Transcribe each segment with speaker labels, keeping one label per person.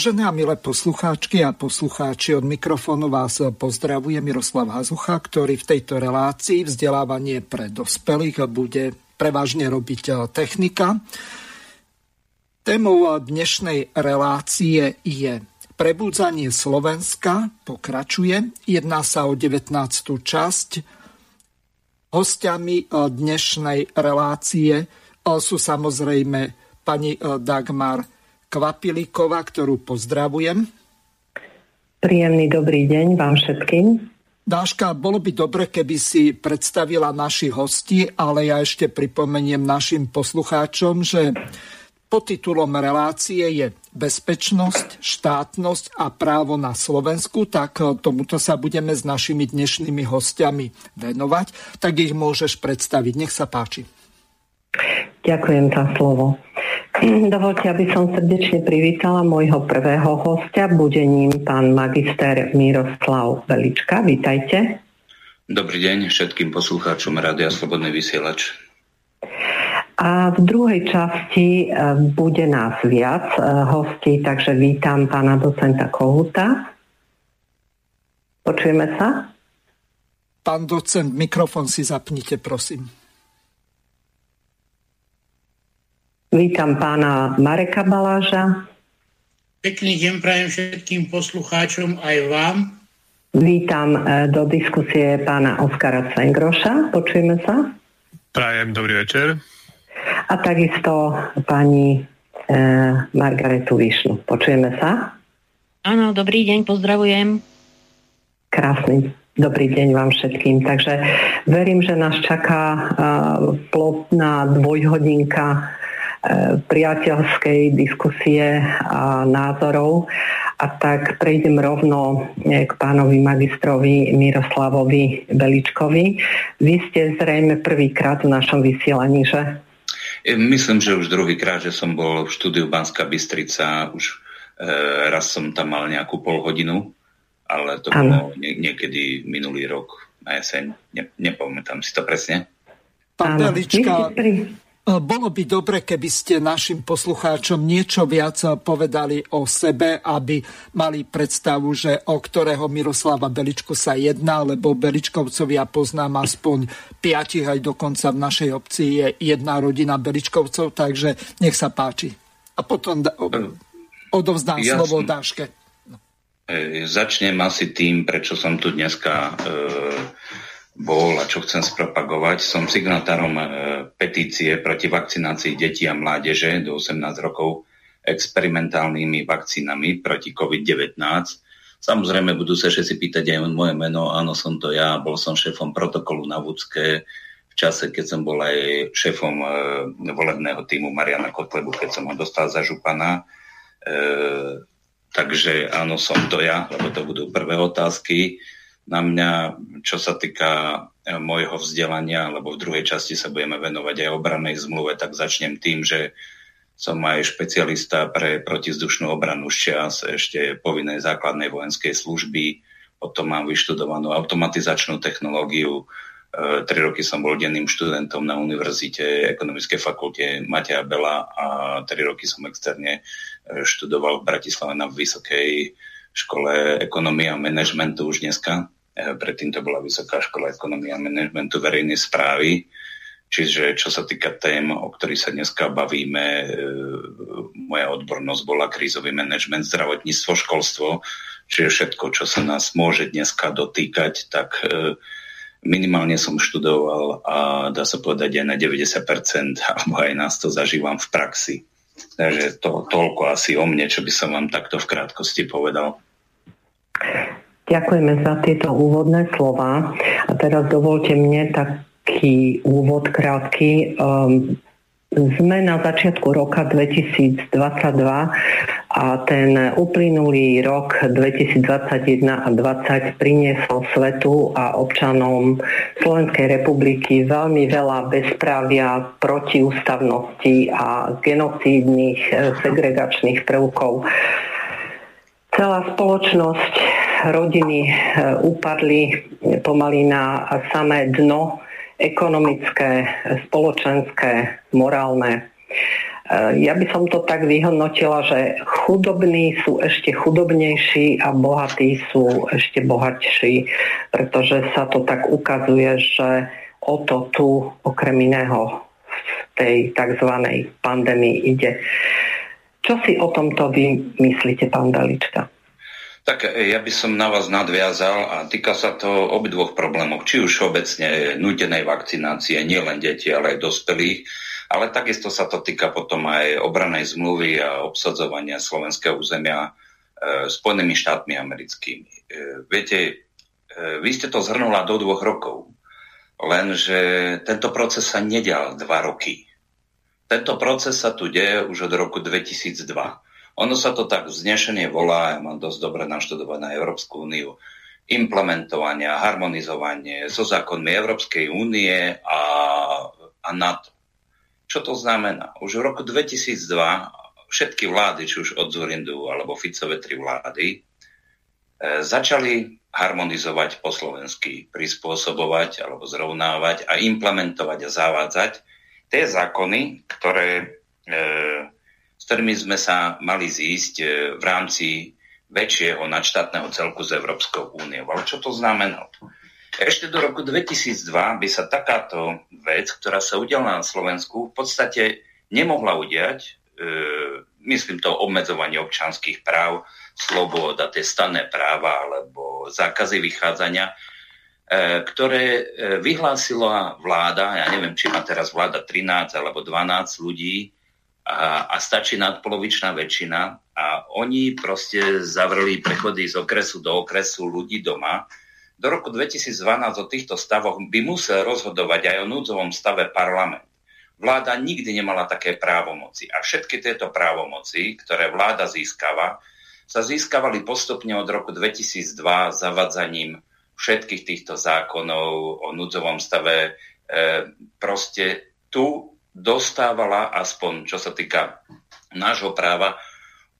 Speaker 1: Vážené a milé poslucháčky a poslucháči, od mikrofónu vás pozdravuje Miroslav Hazucha, ktorý v tejto relácii vzdelávanie pre dospelých bude prevažne robiť technika. Témou dnešnej relácie je Prebudzanie Slovenska pokračuje. Jedná sa o 19. časť. Hostiami dnešnej relácie sú samozrejme pani Dagmar Kvapilíková, ktorú pozdravujem.
Speaker 2: Príjemný dobrý deň vám všetkým.
Speaker 1: Dáška, bolo by dobre, keby si predstavila našich hostí, ale ja ešte pripomeniem našim poslucháčom, že titulom relácie je Bezpečnosť, štátnosť a právo na Slovensku, tak tomuto sa budeme s našimi dnešnými hostiami venovať. Tak ich môžeš predstaviť. Nech sa páči.
Speaker 2: Ďakujem za slovo. Dovolte, aby som srdečne privítala môjho prvého hostia. Bude ním pán magister Miroslav Velička. Vítajte.
Speaker 3: Dobrý deň všetkým poslucháčom Rádia Slobodný vysielač.
Speaker 2: A v druhej časti e, bude nás viac e, hostí, takže vítam pána docenta Kohuta. Počujeme sa?
Speaker 1: Pán docent, mikrofon si zapnite, prosím.
Speaker 2: Vítam pána Mareka Baláža.
Speaker 4: Pekný deň prajem všetkým poslucháčom aj vám.
Speaker 2: Vítam e, do diskusie pána Oskara Cvengroša. Počujeme sa.
Speaker 5: Prajem, dobrý večer.
Speaker 2: A takisto pani e, Margaretu Višnu. Počujeme sa.
Speaker 6: Áno, dobrý deň, pozdravujem.
Speaker 2: Krásny Dobrý deň vám všetkým. Takže verím, že nás čaká uh, plotná dvojhodinka E, priateľskej diskusie a názorov. A tak prejdem rovno e, k pánovi magistrovi Miroslavovi Beličkovi. Vy ste zrejme prvýkrát v našom vysielaní, že?
Speaker 3: E, myslím, že už druhýkrát, že som bol v štúdiu Banská Bystrica, už e, raz som tam mal nejakú pol hodinu, ale to ano. bolo nie, niekedy minulý rok na jeseň. Ne, nepamätám si to presne.
Speaker 1: Pán Belička, bolo by dobre, keby ste našim poslucháčom niečo viac povedali o sebe, aby mali predstavu, že o ktorého Miroslava Beličku sa jedná, lebo Beličkovcovia poznám aspoň piatich, aj dokonca v našej obci je jedna rodina Beličkovcov, takže nech sa páči. A potom da- odovzdám ja slovo. Dáške. No.
Speaker 3: E, začnem asi tým, prečo som tu dneska e, bol a čo chcem spropagovať. Som signatárom e, petície proti vakcinácii detí a mládeže do 18 rokov experimentálnymi vakcínami proti COVID-19. Samozrejme budú sa všetci pýtať aj moje meno. Áno, som to ja. Bol som šéfom protokolu na Vúcké v čase, keď som bol aj šéfom e, volebného týmu Mariana Kotlebu, keď som ho dostal za župana. E, takže áno, som to ja, lebo to budú prvé otázky na mňa, čo sa týka e, môjho vzdelania, lebo v druhej časti sa budeme venovať aj obranej zmluve, tak začnem tým, že som aj špecialista pre protizdušnú obranu z čas ešte povinnej základnej vojenskej služby, potom mám vyštudovanú automatizačnú technológiu, e, tri roky som bol denným študentom na Univerzite ekonomickej fakulte Mateja Bela a tri roky som externe e, študoval v Bratislave na Vysokej škole ekonomie a manažmentu už dneska. Eh, predtým to bola Vysoká škola ekonomie a managementu verejnej správy. Čiže čo sa týka tém, o ktorých sa dneska bavíme, eh, moja odbornosť bola krízový manažment, zdravotníctvo, školstvo, čiže všetko, čo sa nás môže dneska dotýkať, tak eh, minimálne som študoval a dá sa povedať aj na 90%, alebo aj nás to zažívam v praxi. Takže to toľko asi o mne, čo by som vám takto v krátkosti povedal.
Speaker 2: Ďakujeme za tieto úvodné slova. A teraz dovolte mne taký úvod krátky. Um, sme na začiatku roka 2022 a ten uplynulý rok 2021 a 2020 priniesol svetu a občanom Slovenskej republiky veľmi veľa bezprávia, protiústavnosti a genocídnych eh, segregačných prvkov. Celá spoločnosť, rodiny eh, upadli pomaly na samé dno ekonomické, spoločenské, morálne. E, ja by som to tak vyhodnotila, že chudobní sú ešte chudobnejší a bohatí sú ešte bohatší, pretože sa to tak ukazuje, že o to tu okrem iného v tej tzv. pandémii ide. Čo si o tomto vy myslíte, pán Dalička?
Speaker 3: Tak e, ja by som na vás nadviazal a týka sa to obidvoch problémov, či už obecne nutenej vakcinácie, nielen deti, ale aj dospelých, ale takisto sa to týka potom aj obranej zmluvy a obsadzovania slovenského územia e, Spojenými štátmi americkými. E, viete, e, vy ste to zhrnula do dvoch rokov, lenže tento proces sa nedial dva roky. Tento proces sa tu deje už od roku 2002. Ono sa to tak vznešenie volá, ja mám dosť dobre naštudované Európsku úniu, implementovania, harmonizovanie so zákonmi Európskej únie a, a NATO. Čo to znamená? Už v roku 2002 všetky vlády, či už od Zurindu alebo Ficové tri vlády, e, začali harmonizovať po slovensky, prispôsobovať alebo zrovnávať a implementovať a zavádzať tie zákony, ktoré e, s ktorými sme sa mali zísť e, v rámci väčšieho nadštátneho celku z Európskou úniou. Ale čo to znamenalo? Ešte do roku 2002 by sa takáto vec, ktorá sa udiala na Slovensku, v podstate nemohla udiať, e, myslím to obmedzovanie občanských práv, sloboda, tie stanné práva alebo zákazy vychádzania, e, ktoré e, vyhlásila vláda, ja neviem, či má teraz vláda 13 alebo 12 ľudí, a, a stačí nadpolovičná väčšina a oni proste zavreli prechody z okresu do okresu ľudí doma. Do roku 2012 o týchto stavoch by musel rozhodovať aj o núdzovom stave parlament. Vláda nikdy nemala také právomoci a všetky tieto právomoci, ktoré vláda získava, sa získavali postupne od roku 2002 zavadzaním všetkých týchto zákonov o núdzovom stave. E, proste tu dostávala, aspoň čo sa týka nášho práva,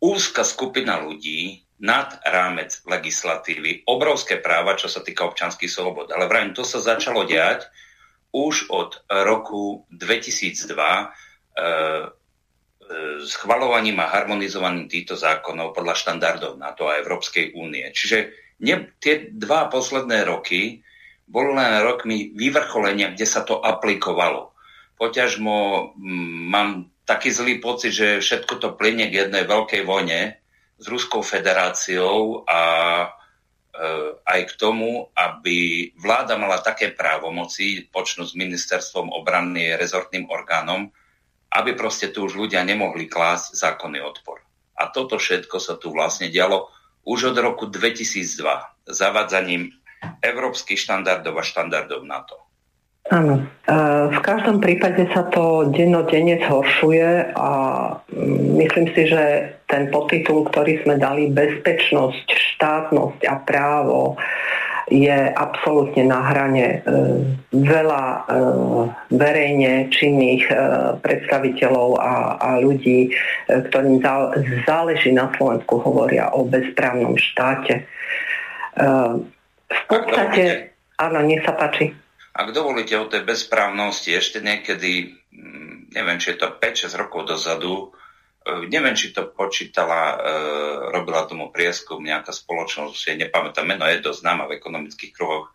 Speaker 3: úzka skupina ľudí nad rámec legislatívy, obrovské práva, čo sa týka občanských slobod. Ale vrajím, to sa začalo diať už od roku 2002 e, e, schvalovaním a harmonizovaním týchto zákonov podľa štandardov NATO a Európskej únie. Čiže ne, tie dva posledné roky boli len rokmi vyvrcholenia, kde sa to aplikovalo poťažmo mm, mám taký zlý pocit, že všetko to plynie k jednej veľkej vojne s Ruskou federáciou a e, aj k tomu, aby vláda mala také právomoci, počnú s ministerstvom obrany, rezortným orgánom, aby proste tu už ľudia nemohli klásť zákonný odpor. A toto všetko sa tu vlastne dialo už od roku 2002 zavádzaním európskych štandardov a štandardov NATO.
Speaker 2: Áno. E, v každom prípade sa to dennodenne zhoršuje a mm, myslím si, že ten podtitul, ktorý sme dali bezpečnosť, štátnosť a právo je absolútne na hrane e, veľa e, verejne činných predstaviteľov a, a ľudí, ktorým záleží na Slovensku, hovoria o bezprávnom štáte. V podstate, áno, nech sa páči.
Speaker 3: Ak dovolíte o tej bezprávnosti, ešte niekedy, mm, neviem, či je to 5-6 rokov dozadu, e, neviem, či to počítala, e, robila tomu prieskum nejaká spoločnosť, nepamätám, meno je dosť známa v ekonomických kruhoch,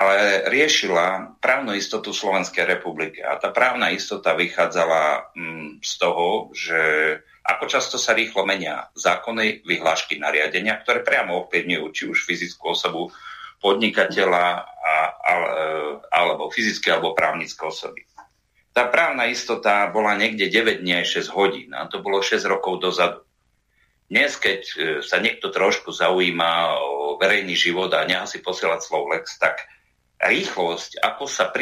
Speaker 3: ale riešila právnu istotu Slovenskej republiky. A tá právna istota vychádzala mm, z toho, že ako často sa rýchlo menia zákony, vyhlášky, nariadenia, ktoré priamo ovplyvňujú či už fyzickú osobu, podnikateľa a, a, alebo fyzické alebo právnické osoby. Tá právna istota bola niekde 9 dní aj 6 hodín a to bolo 6 rokov dozadu. Dnes, keď e, sa niekto trošku zaujíma o verejný život a nechá si posielať slov lex, tak rýchlosť, ako sa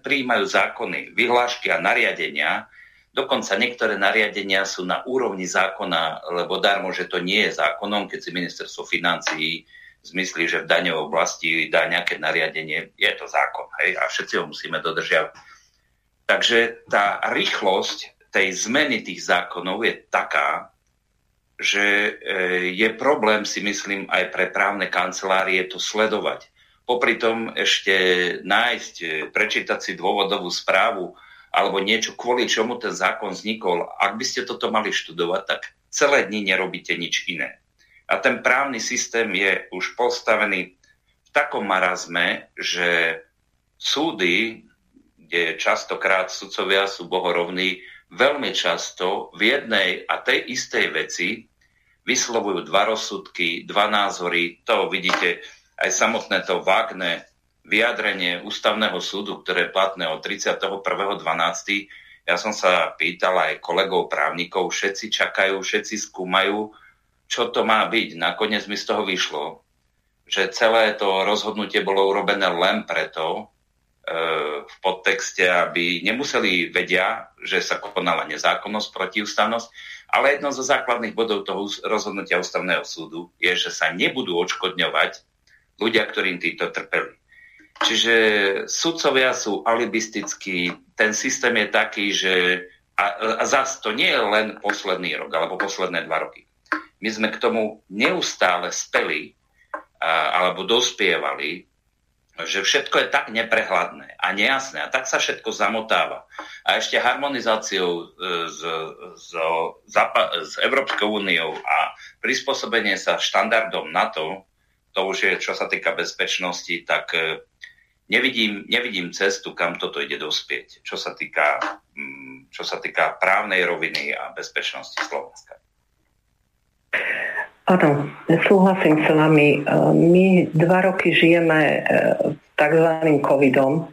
Speaker 3: príjmajú zákony, vyhlášky a nariadenia, Dokonca niektoré nariadenia sú na úrovni zákona, lebo darmo, že to nie je zákonom, keď si ministerstvo financií zmyslí, že v daňovej oblasti dá nejaké nariadenie, je to zákon, hej, a všetci ho musíme dodržiavať. Takže tá rýchlosť tej zmeny tých zákonov je taká, že e, je problém, si myslím, aj pre právne kancelárie to sledovať. Popri tom ešte nájsť, e, prečítať si dôvodovú správu alebo niečo, kvôli čomu ten zákon vznikol. Ak by ste toto mali študovať, tak celé dni nerobíte nič iné. A ten právny systém je už postavený v takom marazme, že súdy, kde častokrát sudcovia sú bohorovní, veľmi často v jednej a tej istej veci vyslovujú dva rozsudky, dva názory. To vidíte aj samotné to vágne vyjadrenie ústavného súdu, ktoré je platné od 31.12. Ja som sa pýtal aj kolegov právnikov, všetci čakajú, všetci skúmajú, čo to má byť. Nakoniec mi z toho vyšlo, že celé to rozhodnutie bolo urobené len preto, v podtexte, aby nemuseli vedia, že sa konala nezákonnosť, protiústavnosť, ale jedno zo základných bodov toho rozhodnutia ústavného súdu je, že sa nebudú odškodňovať ľudia, ktorým títo trpeli. Čiže sudcovia sú alibistickí, ten systém je taký, že a, a zase to nie je len posledný rok alebo posledné dva roky. My sme k tomu neustále speli alebo dospievali, že všetko je tak neprehľadné a nejasné a tak sa všetko zamotáva. A ešte harmonizáciou e, s, s, s Európskou úniou a prispôsobenie sa štandardom NATO, to už je, čo sa týka bezpečnosti, tak e, nevidím, nevidím cestu, kam toto ide dospieť, čo sa týka, mm, čo sa týka právnej roviny a bezpečnosti Slovenska.
Speaker 2: Áno, súhlasím s vami. E, my dva roky žijeme e, tzv. covidom,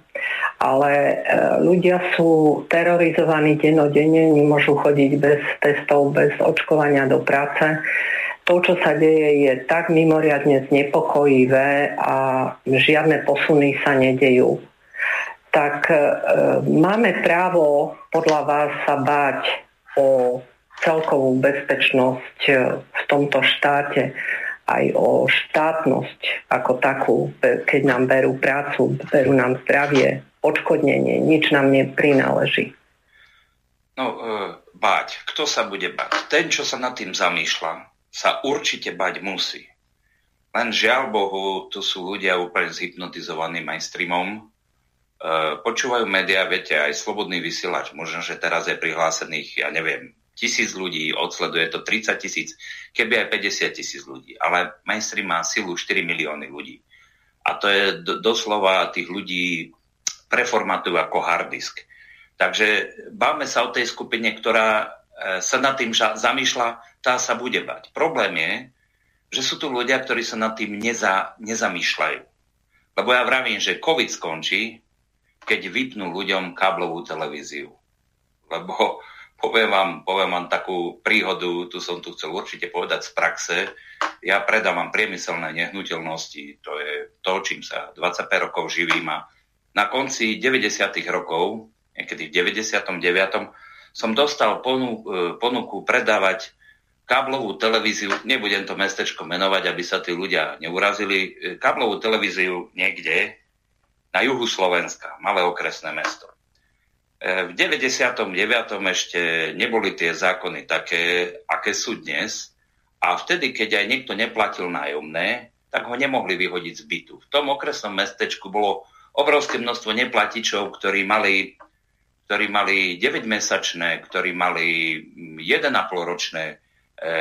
Speaker 2: ale e, ľudia sú terorizovaní denodenne, nemôžu chodiť bez testov, bez očkovania do práce. To, čo sa deje, je tak mimoriadne znepokojivé a žiadne posuny sa nedejú. Tak e, máme právo podľa vás sa báť o celkovú bezpečnosť e, v tomto štáte, aj o štátnosť ako takú, keď nám berú prácu, berú nám zdravie, odškodnenie, nič nám neprináleží.
Speaker 3: No, e, báť. Kto sa bude báť? Ten, čo sa nad tým zamýšľa, sa určite báť musí. Len žiaľ Bohu, tu sú ľudia úplne zhypnotizovaní mainstreamom, e, počúvajú médiá, viete, aj slobodný vysielač, možno, že teraz je prihlásených, ja neviem, tisíc ľudí, odsleduje to 30 tisíc, keby aj 50 tisíc ľudí. Ale mainstream má silu 4 milióny ľudí. A to je do, doslova tých ľudí preformatujú ako hard disk. Takže báme sa o tej skupine, ktorá e, sa nad tým zamýšľa, tá sa bude bať. Problém je, že sú tu ľudia, ktorí sa nad tým neza, nezamýšľajú. Lebo ja vravím, že COVID skončí, keď vypnú ľuďom káblovú televíziu. Lebo Poviem vám, poviem vám takú príhodu, tu som tu chcel určite povedať z praxe. Ja predávam priemyselné nehnuteľnosti, to je to, čím sa 25 rokov živím a na konci 90. rokov, niekedy v 99. som dostal ponu, e, ponuku predávať káblovú televíziu, nebudem to mestečko menovať, aby sa tí ľudia neurazili, e, káblovú televíziu niekde na juhu Slovenska, malé okresné mesto. E, v 99. ešte neboli tie zákony také, aké sú dnes. A vtedy, keď aj niekto neplatil nájomné, tak ho nemohli vyhodiť z bytu. V tom okresnom mestečku bolo obrovské množstvo neplatičov, ktorí mali, ktorí mali 9-mesačné, ktorí mali 1,5 ročné e,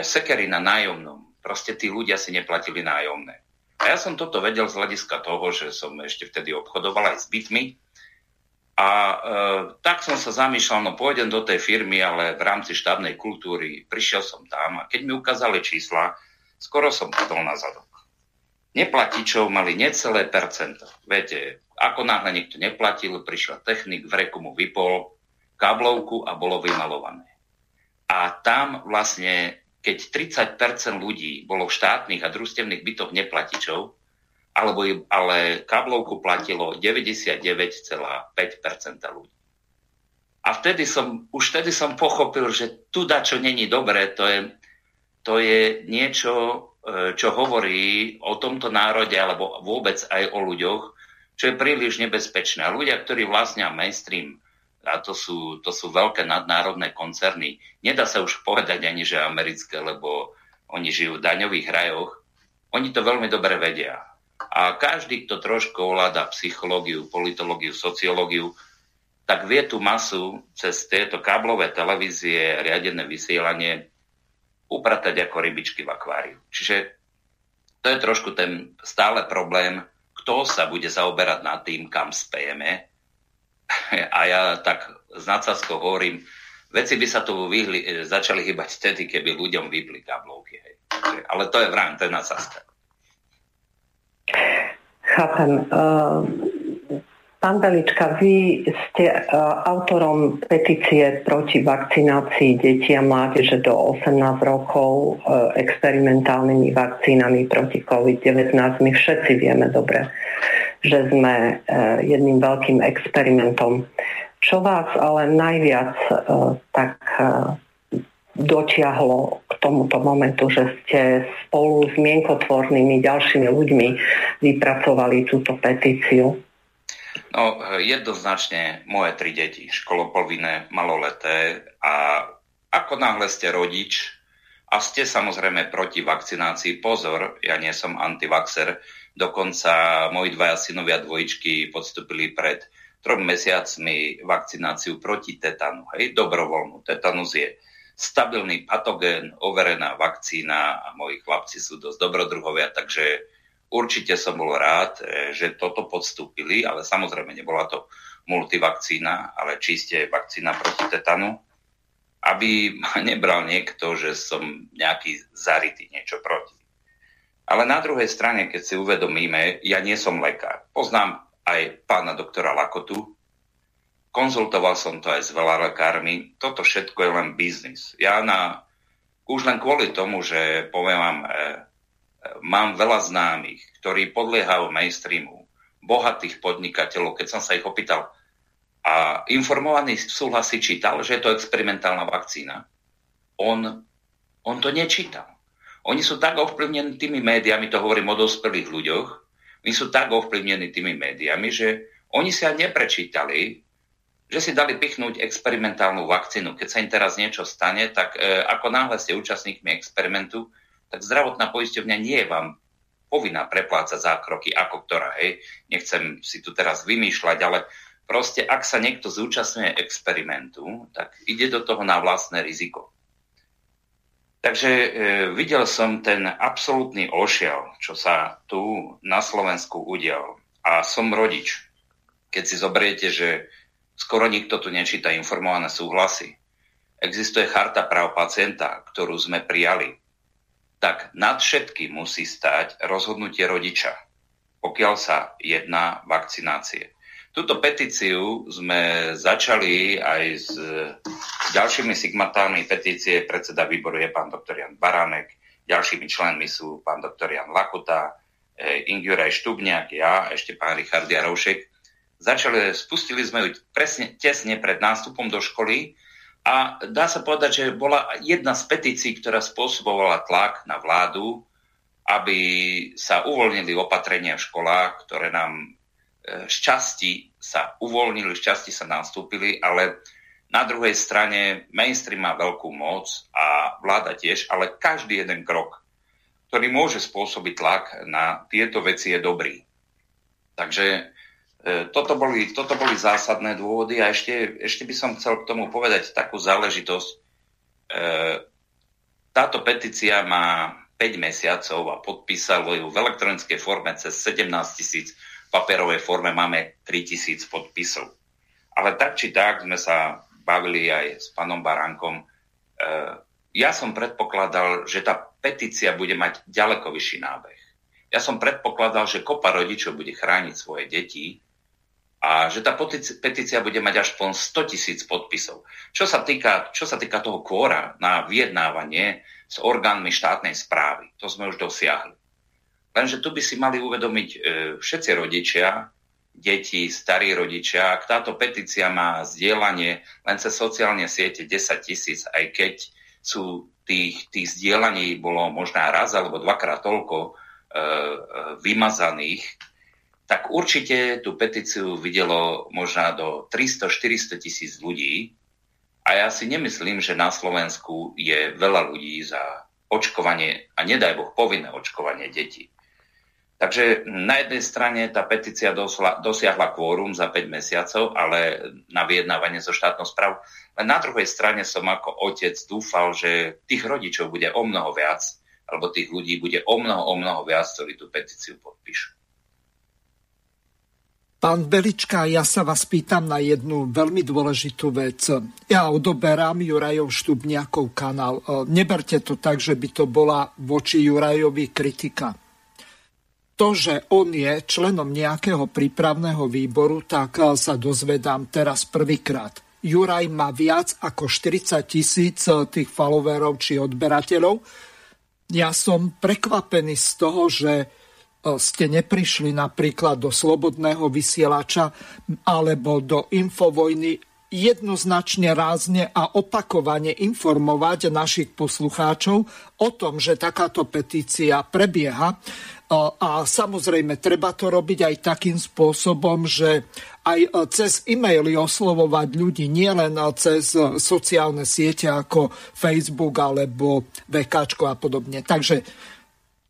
Speaker 3: sekery na nájomnom. Proste tí ľudia si neplatili nájomné. A ja som toto vedel z hľadiska toho, že som ešte vtedy obchodoval aj s bytmi a e, tak som sa zamýšľal, no pôjdem do tej firmy, ale v rámci štábnej kultúry prišiel som tam a keď mi ukázali čísla, skoro som padol na zadok. Neplatičov mali necelé percento. Viete, ako náhle niekto neplatil, prišiel technik, v reku mu vypol káblovku a bolo vymalované. A tam vlastne, keď 30% ľudí bolo v štátnych a družstevných bytoch neplatičov, alebo, ale kablovku platilo 99,5% ľudí. A vtedy som, už vtedy som pochopil, že tu da, čo není dobré, to je, to je niečo, e, čo hovorí o tomto národe, alebo vôbec aj o ľuďoch, čo je príliš nebezpečné. A ľudia, ktorí vlastnia mainstream, a to sú, to sú veľké nadnárodné koncerny, nedá sa už povedať ani, že americké, lebo oni žijú v daňových rajoch, oni to veľmi dobre vedia. A každý, kto trošku ovláda psychológiu, politológiu, sociológiu, tak vie tú masu cez tieto káblové televízie, riadené vysielanie upratať ako rybičky v akváriu. Čiže to je trošku ten stále problém, kto sa bude zaoberať nad tým, kam spejeme. A ja tak s nadsázkou hovorím, veci by sa tu vyhli, e, začali hýbať vtedy, keby ľuďom vypli káblovky. Ale to je vrán, to je nadsázka.
Speaker 2: Chápem. Uh Pán Belička, vy ste uh, autorom petície proti vakcinácii detí a mládeže do 18 rokov uh, experimentálnymi vakcínami proti COVID-19. My všetci vieme dobre, že sme jedným veľkým experimentom. Čo vás ale najviac tak dotiahlo k tomuto momentu, že ste spolu s mienkotvornými ďalšími ľuďmi vypracovali túto petíciu?
Speaker 3: No, jednoznačne moje tri deti, školopovinné, maloleté a ako náhle ste rodič a ste samozrejme proti vakcinácii, pozor, ja nie som antivaxer, dokonca moji dvaja synovia dvojičky podstúpili pred trom mesiacmi vakcináciu proti tetanu, hej, dobrovoľnú. Tetanus je stabilný patogén, overená vakcína a moji chlapci sú dosť dobrodruhovia, takže Určite som bol rád, e, že toto podstúpili, ale samozrejme nebola to multivakcína, ale čiste vakcína proti tetanu, aby ma nebral niekto, že som nejaký zarytý niečo proti. Ale na druhej strane, keď si uvedomíme, ja nie som lekár. Poznám aj pána doktora Lakotu, konzultoval som to aj s veľa lekármi. Toto všetko je len biznis. Ja na, už len kvôli tomu, že poviem vám, e, mám veľa známych, ktorí podliehajú mainstreamu, bohatých podnikateľov, keď som sa ich opýtal, a informovaný súhlas čítal, že je to experimentálna vakcína. On, on to nečítal. Oni sú tak ovplyvnení tými médiami, to hovorím o dospelých ľuďoch, oni sú tak ovplyvnení tými médiami, že oni sa neprečítali, že si dali pichnúť experimentálnu vakcínu. Keď sa im teraz niečo stane, tak e, ako náhle ste účastníkmi experimentu, tak zdravotná poisťovňa nie je vám povinná preplácať zákroky ako ktorá. Hej. Nechcem si tu teraz vymýšľať, ale proste ak sa niekto zúčastňuje experimentu, tak ide do toho na vlastné riziko. Takže e, videl som ten absolútny ošiel, čo sa tu na Slovensku udial. A som rodič. Keď si zoberiete, že skoro nikto tu nečíta informované súhlasy, existuje charta práv pacienta, ktorú sme prijali tak nad všetkým musí stať rozhodnutie rodiča, pokiaľ sa jedná vakcinácie. Túto petíciu sme začali aj s, s ďalšími sigmatármi petície. Predseda výboru je pán doktor Jan Baránek, ďalšími členmi sú pán doktor Jan Lakuta, eh, Ingjuraj Štubňák, ja, ešte pán Richard Jaroušek. Začali, spustili sme ju presne tesne pred nástupom do školy a dá sa povedať, že bola jedna z petícií, ktorá spôsobovala tlak na vládu, aby sa uvoľnili opatrenia v školách, ktoré nám z e, sa uvoľnili, z časti sa nastúpili, ale na druhej strane mainstream má veľkú moc a vláda tiež, ale každý jeden krok, ktorý môže spôsobiť tlak na tieto veci je dobrý. Takže toto boli, toto boli zásadné dôvody a ešte, ešte by som chcel k tomu povedať takú záležitosť. E, táto petícia má 5 mesiacov a podpísalo ju v elektronickej forme cez 17 tisíc, v papierovej forme máme 3 tisíc podpisov. Ale tak či tak sme sa bavili aj s pánom Baránkom. E, ja som predpokladal, že tá petícia bude mať ďaleko vyšší nábeh. Ja som predpokladal, že kopa rodičov bude chrániť svoje deti, a že tá petícia bude mať až po 100 tisíc podpisov. Čo sa, týka, čo sa týka toho kôra na vyjednávanie s orgánmi štátnej správy, to sme už dosiahli. Lenže tu by si mali uvedomiť e, všetci rodičia, deti, starí rodičia. Ak táto petícia má zdieľanie len cez sociálne siete 10 tisíc, aj keď sú tých, tých zdieľaní bolo možná raz alebo dvakrát toľko e, e, vymazaných, tak určite tú petíciu videlo možná do 300-400 tisíc ľudí. A ja si nemyslím, že na Slovensku je veľa ľudí za očkovanie a nedaj Boh povinné očkovanie detí. Takže na jednej strane tá petícia dosla, dosiahla kvórum za 5 mesiacov, ale na vyjednávanie so štátnou správou. Len na druhej strane som ako otec dúfal, že tých rodičov bude o mnoho viac, alebo tých ľudí bude o mnoho, o mnoho viac, ktorí tú petíciu podpíšu.
Speaker 1: Pán Belička, ja sa vás pýtam na jednu veľmi dôležitú vec. Ja odoberám Jurajov Štubniakov kanál. Neberte to tak, že by to bola voči Jurajovi kritika to, že on je členom nejakého prípravného výboru, tak eh, sa dozvedám teraz prvýkrát. Juraj má viac ako 40 tisíc eh, tých followerov či odberateľov. Ja som prekvapený z toho, že ste neprišli napríklad do Slobodného vysielača alebo do Infovojny jednoznačne rázne a opakovane informovať našich poslucháčov o tom, že takáto petícia prebieha. A samozrejme, treba to robiť aj takým spôsobom, že aj cez e-maily oslovovať ľudí, nielen cez sociálne siete ako Facebook alebo VK a podobne. Takže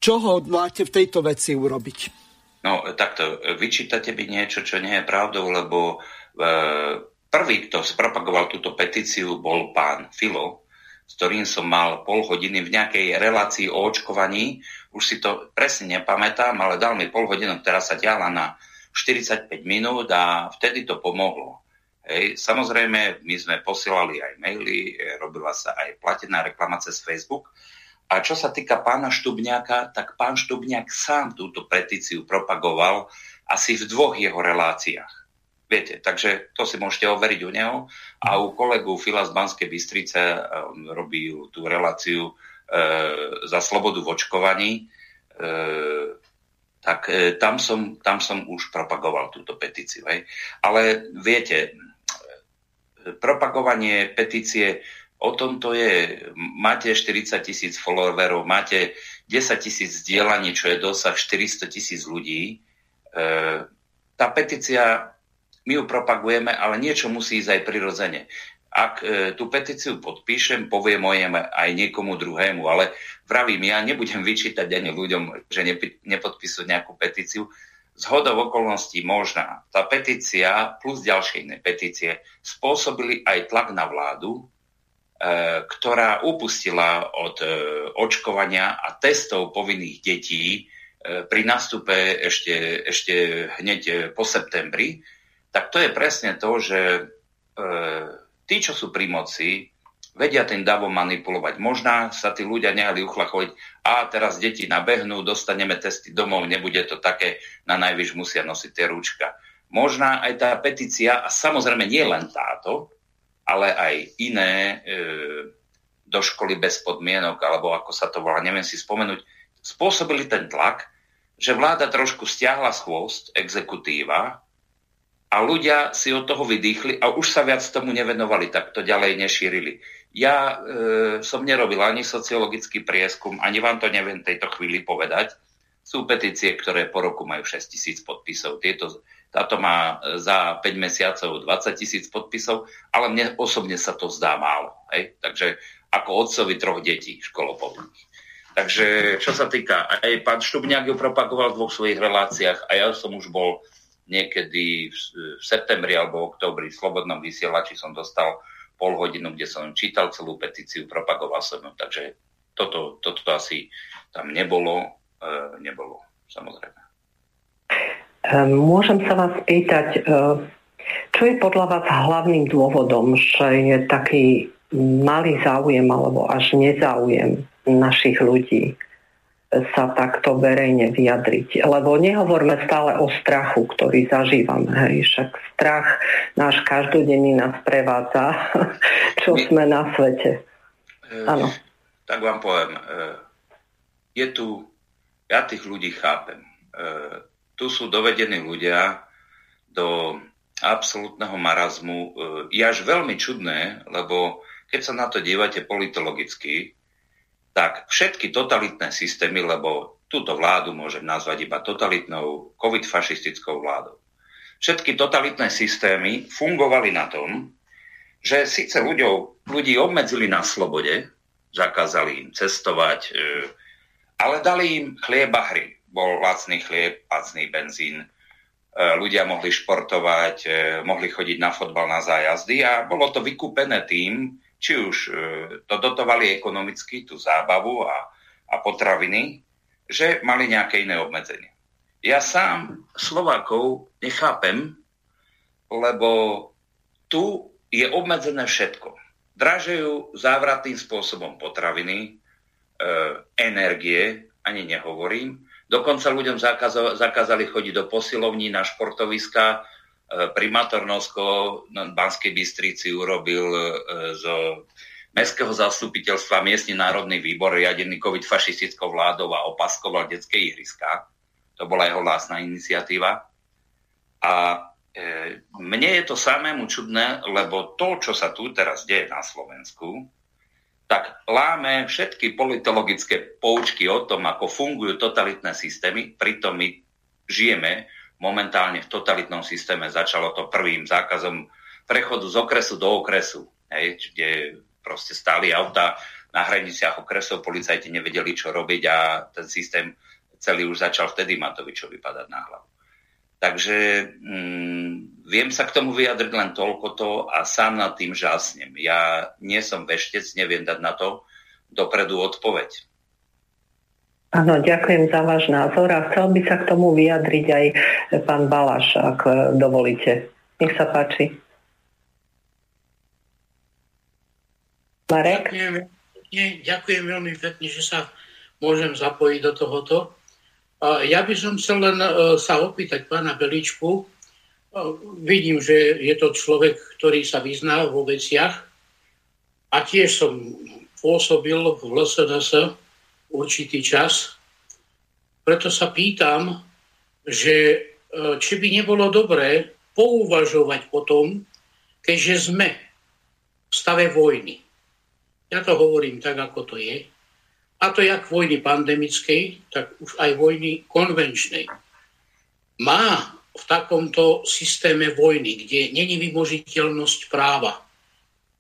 Speaker 1: čo hodláte v tejto veci urobiť?
Speaker 3: No, takto, vyčítate by niečo, čo nie je pravdou, lebo e, prvý, kto spropagoval túto petíciu, bol pán Filo, s ktorým som mal pol hodiny v nejakej relácii o očkovaní už si to presne nepamätám, ale dal mi pol hodinu, ktorá sa ťahla na 45 minút a vtedy to pomohlo. Hej. Samozrejme, my sme posielali aj maily, e, robila sa aj platená reklama cez Facebook. A čo sa týka pána Štubňáka, tak pán Štubňák sám túto petíciu propagoval asi v dvoch jeho reláciách. Viete, takže to si môžete overiť u neho. A u kolegu Fila z Banskej Bystrice um, robí tú reláciu E, za slobodu v očkovaní, e, tak e, tam som, tam som už propagoval túto petíciu. Hej. Ale viete, propagovanie petície, o tom to je. Máte 40 tisíc followerov, máte 10 tisíc zdieľaní, čo je dosah 400 tisíc ľudí. Tá petícia, my ju propagujeme, ale niečo musí ísť aj prirodzene ak e, tú petíciu podpíšem, poviem mojem aj niekomu druhému, ale vravím, ja nebudem vyčítať ani ľuďom, že nepodpisujú nejakú petíciu. Z hodov okolností možná. Tá petícia plus ďalšie iné petície spôsobili aj tlak na vládu, e, ktorá upustila od e, očkovania a testov povinných detí e, pri nastupe ešte, ešte hneď e, po septembri, tak to je presne to, že e, tí, čo sú pri moci, vedia tým davom manipulovať. Možná sa tí ľudia nehali uchlachovať, a teraz deti nabehnú, dostaneme testy domov, nebude to také, na najvyš musia nosiť tie rúčka. Možná aj tá petícia, a samozrejme nie len táto, ale aj iné e, do školy bez podmienok, alebo ako sa to volá, neviem si spomenúť, spôsobili ten tlak, že vláda trošku stiahla chvost, exekutíva, a ľudia si od toho vydýchli a už sa viac tomu nevenovali, tak to ďalej nešírili. Ja e, som nerobil ani sociologický prieskum, ani vám to neviem tejto chvíli povedať. Sú petície, ktoré po roku majú 6 tisíc podpisov. Tieto, táto má za 5 mesiacov 20 tisíc podpisov, ale mne osobne sa to zdá málo. Hej? Takže ako otcovi troch detí školopovných. Takže čo sa týka, aj pán Štubňák ju propagoval v dvoch svojich reláciách a ja som už bol niekedy v septembri alebo oktobri v Slobodnom vysielači som dostal pol hodinu, kde som čítal celú petíciu, propagoval som ju, takže toto, toto asi tam nebolo, e, nebolo, samozrejme.
Speaker 2: Ehm, môžem sa vás pýtať, e, čo je podľa vás hlavným dôvodom, že je taký malý záujem alebo až nezáujem našich ľudí sa takto verejne vyjadriť. Lebo nehovorme stále o strachu, ktorý zažívame. Hej. Však strach náš každodenný nás prevádza, čo My, sme na svete.
Speaker 3: E, Áno. Tak vám poviem. E, je tu, ja tých ľudí chápem. E, tu sú dovedení ľudia, do absolútneho marazmu e, je až veľmi čudné, lebo keď sa na to dívate politologicky, tak všetky totalitné systémy, lebo túto vládu môžem nazvať iba totalitnou covid-fašistickou vládou. Všetky totalitné systémy fungovali na tom, že síce ľuďov, ľudí obmedzili na slobode, zakázali im cestovať, e, ale dali im chlieb a hry. Bol lacný chlieb, lacný benzín, e, ľudia mohli športovať, e, mohli chodiť na fotbal, na zájazdy a bolo to vykúpené tým, či už to dotovali ekonomicky, tú zábavu a, a potraviny, že mali nejaké iné obmedzenie. Ja sám Slovákov nechápem, lebo tu je obmedzené všetko. Dražejú závratným spôsobom potraviny, e, energie, ani nehovorím. Dokonca ľuďom zakázali, chodiť do posilovní na športoviska. E, primátor Nosko Banskej Bystrici urobil e, z Mestského zastupiteľstva miestny národný výbor riadený covid-fašistickou vládou a opaskoval detské ihriska. To bola jeho vlastná iniciatíva. A E, mne je to samému čudné, lebo to, čo sa tu teraz deje na Slovensku, tak láme všetky politologické poučky o tom, ako fungujú totalitné systémy, pritom my žijeme momentálne v totalitnom systéme. Začalo to prvým zákazom prechodu z okresu do okresu, hej, kde proste stáli auta na hraniciach okresov, policajti nevedeli, čo robiť a ten systém celý už začal vtedy Matovičovi padať na hlavu. Takže mm, viem sa k tomu vyjadriť len toľko to a sám nad tým žasnem. Ja nie som veštec, neviem dať na to dopredu odpoveď.
Speaker 2: Áno, ďakujem za váš názor a chcel by sa k tomu vyjadriť aj pán Balaš, ak dovolíte. Nech sa páči.
Speaker 4: Marek? Ďakujem, ďakujem veľmi pekne, že sa môžem zapojiť do tohoto. Ja by som chcel len e, sa opýtať pána Beličku. E, vidím, že je to človek, ktorý sa vyzná vo veciach a tiež som pôsobil v LSNS určitý čas. Preto sa pýtam, že e, či by nebolo dobré pouvažovať o tom, keďže sme v stave vojny. Ja to hovorím tak, ako to je a to jak vojny pandemickej, tak už aj vojny konvenčnej, má v takomto systéme vojny, kde není vymožiteľnosť práva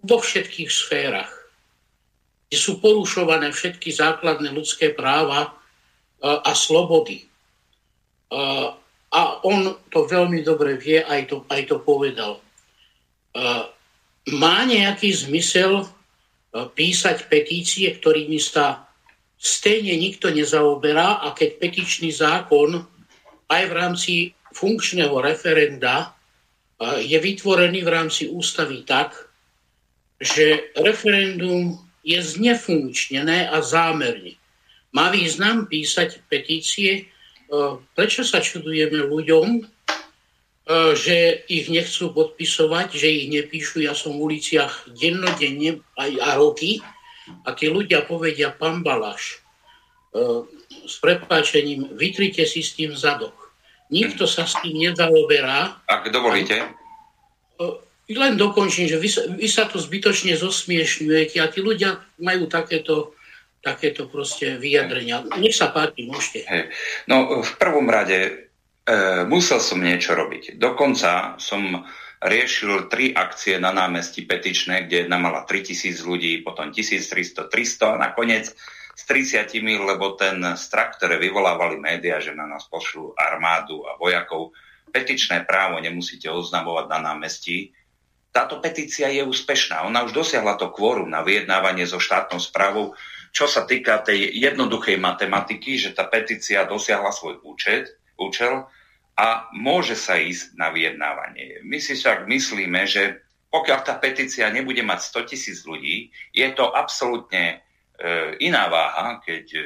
Speaker 4: vo všetkých sférach, kde sú porušované všetky základné ľudské práva a slobody. A on to veľmi dobre vie, aj to, aj to povedal. Má nejaký zmysel písať petície, ktorými sa stejne nikto nezaoberá a keď petičný zákon aj v rámci funkčného referenda je vytvorený v rámci ústavy tak, že referendum je znefunkčnené a zámerne. Má význam písať petície, prečo sa čudujeme ľuďom, že ich nechcú podpisovať, že ich nepíšu. Ja som v uliciach dennodenne aj a roky a tí ľudia povedia, pán Balaš, e, s prepáčením, vytrite si s tým zadok. Nikto sa s tým nezaoberá.
Speaker 3: Ak dovolíte.
Speaker 4: E, len dokončím, že vy, vy sa tu zbytočne zosmiešňujete a tí ľudia majú takéto, takéto proste vyjadrenia. Nech sa páči, môžete.
Speaker 3: Hey. No, v prvom rade e, musel som niečo robiť. Dokonca som riešil tri akcie na námestí Petičné, kde jedna mala 3000 ľudí, potom 1300, 300 a nakoniec s 30, lebo ten strach, ktoré vyvolávali médiá, že na nás pošlú armádu a vojakov, petičné právo nemusíte oznamovať na námestí. Táto petícia je úspešná. Ona už dosiahla to kvórum na vyjednávanie so štátnou správou, čo sa týka tej jednoduchej matematiky, že tá petícia dosiahla svoj účet, účel a môže sa ísť na vyjednávanie. My si však myslíme, že pokiaľ tá petícia nebude mať 100 tisíc ľudí, je to absolútne e, iná váha, keď e,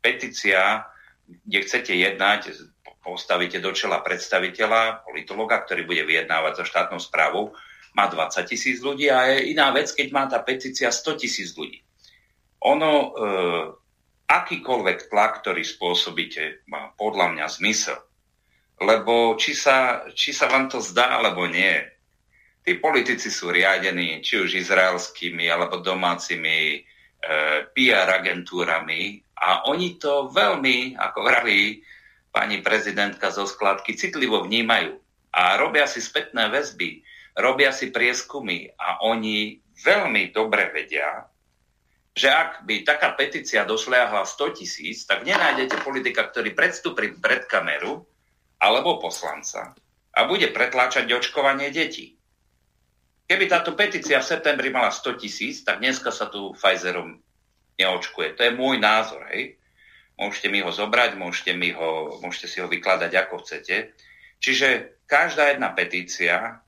Speaker 3: petícia, kde chcete jednať, postavíte do čela predstaviteľa, politologa, ktorý bude vyjednávať so štátnou správou, má 20 tisíc ľudí a je iná vec, keď má tá petícia 100 tisíc ľudí. Ono, e, akýkoľvek tlak, ktorý spôsobíte, má podľa mňa zmysel lebo či sa, či sa vám to zdá, alebo nie, tí politici sú riadení či už izraelskými alebo domácimi e, PR agentúrami. A oni to veľmi, ako vraví pani prezidentka zo skladky, citlivo vnímajú. A robia si spätné väzby, robia si prieskumy a oni veľmi dobre vedia, že ak by taká petícia došliahla 100 tisíc, tak nenájdete politika, ktorý predstúpi pred kameru alebo poslanca a bude pretláčať očkovanie detí. Keby táto petícia v septembri mala 100 tisíc, tak dneska sa tu Pfizerom neočkuje. To je môj názor, hej. Môžete mi ho zobrať, môžete, mi ho, môžete si ho vykladať ako chcete. Čiže každá jedna petícia,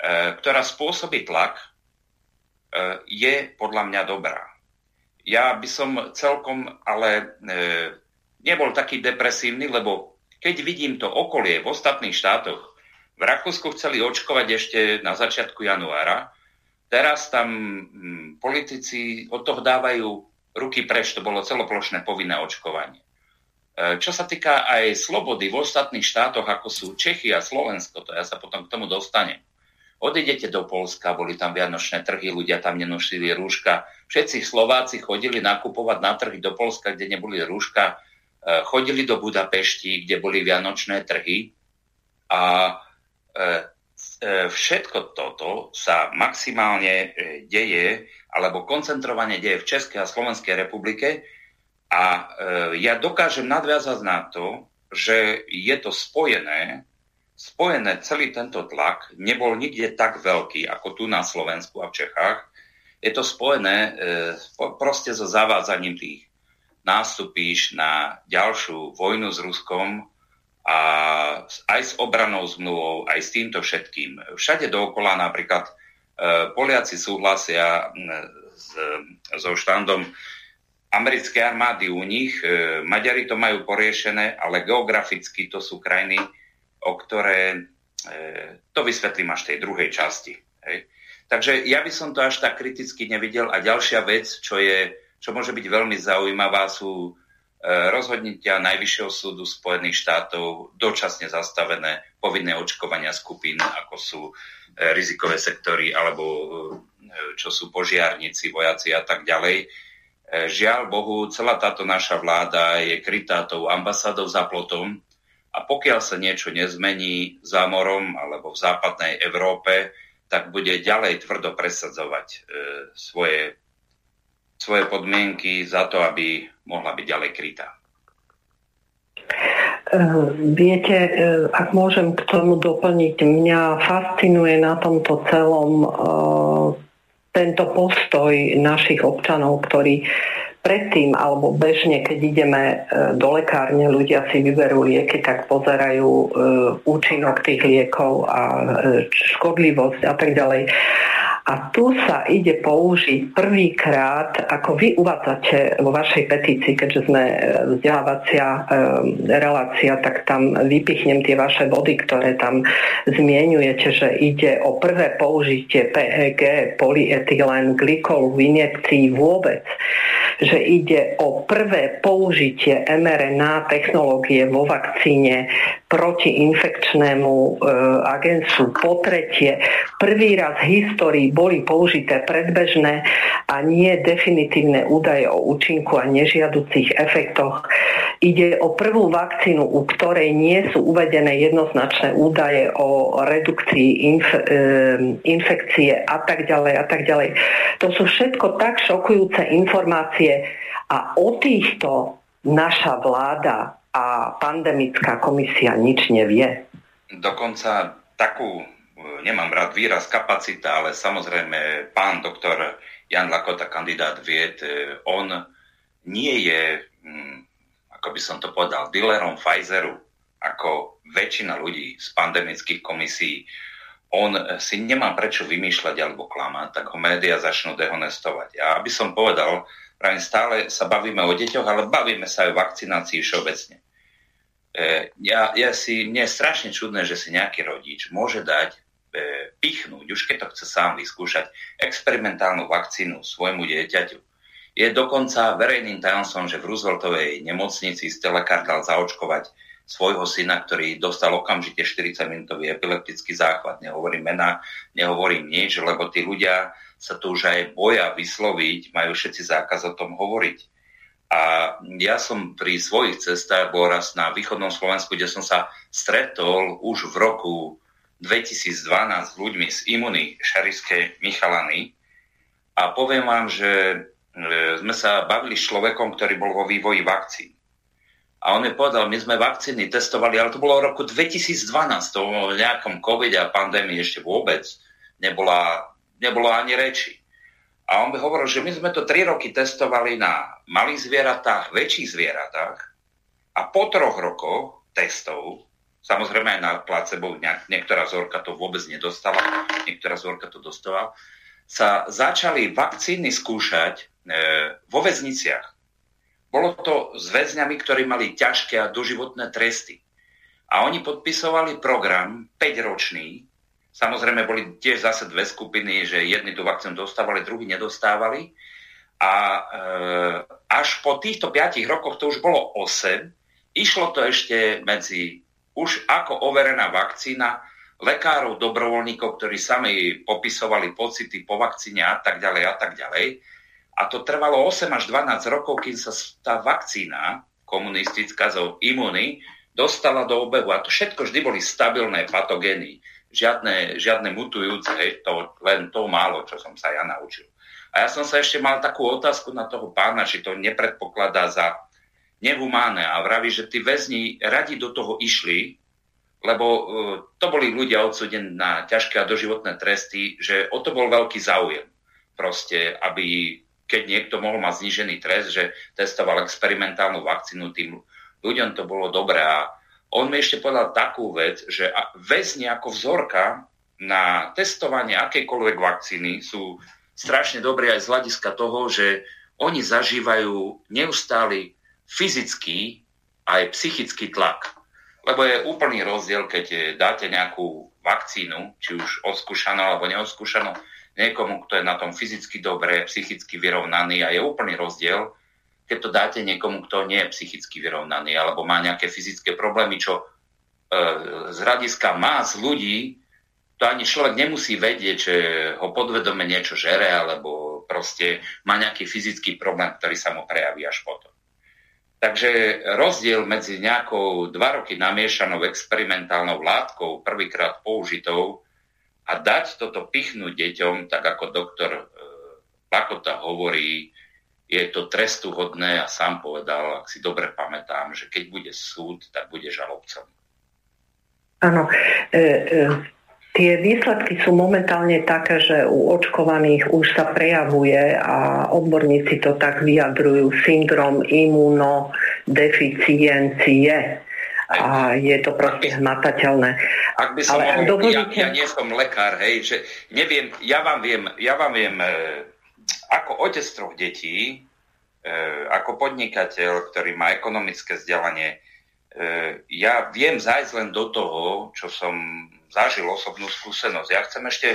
Speaker 3: e, ktorá spôsobí tlak, e, je podľa mňa dobrá. Ja by som celkom ale e, nebol taký depresívny, lebo keď vidím to okolie v ostatných štátoch, v Rakúsku chceli očkovať ešte na začiatku januára, teraz tam hm, politici od toho dávajú ruky preč, to bolo celoplošné povinné očkovanie. E, čo sa týka aj slobody v ostatných štátoch, ako sú Čechy a Slovensko, to ja sa potom k tomu dostanem. Odidete do Polska, boli tam vianočné trhy, ľudia tam nenošili rúška. Všetci Slováci chodili nakupovať na trhy do Polska, kde neboli rúška chodili do Budapešti, kde boli vianočné trhy a e, e, všetko toto sa maximálne deje alebo koncentrovane deje v Českej a Slovenskej republike a ja dokážem nadviazať na to, že je to spojené, spojené celý tento tlak nebol nikde tak veľký ako tu na Slovensku a v Čechách. Je to spojené proste so zavádzaním tých nástupíš na ďalšiu vojnu s Ruskom a aj s obranou zmluvou, aj s týmto všetkým. Všade dookola napríklad e, Poliaci súhlasia s, so štandom americkej armády u nich. E, Maďari to majú poriešené, ale geograficky to sú krajiny, o ktoré e, to vysvetlím až tej druhej časti. Takže ja by som to až tak kriticky nevidel. A ďalšia vec, čo je čo môže byť veľmi zaujímavá, sú e, rozhodnutia Najvyššieho súdu Spojených štátov, dočasne zastavené povinné očkovania skupín, ako sú e, rizikové sektory alebo e, čo sú požiarníci, vojaci a tak ďalej. Žiaľ Bohu, celá táto naša vláda je krytá tou ambasádou za plotom a pokiaľ sa niečo nezmení za morom alebo v západnej Európe, tak bude ďalej tvrdo presadzovať svoje svoje podmienky za to, aby mohla byť ďalej krytá.
Speaker 2: Eh, viete, eh, ak môžem k tomu doplniť, mňa fascinuje na tomto celom eh, tento postoj našich občanov, ktorí predtým alebo bežne, keď ideme do lekárne, ľudia si vyberú lieky, tak pozerajú účinok tých liekov a škodlivosť a tak ďalej. A tu sa ide použiť prvýkrát, ako vy uvádzate vo vašej petícii, keďže sme e, vzdelávacia e, relácia, tak tam vypichnem tie vaše body, ktoré tam zmienujete, že ide o prvé použitie PEG, polyetylen glykolu v injekcii vôbec, že ide o prvé použitie mRNA technológie vo vakcíne protiinfekčnému e, agensu. Po tretie, prvý raz v histórii boli použité predbežné a nie definitívne údaje o účinku a nežiaducich efektoch. Ide o prvú vakcínu, u ktorej nie sú uvedené jednoznačné údaje o redukcii inf- e, infekcie a tak ďalej a tak ďalej. To sú všetko tak šokujúce informácie a o týchto naša vláda a pandemická komisia nič nevie.
Speaker 3: Dokonca takú nemám rád výraz kapacita, ale samozrejme pán doktor Jan Lakota, kandidát vied, e, on nie je, mm, ako by som to povedal, dealerom Pfizeru, ako väčšina ľudí z pandemických komisí. On si nemá prečo vymýšľať alebo klamať, tak ho médiá začnú dehonestovať. A aby som povedal, pravím, stále sa bavíme o deťoch, ale bavíme sa aj o vakcinácii všeobecne. E, ja, ja si, mne je strašne čudné, že si nejaký rodič môže dať E, pichnúť, už keď to chce sám vyskúšať, experimentálnu vakcínu svojmu dieťaťu. Je dokonca verejným tajomstvom, že v Rooseveltovej nemocnici z telekár dal zaočkovať svojho syna, ktorý dostal okamžite 40-minútový epileptický záchvat. Nehovorím mena, nehovorím nič, lebo tí ľudia sa tu už aj boja vysloviť, majú všetci zákaz o tom hovoriť. A ja som pri svojich cestách bol raz na východnom Slovensku, kde som sa stretol už v roku 2012 s ľuďmi z Imuny Šariskej Michalany a poviem vám, že e, sme sa bavili s človekom, ktorý bol vo vývoji vakcín. A on mi povedal, my sme vakcíny testovali, ale to bolo v roku 2012, to bolo v nejakom covid a pandémii ešte vôbec nebola, nebolo ani reči. A on by hovoril, že my sme to 3 roky testovali na malých zvieratách, väčších zvieratách a po troch rokoch testov, samozrejme aj na placebo, niektorá zorka to vôbec nedostala, niektorá zorka to dostala, sa začali vakcíny skúšať e, vo väzniciach. Bolo to s väzňami, ktorí mali ťažké a doživotné tresty. A oni podpisovali program 5-ročný, Samozrejme boli tiež zase dve skupiny, že jedni tú vakcínu dostávali, druhí nedostávali. A e, až po týchto 5 rokoch, to už bolo 8, išlo to ešte medzi už ako overená vakcína, lekárov, dobrovoľníkov, ktorí sami popisovali pocity po vakcíne a tak ďalej a tak ďalej. A to trvalo 8 až 12 rokov, kým sa tá vakcína komunistická zo imuny dostala do obehu. A to všetko vždy boli stabilné patogény žiadne, žiadne mutujúce, hej, to, len to málo, čo som sa ja naučil. A ja som sa ešte mal takú otázku na toho pána, či to nepredpokladá za nehumánne a vraví, že tí väzni radi do toho išli, lebo uh, to boli ľudia odsudení na ťažké a doživotné tresty, že o to bol veľký záujem. Proste, aby keď niekto mohol mať znížený trest, že testoval experimentálnu vakcínu, tým ľuďom to bolo dobré. A on mi ešte povedal takú vec, že väzni ako vzorka na testovanie akejkoľvek vakcíny sú strašne dobrí aj z hľadiska toho, že oni zažívajú neustály fyzický aj psychický tlak. Lebo je úplný rozdiel, keď dáte nejakú vakcínu, či už odskúšanú alebo neodskúšanú, niekomu, kto je na tom fyzicky dobre, psychicky vyrovnaný a je úplný rozdiel, keď to dáte niekomu, kto nie je psychicky vyrovnaný alebo má nejaké fyzické problémy, čo e, z hľadiska más ľudí, to ani človek nemusí vedieť, že ho podvedome niečo žere alebo proste má nejaký fyzický problém, ktorý sa mu prejaví až potom. Takže rozdiel medzi nejakou dva roky namiešanou experimentálnou látkou, prvýkrát použitou, a dať toto pichnúť deťom, tak ako doktor e, Lakota hovorí, je to trestuhodné a sám povedal, ak si dobre pamätám, že keď bude súd, tak bude žalobcom.
Speaker 2: Áno. E, e, tie výsledky sú momentálne také, že u očkovaných už sa prejavuje a odborníci to tak vyjadrujú syndrom imunodeficiencie. A je to proste hmatateľné.
Speaker 3: Ak by som Ale mohol, dovolíte... ja, ja nie som lekár, hej, že neviem, ja vám viem, ja vám viem e, ako otec troch detí, e, ako podnikateľ, ktorý má ekonomické vzdelanie, e, ja viem zájsť len do toho, čo som zažil osobnú skúsenosť. Ja chcem ešte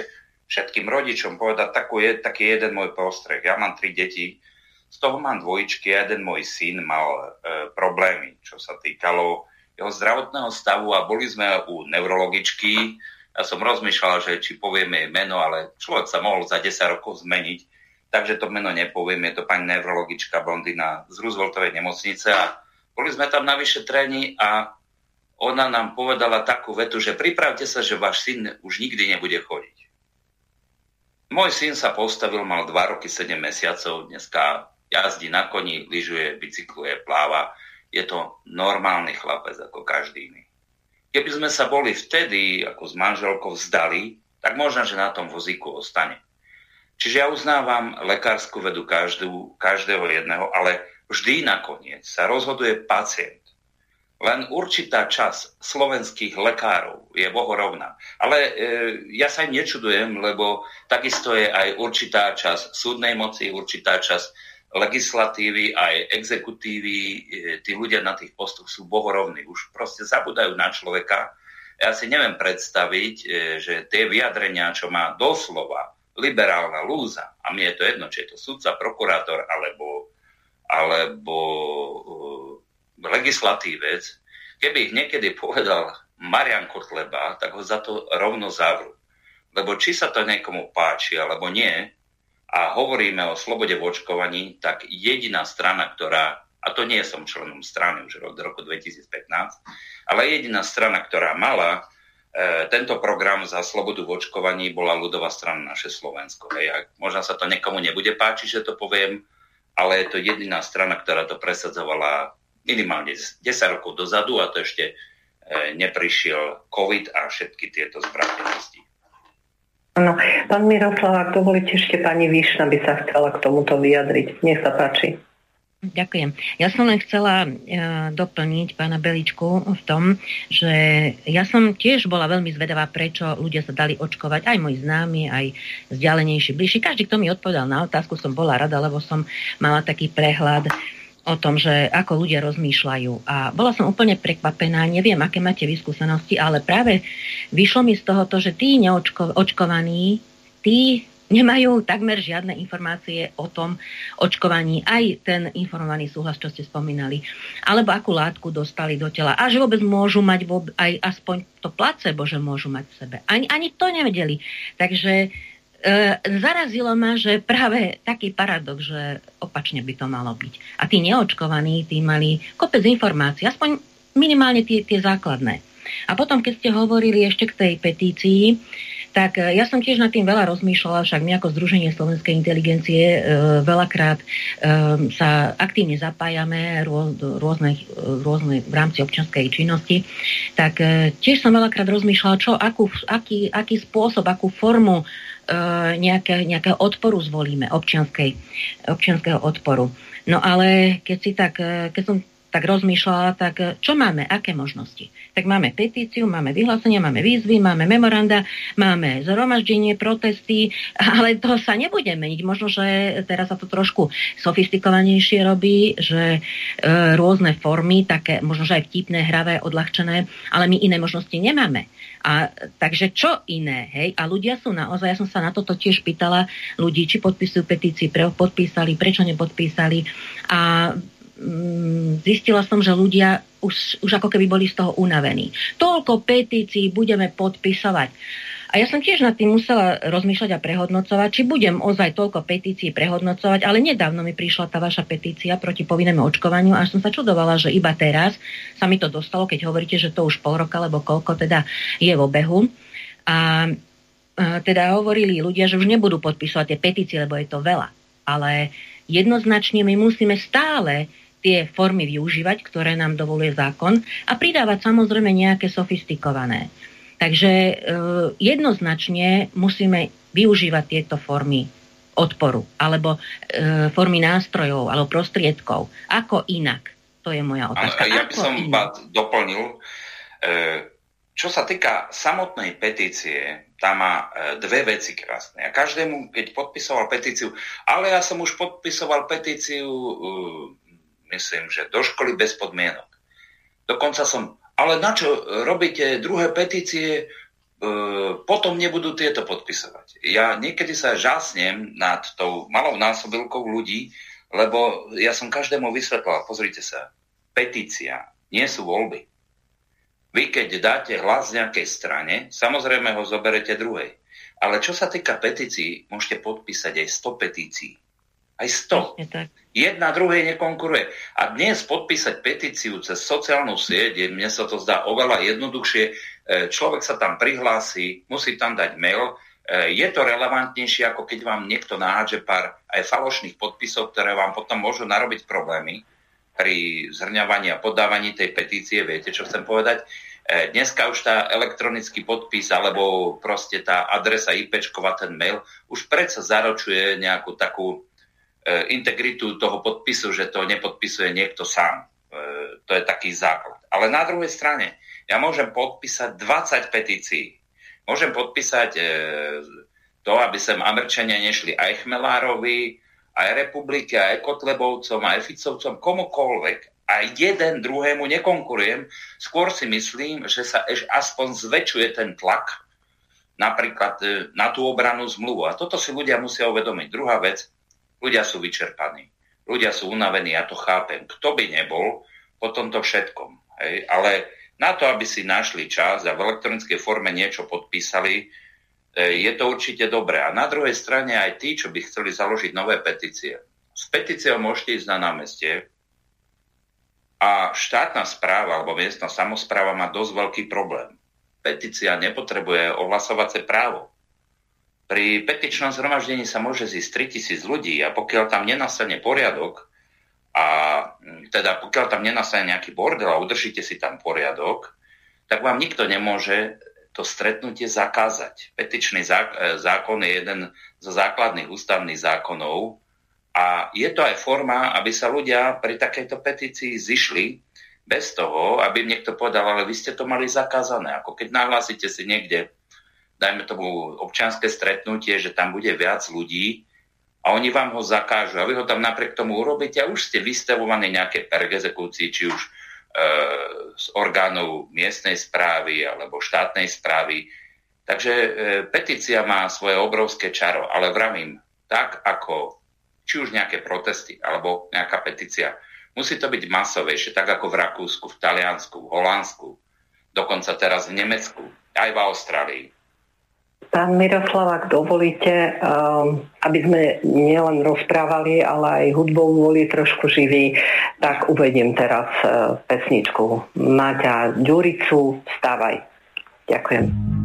Speaker 3: všetkým rodičom povedať takú, taký jeden môj postreh. Ja mám tri deti, z toho mám dvojičky jeden môj syn mal e, problémy, čo sa týkalo jeho zdravotného stavu a boli sme u neurologičky. Ja som rozmýšľal, že či povieme jej meno, ale človek sa mohol za 10 rokov zmeniť takže to meno nepoviem, je to pani neurologička Blondina z Rooseveltovej nemocnice a boli sme tam na vyšetrení a ona nám povedala takú vetu, že pripravte sa, že váš syn už nikdy nebude chodiť. Môj syn sa postavil, mal 2 roky 7 mesiacov, dneska jazdí na koni, lyžuje, bicykluje, pláva. Je to normálny chlapec ako každý iný. Keby sme sa boli vtedy ako s manželkou vzdali, tak možno, že na tom vozíku ostane. Čiže ja uznávam lekárskú vedu každú, každého jedného, ale vždy nakoniec sa rozhoduje pacient. Len určitá časť slovenských lekárov je bohorovná. Ale e, ja sa im nečudujem, lebo takisto je aj určitá časť súdnej moci, určitá časť legislatívy, aj exekutívy. E, tí ľudia na tých postoch sú bohorovní. Už proste zabudajú na človeka. Ja si neviem predstaviť, e, že tie vyjadrenia, čo má doslova liberálna lúza, a mi je to jedno, či je to sudca, prokurátor alebo, alebo uh, legislatívec, keby ich niekedy povedal Marian Kotleba, tak ho za to rovno zavrú. Lebo či sa to niekomu páči alebo nie, a hovoríme o slobode v očkovaní, tak jediná strana, ktorá, a to nie som členom strany už od roku 2015, ale jediná strana, ktorá mala tento program za slobodu v očkovaní, bola ľudová strana naše Slovensko. Hej. A možno sa to niekomu nebude páčiť, že to poviem, ale je to jediná strana, ktorá to presadzovala minimálne 10 rokov dozadu a to ešte e, neprišiel COVID a všetky tieto zvrátenosti.
Speaker 2: Áno, pán Miroslav, ak dovolíte ešte pani Výšna by sa chcela k tomuto vyjadriť. Nech sa páči.
Speaker 6: Ďakujem. Ja som len chcela e, doplniť pána Beličku v tom, že ja som tiež bola veľmi zvedavá, prečo ľudia sa dali očkovať, aj moji známi, aj vzdialenejší, bližší. Každý, kto mi odpovedal na otázku, som bola rada, lebo som mala taký prehľad o tom, že ako ľudia rozmýšľajú. A bola som úplne prekvapená, neviem, aké máte vyskúsenosti, ale práve vyšlo mi z toho to, že tí neočkovaní, tí nemajú takmer žiadne informácie o tom očkovaní, aj ten informovaný súhlas, čo ste spomínali, alebo akú látku dostali do tela a že vôbec môžu mať aj aspoň to placebo, že môžu mať v sebe. Ani, ani to nevedeli. Takže E, zarazilo ma, že práve taký paradox, že opačne by to malo byť. A tí neočkovaní, tí mali kopec informácií, aspoň minimálne tie, tie základné. A potom, keď ste hovorili ešte k tej petícii, tak e, ja som tiež nad tým veľa rozmýšľala, však my ako Združenie slovenskej inteligencie e, veľakrát e, sa aktívne zapájame rôz, rôzne, rôzne v rámci občianskej činnosti, tak e, tiež som veľakrát rozmýšľala, čo, akú, aký, aký spôsob, akú formu E, nejaké, nejakého odporu zvolíme, občianského odporu. No ale keď si tak, e, keď som tak rozmýšľala, tak e, čo máme, aké možnosti? Tak máme petíciu, máme vyhlásenia, máme výzvy, máme memoranda, máme zhromaždenie, protesty, ale to sa nebude meniť. Možno, že teraz sa to trošku sofistikovanejšie robí, že e, rôzne formy, také možno, že aj vtipné, hravé, odľahčené, ale my iné možnosti nemáme. A takže čo iné, hej? A ľudia sú naozaj, ja som sa na toto tiež pýtala ľudí, či podpisujú petícii, pre, podpísali, prečo nepodpísali. A zistila som, že ľudia už, už ako keby boli z toho unavení. Toľko petícií budeme podpisovať. A ja som tiež nad tým musela rozmýšľať a prehodnocovať, či budem ozaj toľko petícií prehodnocovať, ale nedávno mi prišla tá vaša petícia proti povinnému očkovaniu a som sa čudovala, že iba teraz sa mi to dostalo, keď hovoríte, že to už pol roka, alebo koľko teda je v obehu. A teda hovorili ľudia, že už nebudú podpisovať tie petície, lebo je to veľa. Ale jednoznačne my musíme stále tie formy využívať, ktoré nám dovoluje zákon a pridávať samozrejme nejaké sofistikované. Takže e, jednoznačne musíme využívať tieto formy odporu alebo e, formy nástrojov alebo prostriedkov. Ako inak? To je moja otázka.
Speaker 3: Ja by som vás doplnil. E, čo sa týka samotnej petície, tam má e, dve veci krásne. A každému, keď podpisoval petíciu, ale ja som už podpisoval petíciu, e, myslím, že do školy bez podmienok. Dokonca som ale na čo robíte druhé petície, e, potom nebudú tieto podpisovať. Ja niekedy sa žasnem nad tou malou násobilkou ľudí, lebo ja som každému vysvetlal, pozrite sa, petícia nie sú voľby. Vy keď dáte hlas nejakej strane, samozrejme ho zoberete druhej. Ale čo sa týka petícií, môžete podpísať aj 100 petícií. Aj 100. Jedna druhej nekonkuruje. A dnes podpísať petíciu cez sociálnu sieť, mne sa to zdá oveľa jednoduchšie. E, človek sa tam prihlási, musí tam dať mail. E, je to relevantnejšie, ako keď vám niekto nahádže pár aj falošných podpisov, ktoré vám potom môžu narobiť problémy pri zhrňavaní a podávaní tej petície. Viete, čo chcem povedať? E, dneska už tá elektronický podpis alebo proste tá adresa IPčková, ten mail, už predsa zaročuje nejakú takú integritu toho podpisu, že to nepodpisuje niekto sám. E, to je taký základ. Ale na druhej strane, ja môžem podpísať 20 petícií. Môžem podpísať e, to, aby sem Američania nešli aj Chmelárovi, aj Republike, aj Kotlebovcom, aj Ficovcom, komukoľvek. A jeden druhému nekonkurujem. Skôr si myslím, že sa eš aspoň zväčšuje ten tlak napríklad na tú obranú zmluvu. A toto si ľudia musia uvedomiť. Druhá vec, Ľudia sú vyčerpaní. Ľudia sú unavení, ja to chápem. Kto by nebol po tomto všetkom. Hej? Ale na to, aby si našli čas a v elektronickej forme niečo podpísali, e, je to určite dobré. A na druhej strane aj tí, čo by chceli založiť nové petície. S petíciou môžete ísť na námestie a štátna správa alebo miestna samozpráva má dosť veľký problém. Petícia nepotrebuje ohlasovacie právo. Pri petičnom zhromaždení sa môže zísť 3000 ľudí a pokiaľ tam nenastane poriadok, a teda pokiaľ tam nenastane nejaký bordel a udržíte si tam poriadok, tak vám nikto nemôže to stretnutie zakázať. Petičný e, zákon je jeden zo základných ústavných zákonov a je to aj forma, aby sa ľudia pri takejto petícii zišli bez toho, aby niekto povedal, ale vy ste to mali zakázané. Ako keď nahlásite si niekde, dajme tomu občianské stretnutie, že tam bude viac ľudí, a oni vám ho zakážu a vy ho tam napriek tomu urobíte a už ste vystavovaní nejaké pergezekúcii, či už e, z orgánov miestnej správy alebo štátnej správy. Takže e, petícia má svoje obrovské čaro, ale vravím, tak ako či už nejaké protesty alebo nejaká petícia, musí to byť masovejšie, tak ako v Rakúsku, v Taliansku, v Holandsku, dokonca teraz v Nemecku, aj v Austrálii.
Speaker 7: Pán Miroslav, ak dovolíte, um, aby sme nielen rozprávali, ale aj hudbou boli trošku živí, tak uvediem teraz uh, pesničku Maťa Ďuricu, Vstávaj. Ďakujem.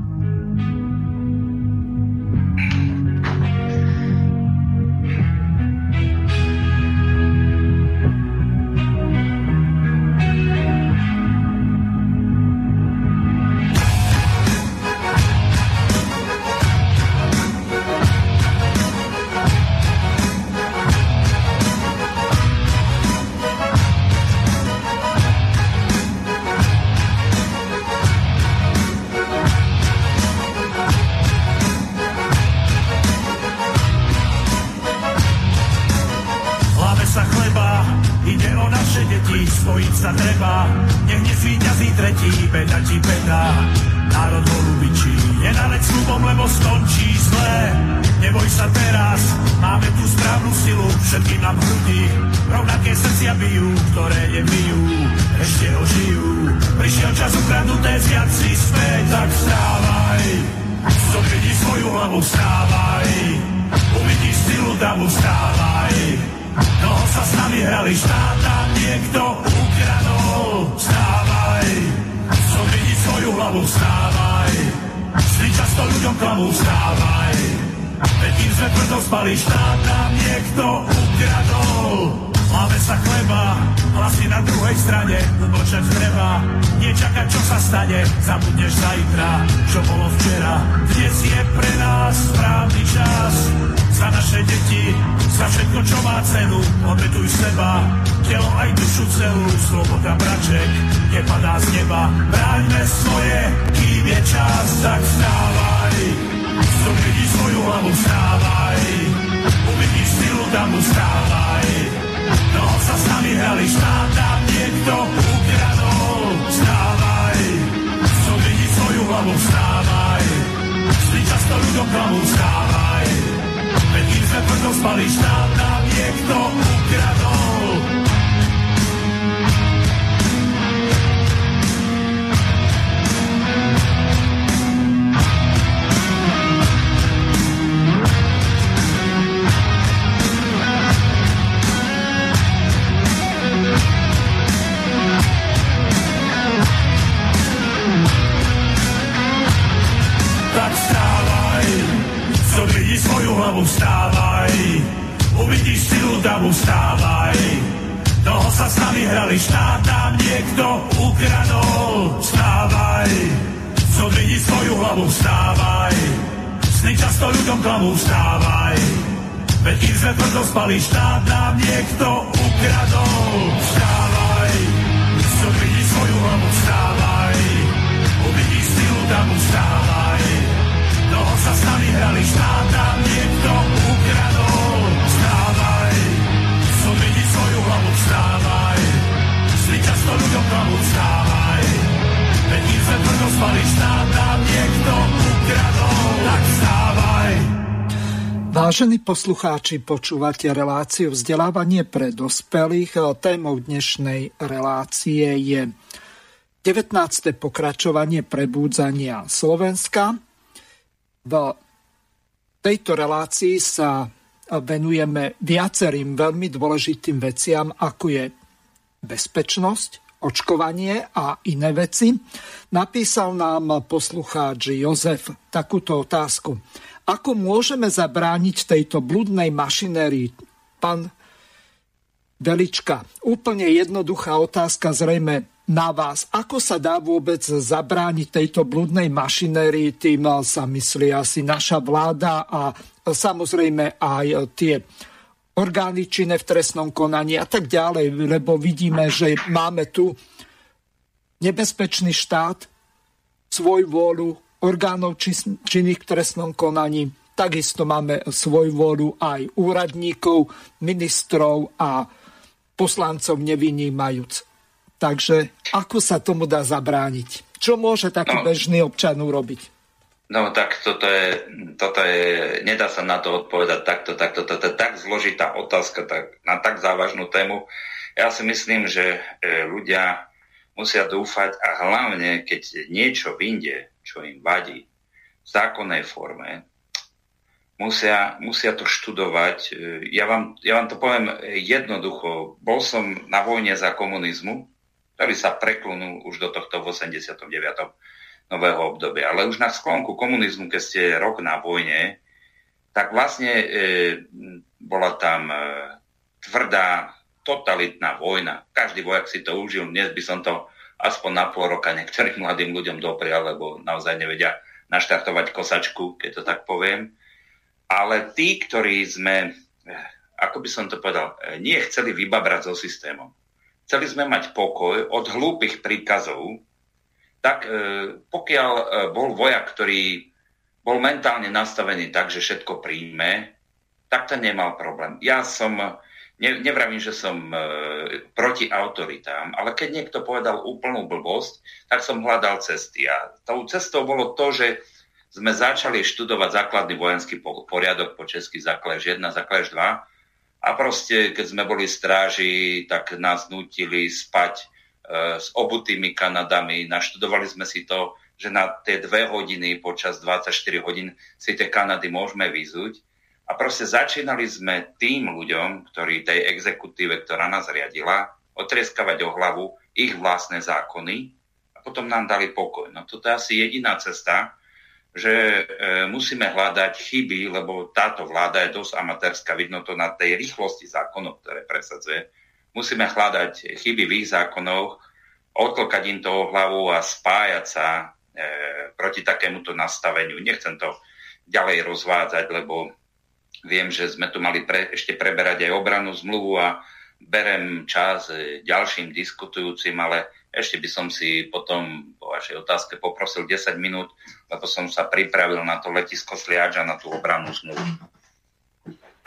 Speaker 7: sloboda mraček nepadá z neba. Bráňme svoje, kým je čas, tak vstávaj. Zobudí svoju hlavu, vstávaj. Uvidíš silu, tam vstávaj. No sa s nami hrali, štát tam niekto ukradol. Vstávaj, zobudí svoju hlavu, vstávaj. Vždy často ľudoklamu, vstávaj. Veď kým sme prvom spali, štát nám niekto ukradol. stylu hlavu vstávaj, uvidíš stylu davu vstávaj. Toho sa s nami hrali štát, nám niekto ukradol. Vstávaj, zodvini svoju hlavu, vstávaj. Sny často ľuďom klamu, vstávaj. Veď kým sme tvrdo spali, štát nám niekto ukradol. Vstávaj, zodvini svoju hlavu, vstávaj. Uvidíš silu, tam vstávaj sa s nami hrali štát a niekto ukradol. Vstávaj, som svoju hlavu, vstávaj. Sli často ľuďom hlavu, vstávaj. Veď kým sme tvrdo spali štát a niekto ukradol. Tak vstávaj.
Speaker 1: Vážení poslucháči, počúvate reláciu vzdelávanie pre dospelých. Témou dnešnej relácie je 19. pokračovanie prebúdzania Slovenska. V tejto relácii sa venujeme viacerým veľmi dôležitým veciam, ako je bezpečnosť, očkovanie a iné veci. Napísal nám poslucháč Jozef takúto otázku. Ako môžeme zabrániť tejto bludnej mašinérii? Pán Velička, úplne jednoduchá otázka zrejme na vás. Ako sa dá vôbec zabrániť tejto bludnej mašinérii? Tým sa myslí asi naša vláda a samozrejme aj tie orgány činné v trestnom konaní a tak ďalej, lebo vidíme, že máme tu nebezpečný štát, svoj vôľu, orgánov činných v trestnom konaní. Takisto máme svoju vôľu aj úradníkov, ministrov a poslancov nevynímajúc. Takže ako sa tomu dá zabrániť? Čo môže taký no, bežný občan urobiť?
Speaker 3: No tak toto je, toto je, nedá sa na to odpovedať takto, takto, toto je tak zložitá otázka tak, na tak závažnú tému. Ja si myslím, že e, ľudia musia dúfať a hlavne, keď niečo vyjde, čo im vadí, v zákonnej forme, musia, musia to študovať. E, ja vám, ja vám to poviem jednoducho. Bol som na vojne za komunizmu, ktorý sa preklonul už do tohto v 89. nového obdobia. Ale už na sklonku komunizmu, keď ste rok na vojne, tak vlastne e, bola tam e, tvrdá, totalitná vojna. Každý vojak si to užil. Dnes by som to aspoň na pol roka niektorým mladým ľuďom doprial, lebo naozaj nevedia naštartovať kosačku, keď to tak poviem. Ale tí, ktorí sme, ako by som to povedal, nie chceli vybabrať so systémom, chceli sme mať pokoj od hlúpych príkazov, tak e, pokiaľ e, bol vojak, ktorý bol mentálne nastavený tak, že všetko príjme, tak ten nemal problém. Ja som ne, nevravím, že som e, proti autoritám, ale keď niekto povedal úplnú blbosť, tak som hľadal cesty. A tou cestou bolo to, že sme začali študovať základný vojenský poriadok po česky Zaklež 1, Zaklež 2 a proste, keď sme boli stráži, tak nás nutili spať e, s obutými Kanadami. Naštudovali sme si to, že na tie dve hodiny počas 24 hodín si tie Kanady môžeme vyzuť. A proste začínali sme tým ľuďom, ktorí tej exekutíve, ktorá nás riadila, otrieskavať o hlavu ich vlastné zákony a potom nám dali pokoj. No toto je asi jediná cesta, že e, musíme hľadať chyby, lebo táto vláda je dosť amatérska, vidno to na tej rýchlosti zákonov, ktoré presadzuje. Musíme hľadať chyby v ich zákonoch, odklkať im to o hlavu a spájať sa e, proti takémuto nastaveniu. Nechcem to ďalej rozvádzať, lebo Viem, že sme tu mali pre, ešte preberať aj obranú zmluvu a berem čas e, ďalším diskutujúcim, ale ešte by som si potom po vašej otázke poprosil 10 minút, lebo som sa pripravil na to letisko Sliač a na tú obranú zmluvu.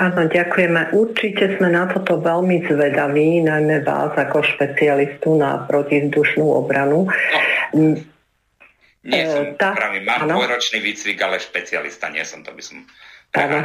Speaker 2: Áno, ďakujeme. Určite sme na toto veľmi zvedaví, najmä vás ako špecialistu na protizdušnú obranu. No,
Speaker 3: nie som, e, tá, pravím, mám dvojročný výcvik, ale špecialista nie som, to by som
Speaker 2: Áno.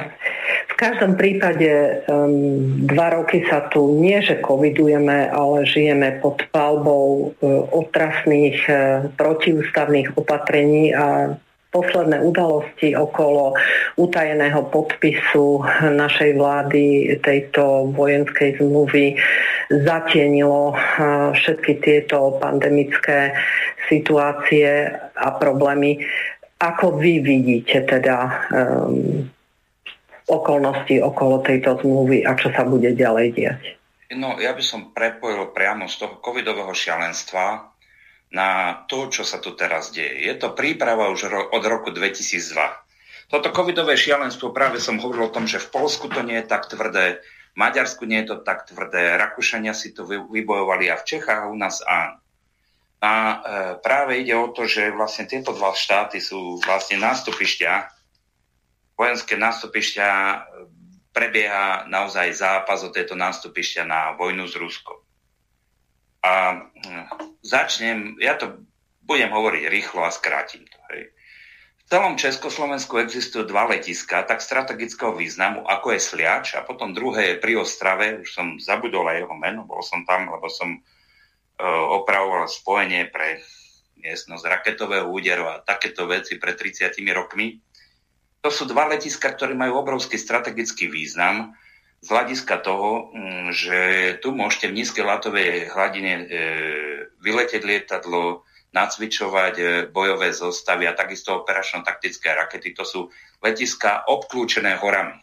Speaker 2: V každom prípade um, dva roky sa tu nie, že covidujeme, ale žijeme pod palbou uh, otrasných uh, protiústavných opatrení a posledné udalosti okolo utajeného podpisu našej vlády tejto vojenskej zmluvy zatienilo uh, všetky tieto pandemické situácie a problémy. Ako vy vidíte teda um, okolnosti okolo tejto zmluvy a čo sa bude ďalej diať?
Speaker 3: No, ja by som prepojil priamo z toho covidového šialenstva na to, čo sa tu teraz deje. Je to príprava už ro- od roku 2002. Toto covidové šialenstvo, práve som hovoril o tom, že v Polsku to nie je tak tvrdé, v Maďarsku nie je to tak tvrdé, Rakúšania si to vybojovali a v Čechách a u nás áno. A e, práve ide o to, že vlastne tieto dva štáty sú vlastne nástupišťa vojenské nástupišťa e, prebieha naozaj zápas o tieto nástupišťa na vojnu s Ruskom. A e, začnem, ja to budem hovoriť rýchlo a skrátim to. Hej. V celom Československu existujú dva letiska tak strategického významu, ako je Sliač a potom druhé je pri Ostrave, už som zabudol aj jeho meno, bol som tam, lebo som uh, opravoval spojenie pre miestnosť raketového úderu a takéto veci pred 30 rokmi. To sú dva letiska, ktoré majú obrovský strategický význam z hľadiska toho, mm, že tu môžete v nízkej latovej hladine e, vyletieť lietadlo, nacvičovať e, bojové zostavy a takisto operačno-taktické rakety. To sú letiska obklúčené horami. E,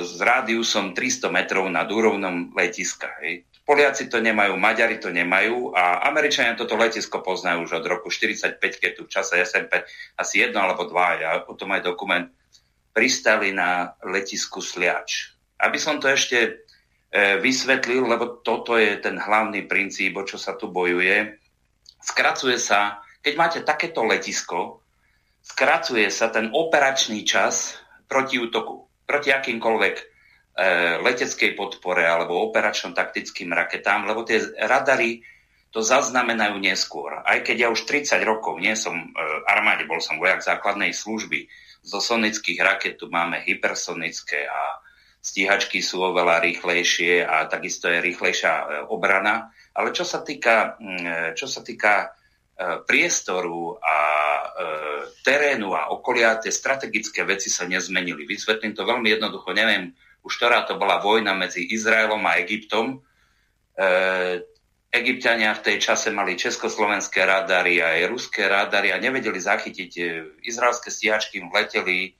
Speaker 3: s rádiusom 300 metrov nad úrovnom letiska. Hej. Poliaci to nemajú, Maďari to nemajú a Američania toto letisko poznajú už od roku 45, keď tu v čase SMP asi jedno alebo dva, ja o tom aj dokument, pristali na letisku Sliač. Aby som to ešte e, vysvetlil, lebo toto je ten hlavný princíp, o čo sa tu bojuje, skracuje sa, keď máte takéto letisko, skracuje sa ten operačný čas proti útoku, proti akýmkoľvek leteckej podpore alebo operačno-taktickým raketám, lebo tie radary to zaznamenajú neskôr. Aj keď ja už 30 rokov nie som e, armáde, bol som vojak základnej služby, zo sonických raket tu máme hypersonické a stíhačky sú oveľa rýchlejšie a takisto je rýchlejšia e, obrana. Ale čo sa týka, čo sa týka e, priestoru a e, terénu a okolia, tie strategické veci sa nezmenili. Vysvetlím to veľmi jednoducho. Neviem, už ktorá to bola vojna medzi Izraelom a Egyptom. E, Egyptiania v tej čase mali československé radary a aj ruské radary a nevedeli zachytiť izraelské stíhačky, im leteli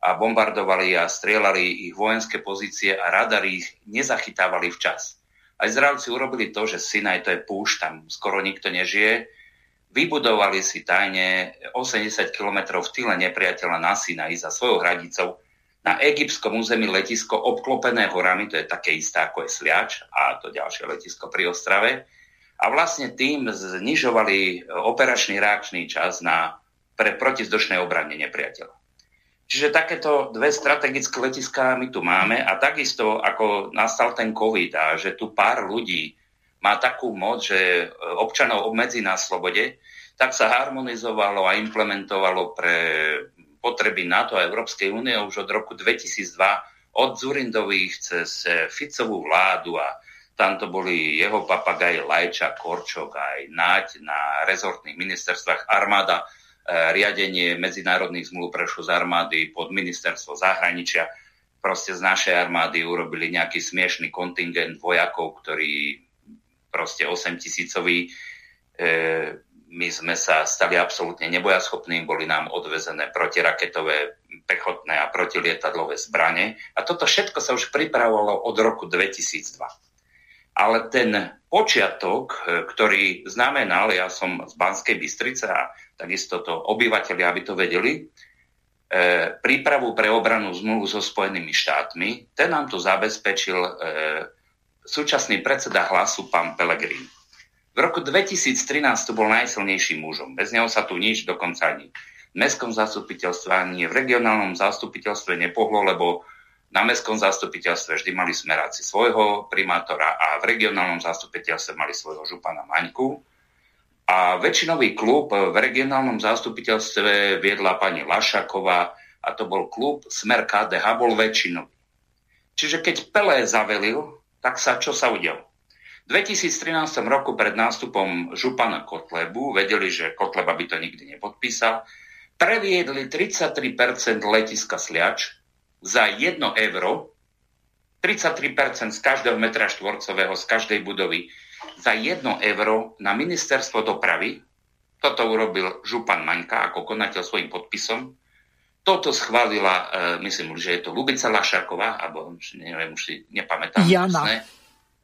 Speaker 3: a bombardovali a strieľali ich vojenské pozície a radary ich nezachytávali včas. A Izraelci urobili to, že Sinaj to je púšť, tam skoro nikto nežije, vybudovali si tajne 80 km v tyle nepriateľa na Sinaj za svojou hradicou na egyptskom území letisko obklopené horami, to je také isté ako je Sliač a to ďalšie letisko pri Ostrave. A vlastne tým znižovali operačný reakčný čas na, pre protizdušné obranie nepriateľa. Čiže takéto dve strategické letiská my tu máme a takisto ako nastal ten COVID a že tu pár ľudí má takú moc, že občanov obmedzí na slobode, tak sa harmonizovalo a implementovalo pre potreby NATO a Európskej únie už od roku 2002 od Zurindových cez Ficovú vládu a tam to boli jeho papagaj Lajča, Korčok aj Naď na rezortných ministerstvách armáda E, riadenie medzinárodných zmluv prešlo z armády pod ministerstvo zahraničia. Proste z našej armády urobili nejaký smiešný kontingent vojakov, ktorí proste 8 tisícoví. E, my sme sa stali absolútne nebojaschopným, boli nám odvezené protiraketové pechotné a protilietadlové zbranie. A toto všetko sa už pripravovalo od roku 2002. Ale ten počiatok, e, ktorý znamenal, ja som z Banskej Bystrice a takisto to obyvateľia, aby to vedeli, e, prípravu pre obranu zmluvu so Spojenými štátmi, ten nám to zabezpečil e, súčasný predseda hlasu, pán Pelegrín. V roku 2013 to bol najsilnejším mužom. Bez neho sa tu nič, dokonca ani v mestskom zastupiteľstve, ani v regionálnom zastupiteľstve nepohlo, lebo na mestskom zastupiteľstve vždy mali smeráci svojho primátora a v regionálnom zastupiteľstve mali svojho župana Maňku. A väčšinový klub v regionálnom zastupiteľstve viedla pani Lašaková a to bol klub Smer KDH, bol väčšinový. Čiže keď Pelé zavelil, tak sa čo sa udialo? V 2013 roku pred nástupom župana Kotlebu vedeli, že Kotleba by to nikdy nepodpísal, previedli 33% letiska Sliač za 1 euro, 33% z každého metra štvorcového, z každej budovy za 1 euro na ministerstvo dopravy. Toto urobil župan Maňka ako konateľ svojim podpisom. Toto schválila, e, myslím, že je to Lubica Lašáková, alebo neviem, už si nepamätám.
Speaker 1: Jana. Presne.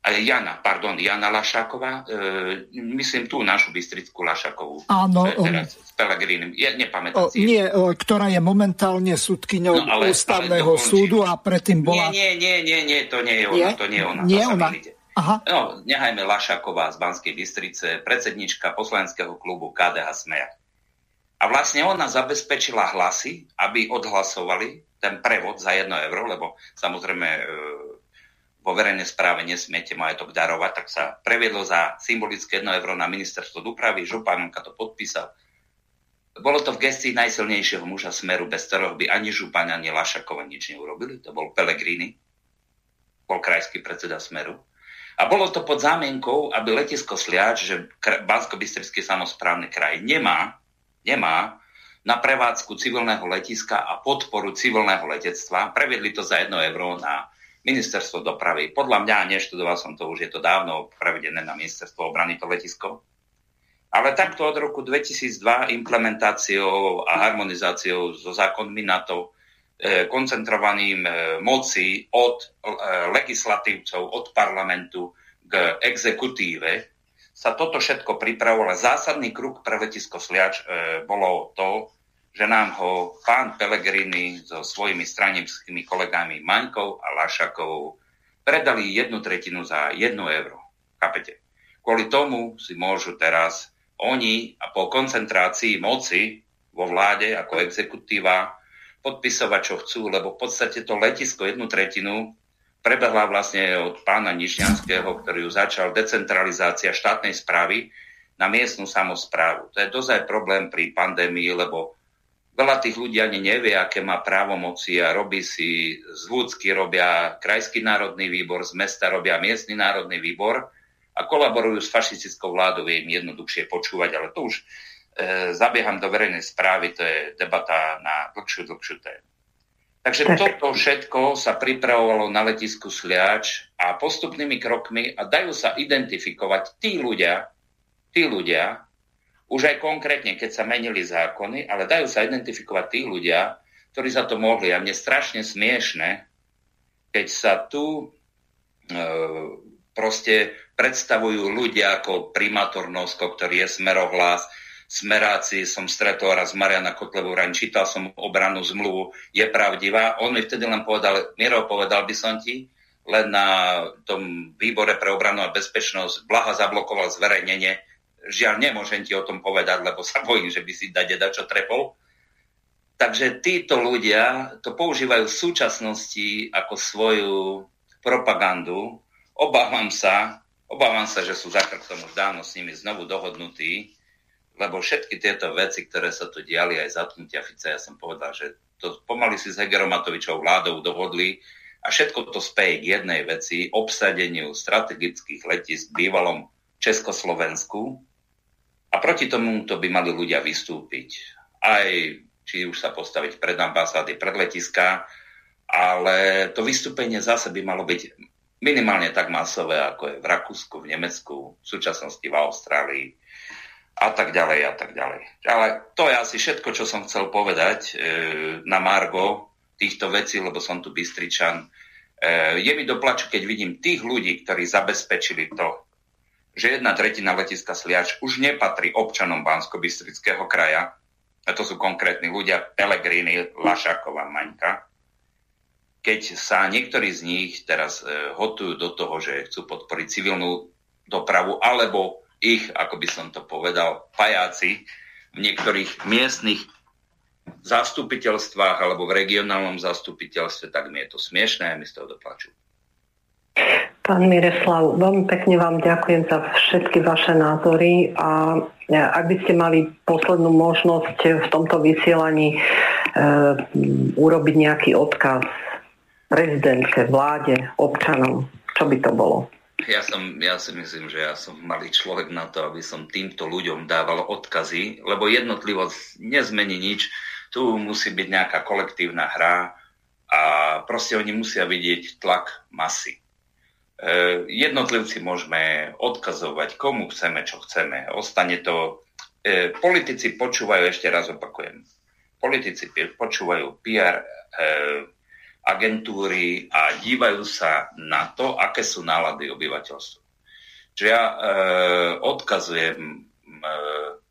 Speaker 3: Jana, pardon, Jana Lašáková, e, myslím tú našu Bystrickú Lašákovú.
Speaker 1: Áno.
Speaker 3: Teraz, s Pelegrínim, ja nepamätám o,
Speaker 1: si. Nie, o, ktorá je momentálne súdkyňou no, ale, ústavného ale súdu a predtým bola...
Speaker 3: Nie, nie, nie, nie, to nie je ona, nie? to nie je ona.
Speaker 1: Nie ona.
Speaker 3: Aha. No, nehajme Lašáková z Banskej Bystrice, predsednička poslaneckého klubu KDH Smer. A vlastne ona zabezpečila hlasy, aby odhlasovali ten prevod za 1 euro, lebo samozrejme e, vo verejnej správe nesmiete majetok darovať, tak sa previedlo za symbolické 1 euro na ministerstvo dopravy, županka to podpísal. bolo to v gestii najsilnejšieho muža Smeru, bez ktorého by ani Župan, ani Lašakova nič neurobili. To bol Pelegrini, bol krajský predseda Smeru. A bolo to pod zámienkou, aby letisko Sliač, že bansko bystrický samozprávny kraj nemá, nemá na prevádzku civilného letiska a podporu civilného letectva. Previedli to za 1 euro na ministerstvo dopravy. Podľa mňa, neštudoval som to, už je to dávno prevedené na ministerstvo obrany to letisko. Ale takto od roku 2002 implementáciou a harmonizáciou so zákonmi NATO, e, koncentrovaným e, moci od e, legislatívcov, od parlamentu k exekutíve, sa toto všetko pripravovalo. Zásadný kruh pre letisko Sliač bolo to, že nám ho pán Pelegrini so svojimi stranickými kolegami Maňkou a Lašakovou predali jednu tretinu za jednu euro. Kapete? Kvôli tomu si môžu teraz oni a po koncentrácii moci vo vláde ako exekutíva podpisovať, čo chcú, lebo v podstate to letisko jednu tretinu prebehla vlastne od pána Nižňanského, ktorý ju začal decentralizácia štátnej správy na miestnu samozprávu. To je dozaj problém pri pandémii, lebo veľa tých ľudí ani nevie, aké má právomoci a robí si z Vúcky robia Krajský národný výbor, z mesta robia miestny národný výbor a kolaborujú s fašistickou vládou, je im jednoduchšie počúvať, ale to už e, zabieham do verejnej správy, to je debata na dlhšiu, dlhšiu tému. Takže tak. toto všetko sa pripravovalo na letisku Sliač a postupnými krokmi a dajú sa identifikovať tí ľudia, tí ľudia, už aj konkrétne, keď sa menili zákony, ale dajú sa identifikovať tí ľudia, ktorí za to mohli. A mne strašne smiešne, keď sa tu e, proste predstavujú ľudia ako primátor Nosko, ktorý je smerohlas, smeráci, som stretol raz Mariana Kotlevu Raň, čítal som obranu zmluvu, je pravdivá. On mi vtedy len povedal, Miro, povedal by som ti, len na tom výbore pre obranu a bezpečnosť Blaha zablokoval zverejnenie. Žiaľ, nemôžem ti o tom povedať, lebo sa bojím, že by si dať čo trepol. Takže títo ľudia to používajú v súčasnosti ako svoju propagandu Obávam sa, obávam sa, že sú za chrbtom už dávno s nimi znovu dohodnutí, lebo všetky tieto veci, ktoré sa tu diali, aj zatknutia Fica, ja som povedal, že to pomaly si s Hegeromatovičou vládou dohodli a všetko to speje k jednej veci, obsadeniu strategických letisk v bývalom Československu a proti tomu to by mali ľudia vystúpiť. Aj či už sa postaviť pred ambasády, pred letiska, ale to vystúpenie zase by malo byť minimálne tak masové, ako je v Rakúsku, v Nemecku, v súčasnosti v Austrálii a tak ďalej a tak ďalej. Ale to je asi všetko, čo som chcel povedať e, na Margo týchto vecí, lebo som tu Bystričan. E, je mi doplaču, keď vidím tých ľudí, ktorí zabezpečili to, že jedna tretina letiska Sliač už nepatrí občanom Bansko-Bystrického kraja, a to sú konkrétni ľudia, Pelegrini, Lašáková, Maňka, keď sa niektorí z nich teraz e, hotujú do toho, že chcú podporiť civilnú dopravu, alebo ich, ako by som to povedal, pajáci v niektorých miestnych zastupiteľstvách alebo v regionálnom zastupiteľstve, tak mi je to smiešné a mi z toho doplačú.
Speaker 2: Pán Mireslav, veľmi pekne vám ďakujem za všetky vaše názory a e, ak by ste mali poslednú možnosť v tomto vysielaní e, urobiť nejaký odkaz prezidentke, vláde, občanom? Čo by to bolo?
Speaker 3: Ja, som, ja si myslím, že ja som malý človek na to, aby som týmto ľuďom dával odkazy, lebo jednotlivosť nezmení nič. Tu musí byť nejaká kolektívna hra a proste oni musia vidieť tlak masy. E, jednotlivci môžeme odkazovať, komu chceme, čo chceme. Ostane to... E, politici počúvajú, ešte raz opakujem, politici počúvajú PR, e, agentúry a dívajú sa na to, aké sú nálady obyvateľstva. Čiže ja odkazujem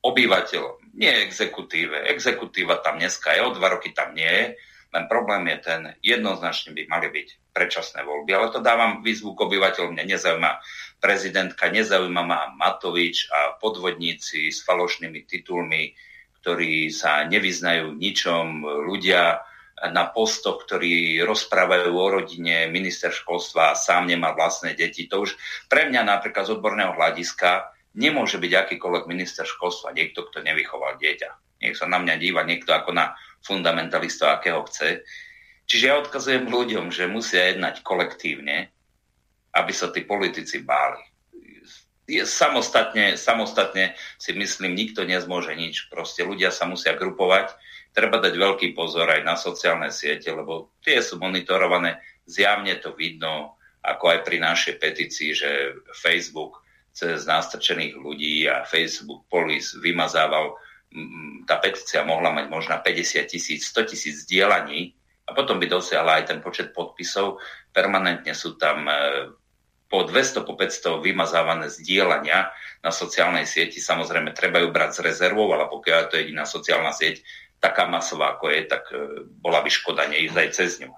Speaker 3: obyvateľom, nie exekutíve. Exekutíva tam dneska je, o dva roky tam nie je, len problém je ten, jednoznačne by mali byť predčasné voľby. Ale to dávam výzvu k obyvateľom, mňa nezaujíma prezidentka, nezaujíma ma Matovič a podvodníci s falošnými titulmi, ktorí sa nevyznajú ničom, ľudia, na postoch, ktorí rozprávajú o rodine, minister školstva a sám nemá vlastné deti. To už pre mňa napríklad z odborného hľadiska nemôže byť akýkoľvek minister školstva niekto, kto nevychoval dieťa. Nech sa na mňa díva niekto ako na fundamentalista, akého chce. Čiže ja odkazujem ľuďom, že musia jednať kolektívne, aby sa tí politici báli. Je samostatne, samostatne si myslím, nikto nezmôže nič. Proste ľudia sa musia grupovať. Treba dať veľký pozor aj na sociálne siete, lebo tie sú monitorované. Zjavne to vidno, ako aj pri našej petícii, že Facebook cez nástrčených ľudí a Facebook Police vymazával, tá petícia mohla mať možno 50 tisíc, 100 tisíc zdieľaní a potom by dosiahla aj ten počet podpisov. Permanentne sú tam e, po 200, po 500 vymazávané zdieľania na sociálnej sieti. Samozrejme, treba ju brať z rezervou, ale pokiaľ je to jediná sociálna sieť, taká masová, ako je, tak e, bola by škoda neísť aj cez ňu.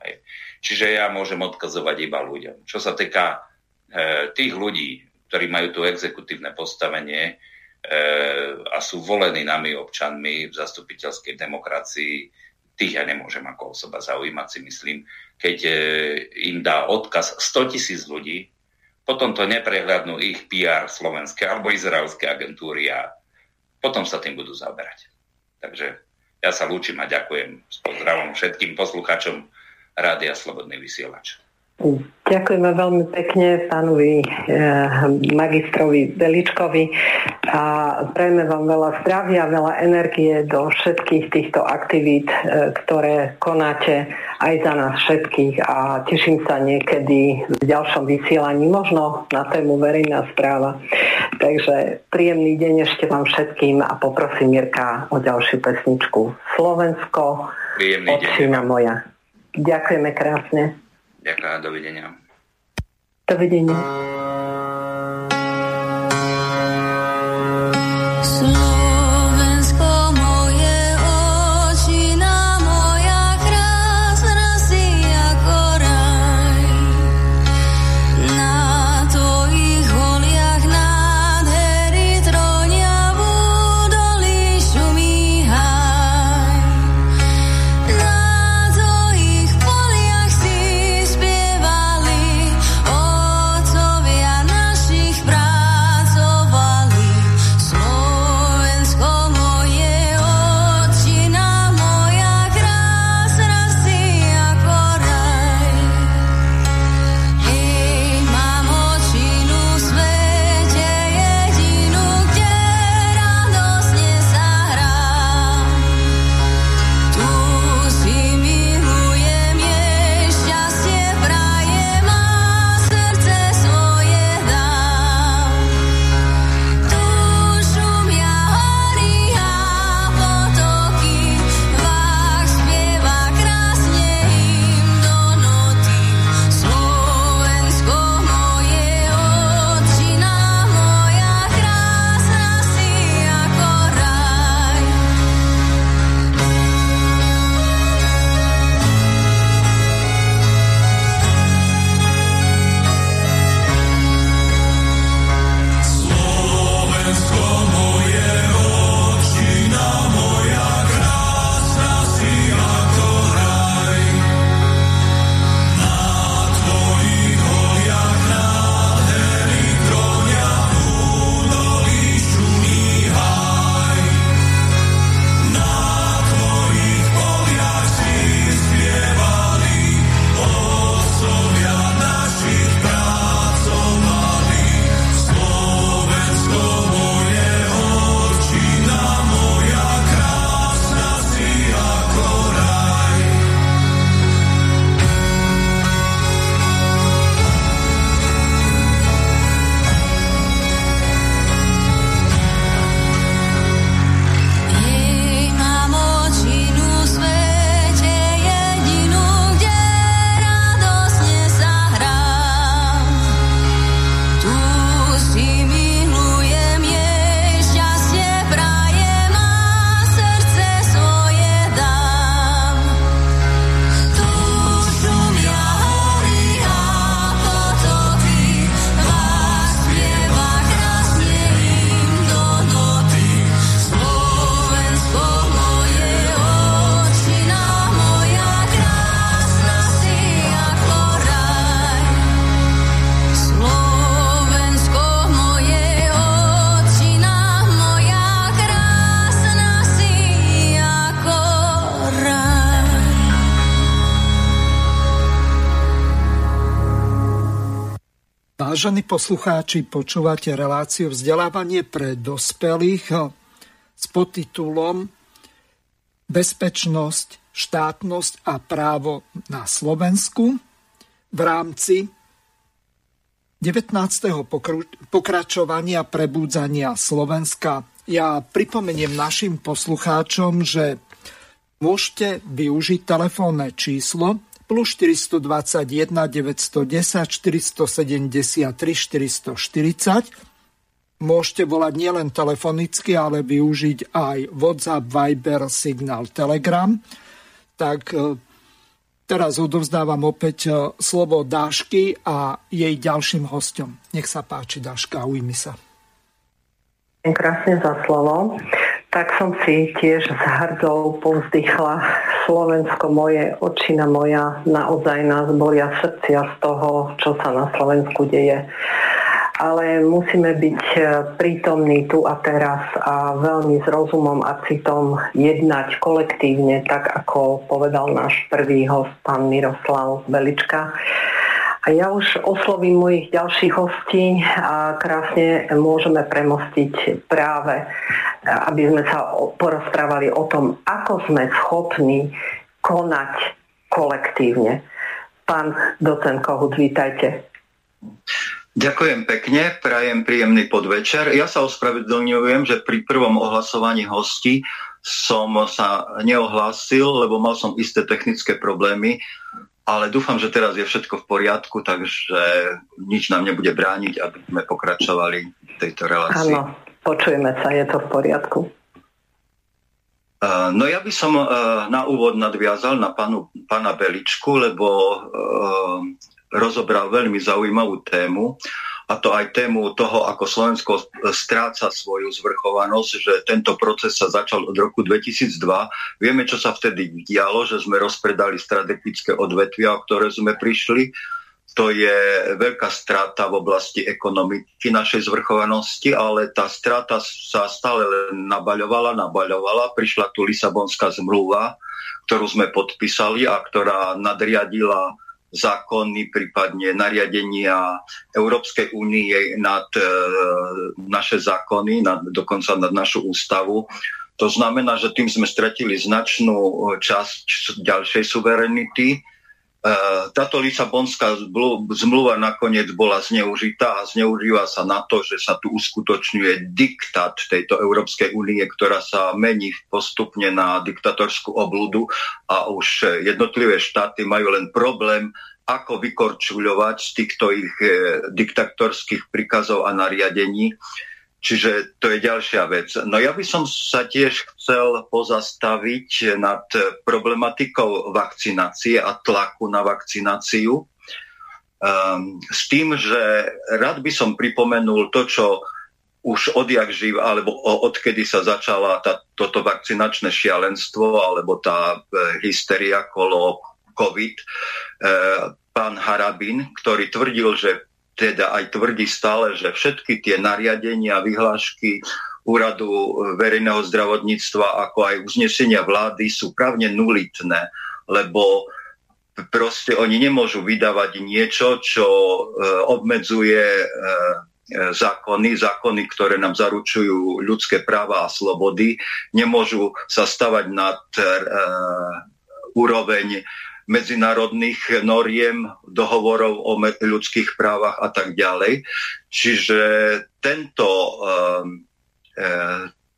Speaker 3: Čiže ja môžem odkazovať iba ľuďom. Čo sa týka e, tých ľudí, ktorí majú tu exekutívne postavenie a sú volení nami občanmi v zastupiteľskej demokracii, tých ja nemôžem ako osoba zaujímať si myslím, keď e, im dá odkaz 100 tisíc ľudí, potom to neprehľadnú ich PR slovenské alebo izraelské agentúry a potom sa tým budú zaoberať. Takže ja sa lúčim a ďakujem s pozdravom všetkým poslucháčom Rádia Slobodný vysielač.
Speaker 2: Ďakujeme veľmi pekne pánovi e, magistrovi Beličkovi a prejme vám veľa zdravia, veľa energie do všetkých týchto aktivít, e, ktoré konáte aj za nás všetkých a teším sa niekedy v ďalšom vysielaní, možno na tému verejná správa. Takže príjemný deň ešte vám všetkým a poprosím Mirka o ďalšiu pesničku. Slovensko,
Speaker 3: Príjemný
Speaker 2: deň. moja. Ďakujeme krásne.
Speaker 3: Ďakujem, dovidenia.
Speaker 2: Dovidenia.
Speaker 1: Vážení poslucháči, počúvate reláciu vzdelávanie pre dospelých s podtitulom Bezpečnosť, štátnosť a právo na Slovensku v rámci 19. pokračovania prebúdzania Slovenska. Ja pripomeniem našim poslucháčom, že môžete využiť telefónne číslo plus 421 910 473 440. Môžete volať nielen telefonicky, ale využiť aj WhatsApp, Viber, Signal, Telegram. Tak e, teraz odovzdávam opäť e, slovo Dášky a jej ďalším hostom. Nech sa páči, Dáška, ujmi sa.
Speaker 2: Krásne za slovo tak som si tiež s hrdou povzdychla Slovensko moje, očina moja, naozaj nás bolia srdcia z toho, čo sa na Slovensku deje. Ale musíme byť e, prítomní tu a teraz a veľmi s rozumom a citom jednať kolektívne, tak ako povedal náš prvý host, pán Miroslav Belička a ja už oslovím mojich ďalších hostí a krásne môžeme premostiť práve, aby sme sa porozprávali o tom, ako sme schopní konať kolektívne. Pán docent Kohut, vítajte.
Speaker 8: Ďakujem pekne, prajem príjemný podvečer. Ja sa ospravedlňujem, že pri prvom ohlasovaní hostí som sa neohlásil, lebo mal som isté technické problémy ale dúfam, že teraz je všetko v poriadku, takže nič nám nebude brániť, aby sme pokračovali v tejto relácii.
Speaker 2: Áno, počujeme sa, je to v poriadku.
Speaker 8: No ja by som na úvod nadviazal na panu, pána Beličku, lebo rozobral veľmi zaujímavú tému a to aj tému toho, ako Slovensko stráca svoju zvrchovanosť, že tento proces sa začal od roku 2002. Vieme, čo sa vtedy dialo, že sme rozpredali strategické odvetvia, o ktoré sme prišli. To je veľká strata v oblasti ekonomiky našej zvrchovanosti, ale tá strata sa stále len nabaľovala, nabaľovala. Prišla tu Lisabonská zmluva, ktorú sme podpísali a ktorá nadriadila zákony, prípadne nariadenia Európskej únie nad e, naše zákony, nad, dokonca nad našu ústavu. To znamená, že tým sme stratili značnú časť ďalšej suverenity. E, táto Lisabonská zmluva nakoniec bola zneužitá a zneužíva sa na to, že sa tu uskutočňuje diktát tejto Európskej únie, ktorá sa mení postupne na diktatorskú obludu a už jednotlivé štáty majú len problém ako vykorčuľovať z týchto ich e, diktatorských príkazov a nariadení. Čiže to je ďalšia vec. No ja by som sa tiež chcel pozastaviť nad problematikou vakcinácie a tlaku na vakcináciu. Um, s tým, že rád by som pripomenul to, čo už odjak živ, alebo odkedy sa začala tá, toto vakcinačné šialenstvo, alebo tá e, hysteria kolo COVID, e, pán Harabin, ktorý tvrdil, že teda aj tvrdí stále, že všetky tie nariadenia, vyhlášky úradu verejného zdravotníctva, ako aj uznesenia vlády sú právne nulitné, lebo proste oni nemôžu vydávať niečo, čo e, obmedzuje e, zákony, zákony, ktoré nám zaručujú ľudské práva a slobody, nemôžu sa stavať nad e, úroveň medzinárodných noriem, dohovorov o ľudských právach a tak ďalej. Čiže tento, ehm, e,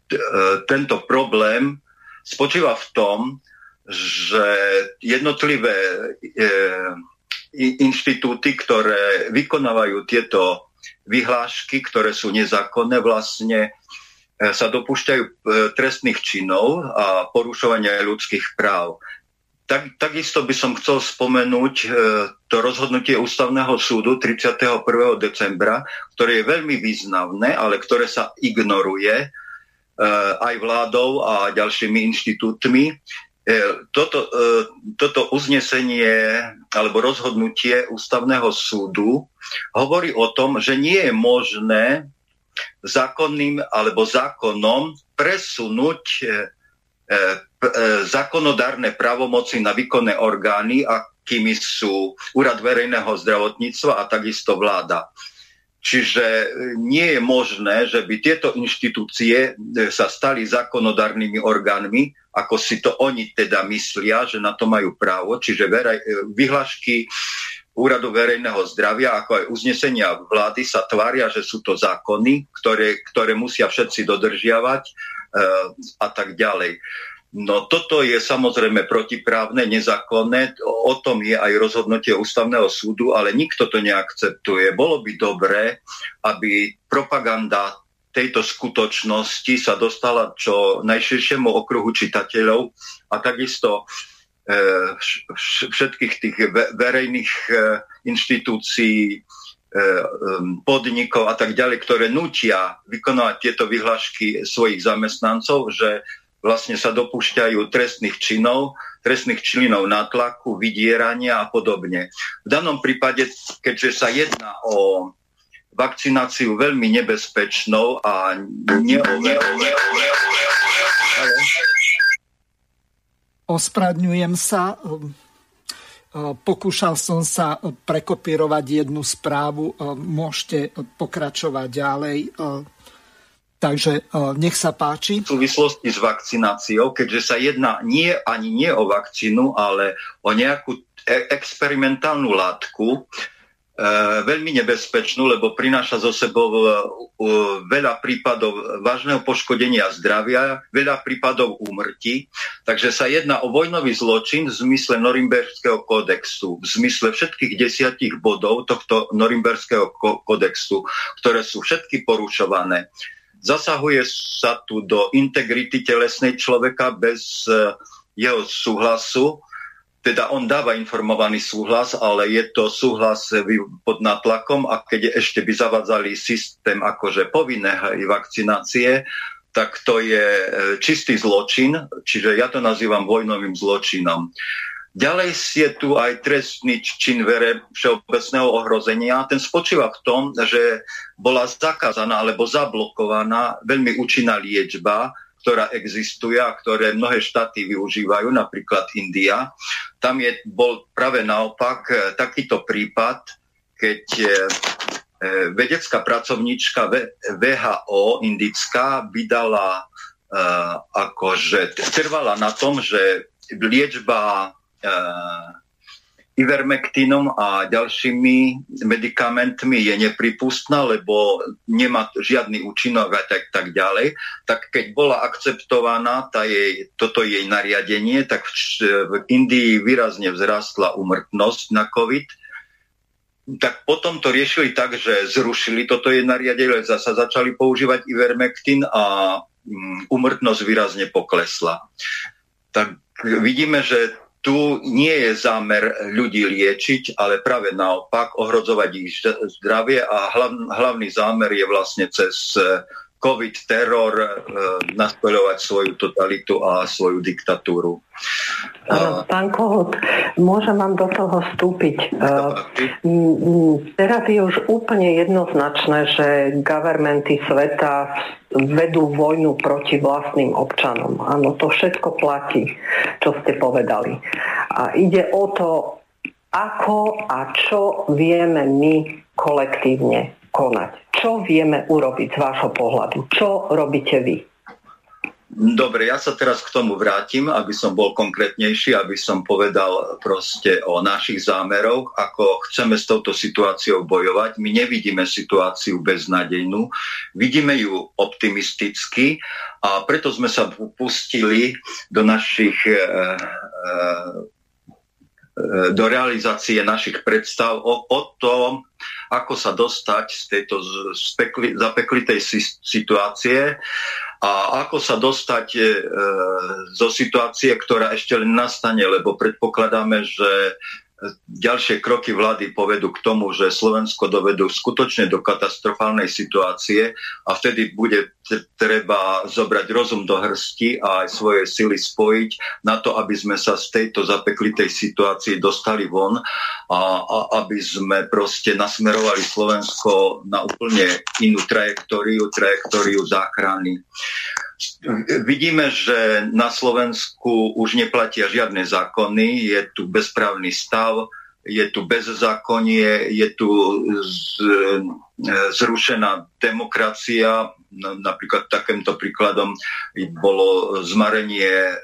Speaker 8: e, tento problém spočíva v tom, že jednotlivé e, inštitúty, ktoré vykonávajú tieto vyhlášky, ktoré sú nezákonné, vlastne sa dopúšťajú trestných činov a porušovania ľudských práv. Tak, takisto by som chcel spomenúť e, to rozhodnutie Ústavného súdu 31. decembra, ktoré je veľmi významné, ale ktoré sa ignoruje e, aj vládou a ďalšími inštitútmi. E, toto, e, toto uznesenie alebo rozhodnutie Ústavného súdu hovorí o tom, že nie je možné zákonným alebo zákonom presunúť e, E, zákonodárne právomoci na výkonné orgány, akými sú Úrad verejného zdravotníctva a takisto vláda. Čiže nie je možné, že by tieto inštitúcie sa stali zákonodárnymi orgánmi, ako si to oni teda myslia, že na to majú právo. Čiže verej, vyhlášky Úradu verejného zdravia, ako aj uznesenia vlády sa tvária, že sú to zákony, ktoré, ktoré musia všetci dodržiavať e, a tak ďalej. No toto je samozrejme protiprávne, nezákonné, o tom je aj rozhodnutie ústavného súdu, ale nikto to neakceptuje. Bolo by dobré, aby propaganda tejto skutočnosti sa dostala čo najširšiemu okruhu čitateľov a takisto E, všetkých tých verejných e, inštitúcií, e, podnikov a tak ďalej, ktoré nutia vykonávať tieto vyhlášky svojich zamestnancov, že vlastne sa dopúšťajú trestných činov, trestných činov nátlaku, vydierania a podobne. V danom prípade, keďže sa jedná o vakcináciu veľmi nebezpečnou a neoverenou,
Speaker 1: Ospravedňujem sa. Pokúšal som sa prekopírovať jednu správu. Môžete pokračovať ďalej. Takže nech sa páči.
Speaker 8: V súvislosti s vakcináciou, keďže sa jedná nie ani nie o vakcínu, ale o nejakú e- experimentálnu látku, E, veľmi nebezpečnú, lebo prináša zo sebou e, veľa prípadov vážneho poškodenia zdravia, veľa prípadov úmrtí. Takže sa jedná o vojnový zločin v zmysle Norimberského kódexu, v zmysle všetkých desiatich bodov tohto Norimberského kódexu, ktoré sú všetky porušované. Zasahuje sa tu do integrity telesnej človeka bez e, jeho súhlasu teda on dáva informovaný súhlas, ale je to súhlas pod natlakom a keď ešte by zavadzali systém akože povinnej vakcinácie, tak to je e, čistý zločin, čiže ja to nazývam vojnovým zločinom. Ďalej je tu aj trestný čin vere všeobecného ohrozenia. Ten spočíva v tom, že bola zakázaná alebo zablokovaná veľmi účinná liečba, ktorá existuje a ktoré mnohé štáty využívajú, napríklad India. Tam je, bol práve naopak e, takýto prípad, keď e, e, vedecká pracovníčka VHO indická vydala akože trvala na tom, že liečba Ivermectinom a ďalšími medikamentmi je nepripustná, lebo nemá žiadny účinok a tak, tak ďalej, tak keď bola akceptovaná tá jej, toto jej nariadenie, tak v, v Indii výrazne vzrastla umrtnosť na COVID, tak potom to riešili tak, že zrušili toto jej nariadenie, zasa začali používať Ivermectin a umrtnosť mm, výrazne poklesla. Tak vidíme, že tu nie je zámer ľudí liečiť, ale práve naopak ohrozovať ich zdravie a hlavný zámer je vlastne cez COVID teror e, nastoľovať svoju totalitu a svoju diktatúru.
Speaker 2: Pán Kohut, môžem vám do toho vstúpiť. E, teraz je už úplne jednoznačné, že governmenty sveta vedú vojnu proti vlastným občanom. Áno, to všetko platí, čo ste povedali. A ide o to, ako a čo vieme my kolektívne konať? Čo vieme urobiť z vášho pohľadu? Čo robíte vy?
Speaker 8: Dobre, ja sa teraz k tomu vrátim, aby som bol konkrétnejší, aby som povedal proste o našich zámeroch, ako chceme s touto situáciou bojovať. My nevidíme situáciu beznadejnú, vidíme ju optimisticky a preto sme sa pustili do našich e, e, do realizácie našich predstav o, o tom, ako sa dostať z tejto spekli, zapeklitej situácie a ako sa dostať e, zo situácie, ktorá ešte len nastane, lebo predpokladáme, že ďalšie kroky vlády povedú k tomu, že Slovensko dovedú skutočne do katastrofálnej situácie a vtedy bude treba zobrať rozum do hrsti a aj svoje sily spojiť na to, aby sme sa z tejto zapeklitej situácii dostali von a, a aby sme proste nasmerovali Slovensko na úplne inú trajektóriu, trajektóriu záchrany. Vidíme, že na Slovensku už neplatia žiadne zákony, je tu bezprávny stav, je tu bezzákonie, je tu z, zrušená demokracia. No, napríklad takýmto príkladom bolo zmarenie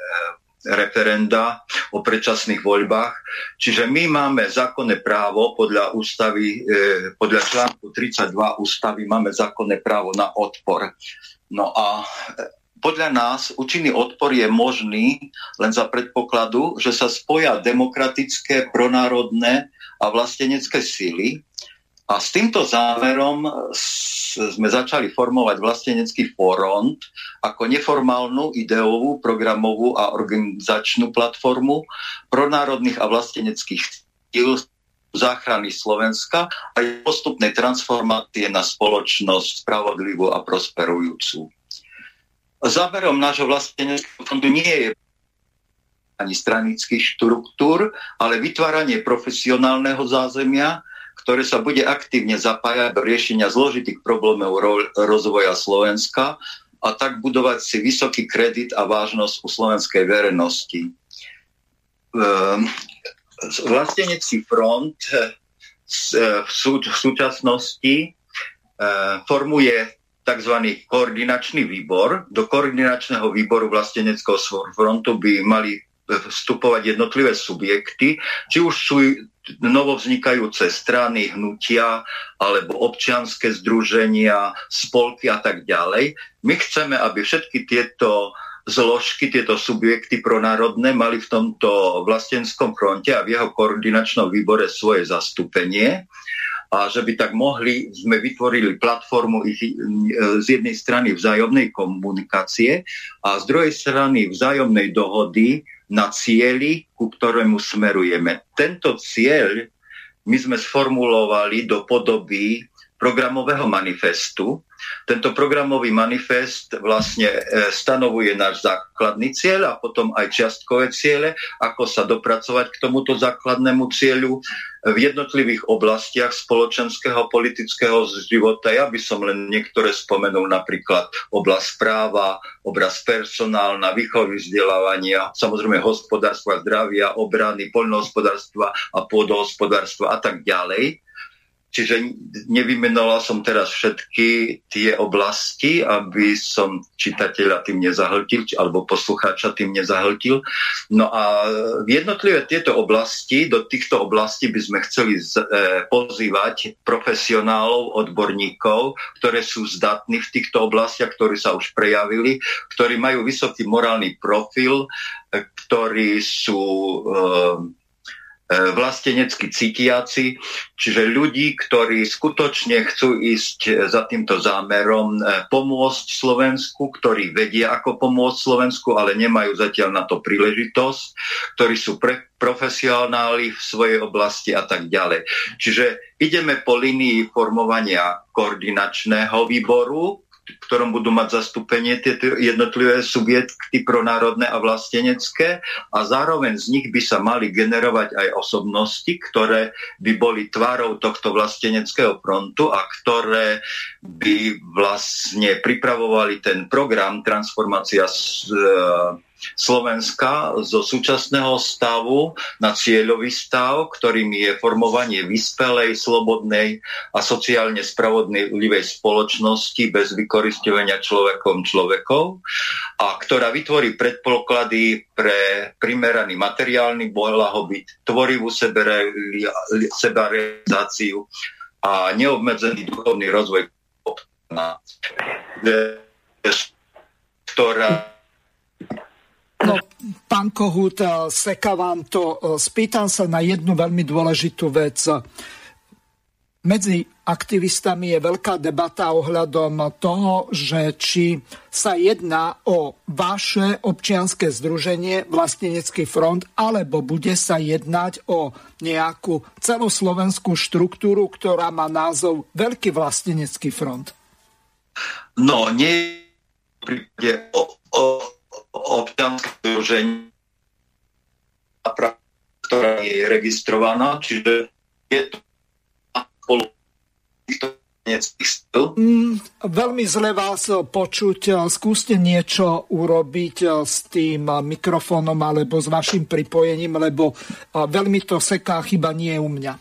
Speaker 8: referenda o predčasných voľbách. Čiže my máme zákonné právo podľa ústavy, e, podľa článku 32 ústavy máme zákonné právo na odpor. No a e, podľa nás účinný odpor je možný len za predpokladu, že sa spoja demokratické, pronárodné a vlastenecké síly a s týmto záverom sme začali formovať vlastenecký front ako neformálnu ideovú, programovú a organizačnú platformu pronárodných a vlasteneckých síl záchrany Slovenska a postupnej transformácie na spoločnosť spravodlivú a prosperujúcu. Záverom nášho vlasteneckého fondu nie je ani stranických štruktúr, ale vytváranie profesionálneho zázemia, ktoré sa bude aktívne zapájať do riešenia zložitých problémov rozvoja Slovenska a tak budovať si vysoký kredit a vážnosť u slovenskej verejnosti. Ehm, vlastenecký front eh, v súčasnosti eh, formuje tzv. koordinačný výbor. Do koordinačného výboru vlasteneckého frontu by mali vstupovať jednotlivé subjekty, či už sú novovznikajúce strany, hnutia alebo občianské združenia, spolky a tak ďalej. My chceme, aby všetky tieto zložky, tieto subjekty pronárodné mali v tomto vlastenskom fronte a v jeho koordinačnom výbore svoje zastúpenie a že by tak mohli, sme vytvorili platformu ich z jednej strany vzájomnej komunikácie a z druhej strany vzájomnej dohody na cieli, ku ktorému smerujeme. Tento cieľ my sme sformulovali do podoby programového manifestu. Tento programový manifest vlastne e, stanovuje náš základný cieľ a potom aj čiastkové ciele, ako sa dopracovať k tomuto základnému cieľu v jednotlivých oblastiach spoločenského politického života. Ja by som len niektoré spomenul, napríklad oblasť práva, obraz personálna, výchovy vzdelávania, samozrejme hospodárstva, zdravia, obrany, poľnohospodárstva a pôdohospodárstva a tak ďalej. Čiže nevymenoval som teraz všetky tie oblasti, aby som čitateľa tým nezahltil, alebo poslucháča tým nezahltil. No a v jednotlivé tieto oblasti, do týchto oblastí by sme chceli z, e, pozývať profesionálov, odborníkov, ktoré sú zdatní v týchto oblastiach, ktorí sa už prejavili, ktorí majú vysoký morálny profil, e, ktorí sú E, vlastenecky cítiaci, čiže ľudí, ktorí skutočne chcú ísť za týmto zámerom e, pomôcť Slovensku, ktorí vedia, ako pomôcť Slovensku, ale nemajú zatiaľ na to príležitosť, ktorí sú pre, profesionáli v svojej oblasti a tak ďalej. Čiže ideme po linii formovania koordinačného výboru, ktorom budú mať zastúpenie tieto jednotlivé subjekty pronárodné a vlastenecké a zároveň z nich by sa mali generovať aj osobnosti, ktoré by boli tvárou tohto vlasteneckého frontu a ktoré by vlastne pripravovali ten program transformácia z, Slovenska zo súčasného stavu na cieľový stav, ktorým je formovanie vyspelej, slobodnej a sociálne spravodlivej spoločnosti bez vykoristovania človekom človekov a ktorá vytvorí predpoklady pre primeraný materiálny blahobyt, tvorivú sebarealizáciu a neobmedzený duchovný rozvoj. Ktorá
Speaker 1: No, pán Kohut, eh, seka vám to. Eh, spýtam sa na jednu veľmi dôležitú vec. Medzi aktivistami je veľká debata ohľadom toho, že či sa jedná o vaše občianske združenie Vlastenecký front, alebo bude sa jednať o nejakú celoslovenskú štruktúru, ktorá má názov Veľký Vlastenecký front.
Speaker 8: No, nie prípade o, o občianske združenie, ktorá je registrovaná, čiže je to spolu
Speaker 1: Mm, veľmi zle vás počuť. Skúste niečo urobiť s tým mikrofónom alebo s vašim pripojením, lebo veľmi to seká, chyba nie je u mňa.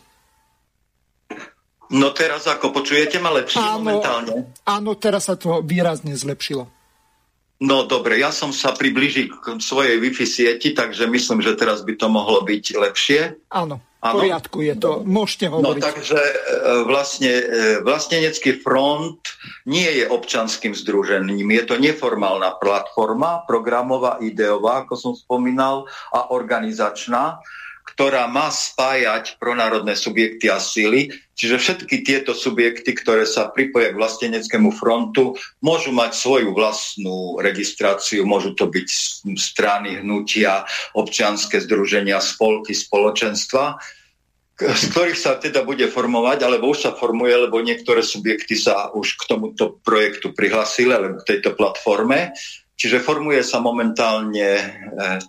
Speaker 8: No teraz ako počujete ma lepšie áno, momentálne?
Speaker 1: Áno, teraz sa to výrazne zlepšilo.
Speaker 8: No dobre, ja som sa približil k svojej Wi-Fi sieti, takže myslím, že teraz by to mohlo byť lepšie.
Speaker 1: Áno. V poriadku je to, môžete no, hovoriť.
Speaker 8: No takže e, vlastne e, vlastenecký front nie je občanským združením, je to neformálna platforma, programová, ideová, ako som spomínal, a organizačná, ktorá má spájať pronárodné subjekty a síly. Čiže všetky tieto subjekty, ktoré sa pripoja k vlasteneckému frontu, môžu mať svoju vlastnú registráciu, môžu to byť strany, hnutia, občianske združenia, spolky, spoločenstva, z ktorých sa teda bude formovať, alebo už sa formuje, lebo niektoré subjekty sa už k tomuto projektu prihlasili, alebo k tejto platforme. Čiže formuje sa momentálne e,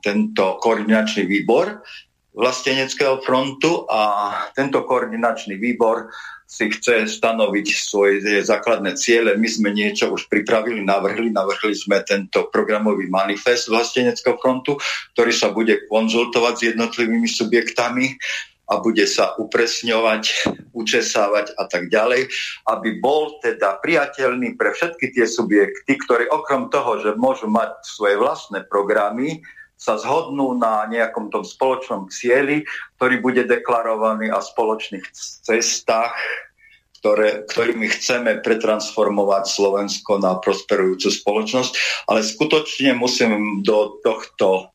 Speaker 8: tento koordinačný výbor, vlasteneckého frontu a tento koordinačný výbor si chce stanoviť svoje základné ciele. My sme niečo už pripravili, navrhli. Navrhli sme tento programový manifest vlasteneckého frontu, ktorý sa bude konzultovať s jednotlivými subjektami a bude sa upresňovať, učesávať a tak ďalej, aby bol teda priateľný pre všetky tie subjekty, ktoré okrem toho, že môžu mať svoje vlastné programy, sa zhodnú na nejakom tom spoločnom cieli, ktorý bude deklarovaný a spoločných cestách, ktoré, ktorými chceme pretransformovať Slovensko na prosperujúcu spoločnosť. Ale skutočne musím do tohto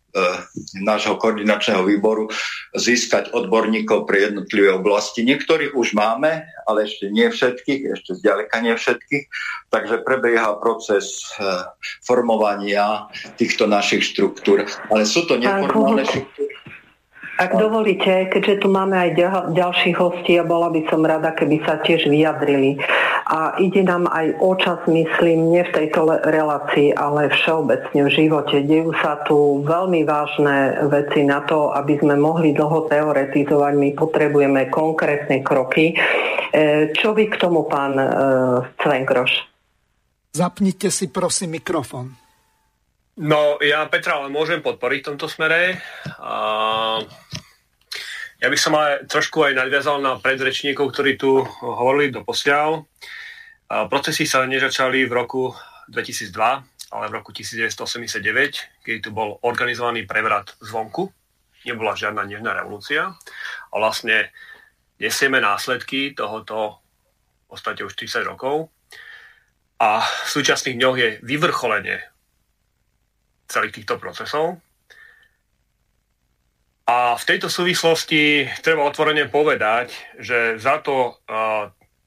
Speaker 8: nášho koordinačného výboru získať odborníkov pre jednotlivé oblasti. Niektorých už máme, ale ešte nie všetkých, ešte zďaleka nie všetkých. Takže prebieha proces e, formovania týchto našich štruktúr. Ale sú to neformálne štruktúry.
Speaker 2: Ak dovolíte, keďže tu máme aj ďalších hostí a bola by som rada, keby sa tiež vyjadrili. A ide nám aj o čas, myslím, nie v tejto relácii, ale všeobecne v živote. Dejú sa tu veľmi vážne veci na to, aby sme mohli dlho teoretizovať. My potrebujeme konkrétne kroky. E, čo vy k tomu, pán e, Cvengroš?
Speaker 1: Zapnite si prosím mikrofón.
Speaker 5: No, ja Petra ale môžem podporiť v tomto smere. A ja by som aj trošku aj nadviazal na predrečníkov, ktorí tu hovorili do posiaľ. Procesy sa nezačali v roku 2002, ale v roku 1989, keď tu bol organizovaný prevrat zvonku. Nebola žiadna nežná revolúcia. A vlastne nesieme následky tohoto v podstate už 30 rokov. A v súčasných dňoch je vyvrcholenie celých týchto procesov. A v tejto súvislosti treba otvorene povedať, že za to,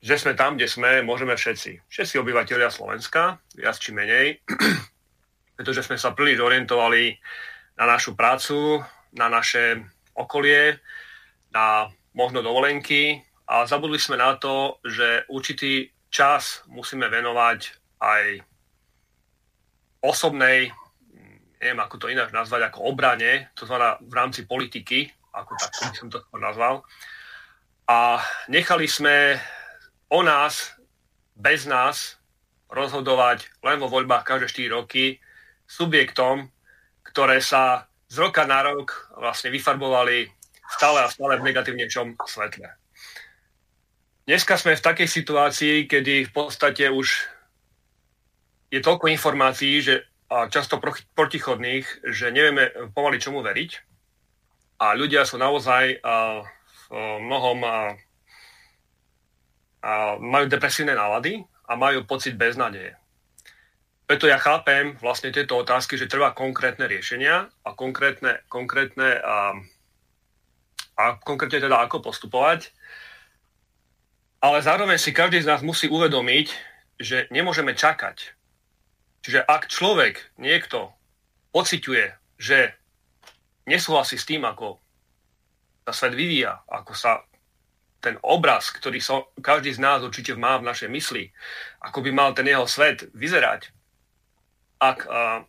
Speaker 5: že sme tam, kde sme, môžeme všetci. Všetci obyvateľia Slovenska, viac či menej, pretože sme sa príliš orientovali na našu prácu, na naše okolie, na možno dovolenky a zabudli sme na to, že určitý čas musíme venovať aj osobnej neviem ako to ináč nazvať, ako obrane, to znamená v rámci politiky, ako tak by som to nazval. A nechali sme o nás, bez nás, rozhodovať len vo voľbách každé 4 roky subjektom, ktoré sa z roka na rok vlastne vyfarbovali stále a stále v negatívnejšom svetle. Dneska sme v takej situácii, kedy v podstate už je toľko informácií, že a často protichodných, že nevieme pomaly čomu veriť a ľudia sú naozaj v mnohom a majú depresívne nálady a majú pocit beznádeje. Preto ja chápem vlastne tieto otázky, že treba konkrétne riešenia a konkrétne, konkrétne a, a konkrétne teda ako postupovať. Ale zároveň si každý z nás musí uvedomiť, že nemôžeme čakať Čiže ak človek, niekto, pociťuje, že nesúhlasí s tým, ako sa svet vyvíja, ako sa ten obraz, ktorý so, každý z nás určite má v našej mysli, ako by mal ten jeho svet vyzerať, ak a,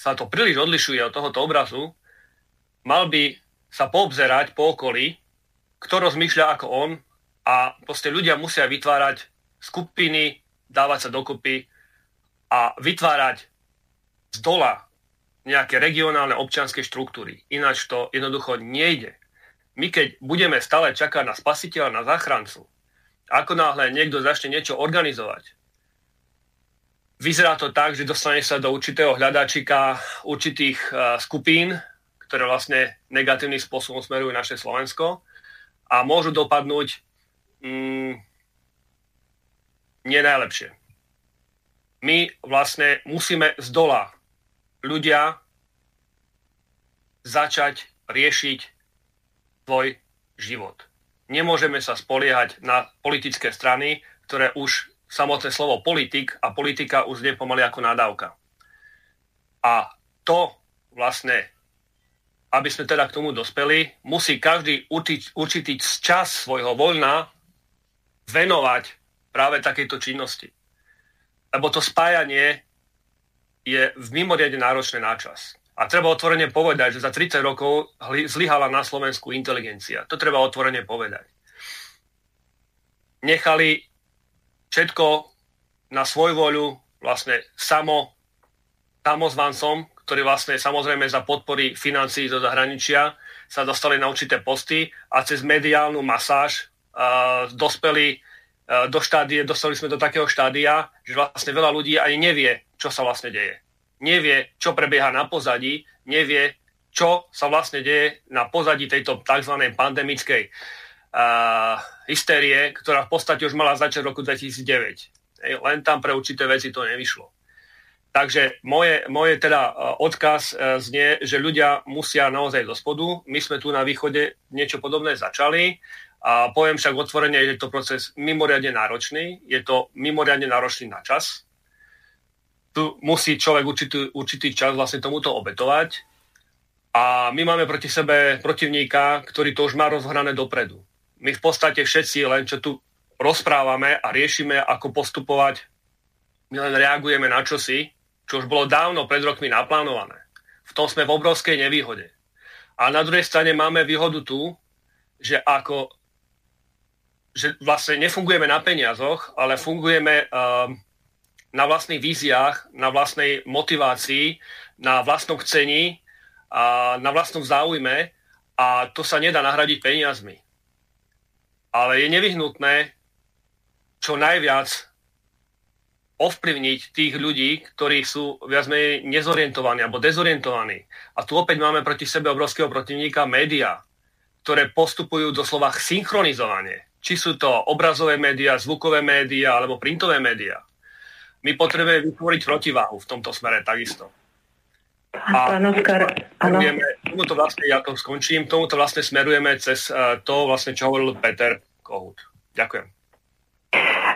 Speaker 5: sa to príliš odlišuje od tohoto obrazu, mal by sa poobzerať po okolí, kto rozmýšľa ako on a proste ľudia musia vytvárať skupiny, dávať sa dokopy a vytvárať z dola nejaké regionálne občianske štruktúry. Ináč to jednoducho nejde. My keď budeme stále čakať na spasiteľa, na záchrancu, ako náhle niekto začne niečo organizovať, vyzerá to tak, že dostane sa do určitého hľadáčika určitých uh, skupín, ktoré vlastne negatívnym spôsobom smerujú naše Slovensko a môžu dopadnúť mm, nie najlepšie. My vlastne musíme z dola ľudia začať riešiť svoj život. Nemôžeme sa spoliehať na politické strany, ktoré už samotné slovo politik a politika už nie pomaly ako nadávka. A to vlastne, aby sme teda k tomu dospeli, musí každý určiť, určitý čas svojho voľna venovať práve takejto činnosti. Lebo to spájanie je v mimoriadne náročné na čas. A treba otvorene povedať, že za 30 rokov zlyhala na Slovensku inteligencia. To treba otvorene povedať. Nechali všetko na svoj voľu vlastne samo, samozvancom, ktorí vlastne samozrejme za podpory financií zo zahraničia sa dostali na určité posty a cez mediálnu masáž uh, dospeli do štádie, dostali sme do takého štádia, že vlastne veľa ľudí ani nevie, čo sa vlastne deje nevie, čo prebieha na pozadí, nevie, čo sa vlastne deje na pozadí tejto tzv. pandemickej uh, hystérie, ktorá v podstate už mala začať v roku 2009. Ej, len tam pre určité veci to nevyšlo. Takže moje, moje teda odkaz znie, že ľudia musia naozaj do spodu. My sme tu na východe niečo podobné začali a poviem však otvorene, je to proces mimoriadne náročný. Je to mimoriadne náročný na čas tu musí človek určitý, určitý čas vlastne tomuto obetovať. A my máme proti sebe protivníka, ktorý to už má rozhrané dopredu. My v podstate všetci len čo tu rozprávame a riešime, ako postupovať, my len reagujeme na čosi, čo už bolo dávno pred rokmi naplánované. V tom sme v obrovskej nevýhode. A na druhej strane máme výhodu tu, že ako že vlastne nefungujeme na peniazoch, ale fungujeme uh, na vlastných víziách, na vlastnej motivácii, na vlastnom chcení a na vlastnom záujme a to sa nedá nahradiť peniazmi. Ale je nevyhnutné čo najviac ovplyvniť tých ľudí, ktorí sú viac menej nezorientovaní alebo dezorientovaní. A tu opäť máme proti sebe obrovského protivníka médiá, ktoré postupujú doslova synchronizovanie. Či sú to obrazové médiá, zvukové médiá alebo printové médiá my potrebujeme vytvoriť protiváhu v tomto smere takisto.
Speaker 2: A Pán Oskar,
Speaker 5: tomuto vlastne, ja to skončím, tomuto vlastne smerujeme cez uh, to, vlastne, čo hovoril Peter Kohut. Ďakujem.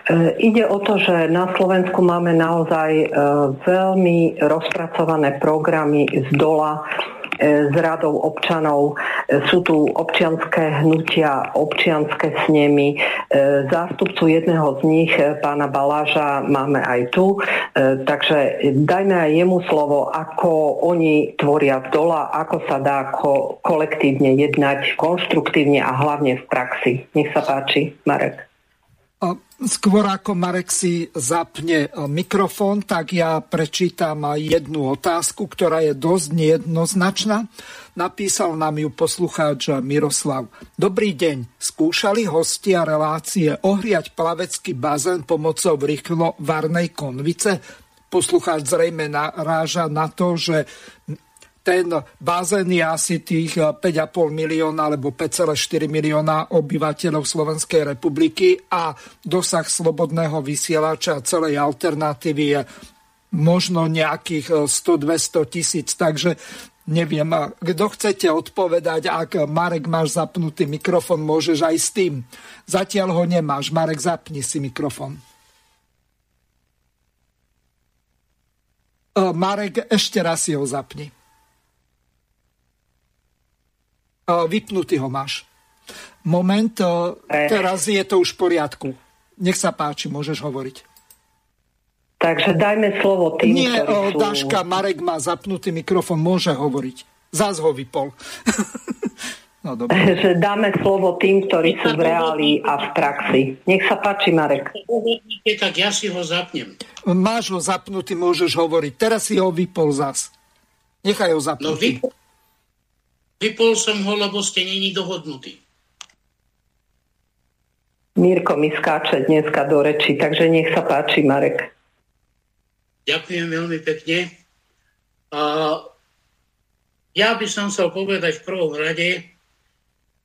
Speaker 2: Uh, ide o to, že na Slovensku máme naozaj uh, veľmi rozpracované programy z dola, E, s radou občanov. E, sú tu občianské hnutia, občianské snemy. E, zástupcu jedného z nich, pána Baláža, máme aj tu. Takže dajme aj jemu slovo, ako oni tvoria z dola, ako sa dá ko- kolektívne jednať konštruktívne a hlavne v praxi. Nech sa páči, Marek.
Speaker 1: Skôr ako Marek si zapne mikrofón, tak ja prečítam jednu otázku, ktorá je dosť nejednoznačná. Napísal nám ju poslucháč Miroslav. Dobrý deň. Skúšali hostia relácie ohriať plavecký bazén pomocou rýchlo varnej konvice? Poslucháč zrejme naráža na to, že ten bazén je asi tých 5,5 eh, milióna alebo 5,4 milióna obyvateľov Slovenskej republiky a dosah slobodného vysielača a celej alternatívy je možno nejakých 100-200 eh, tisíc. Takže neviem, kto chcete odpovedať, ak Marek máš zapnutý mikrofon, môžeš aj s tým. Zatiaľ ho nemáš. Marek, zapni si mikrofon. Eh, Marek, ešte raz si ho zapni. Vypnutý ho máš. Moment, teraz je to už v poriadku. Nech sa páči, môžeš hovoriť.
Speaker 2: Takže dajme slovo tým,
Speaker 1: Nie, o, sú... Daška, Marek má zapnutý mikrofon, môže hovoriť. Zás ho vypol.
Speaker 2: No, že dáme slovo tým, ktorí sú v reáli a v praxi. Nech sa páči, Marek.
Speaker 4: Tak ja si ho zapnem.
Speaker 1: Máš ho zapnutý, môžeš hovoriť. Teraz si ho vypol zas. Nechaj ho zapnutý. No, vypol,
Speaker 4: vypol som ho, lebo ste není dohodnutí.
Speaker 2: Mirko mi skáče dneska do reči, takže nech sa páči, Marek.
Speaker 4: Ďakujem veľmi pekne. A ja by som chcel povedať v prvom rade,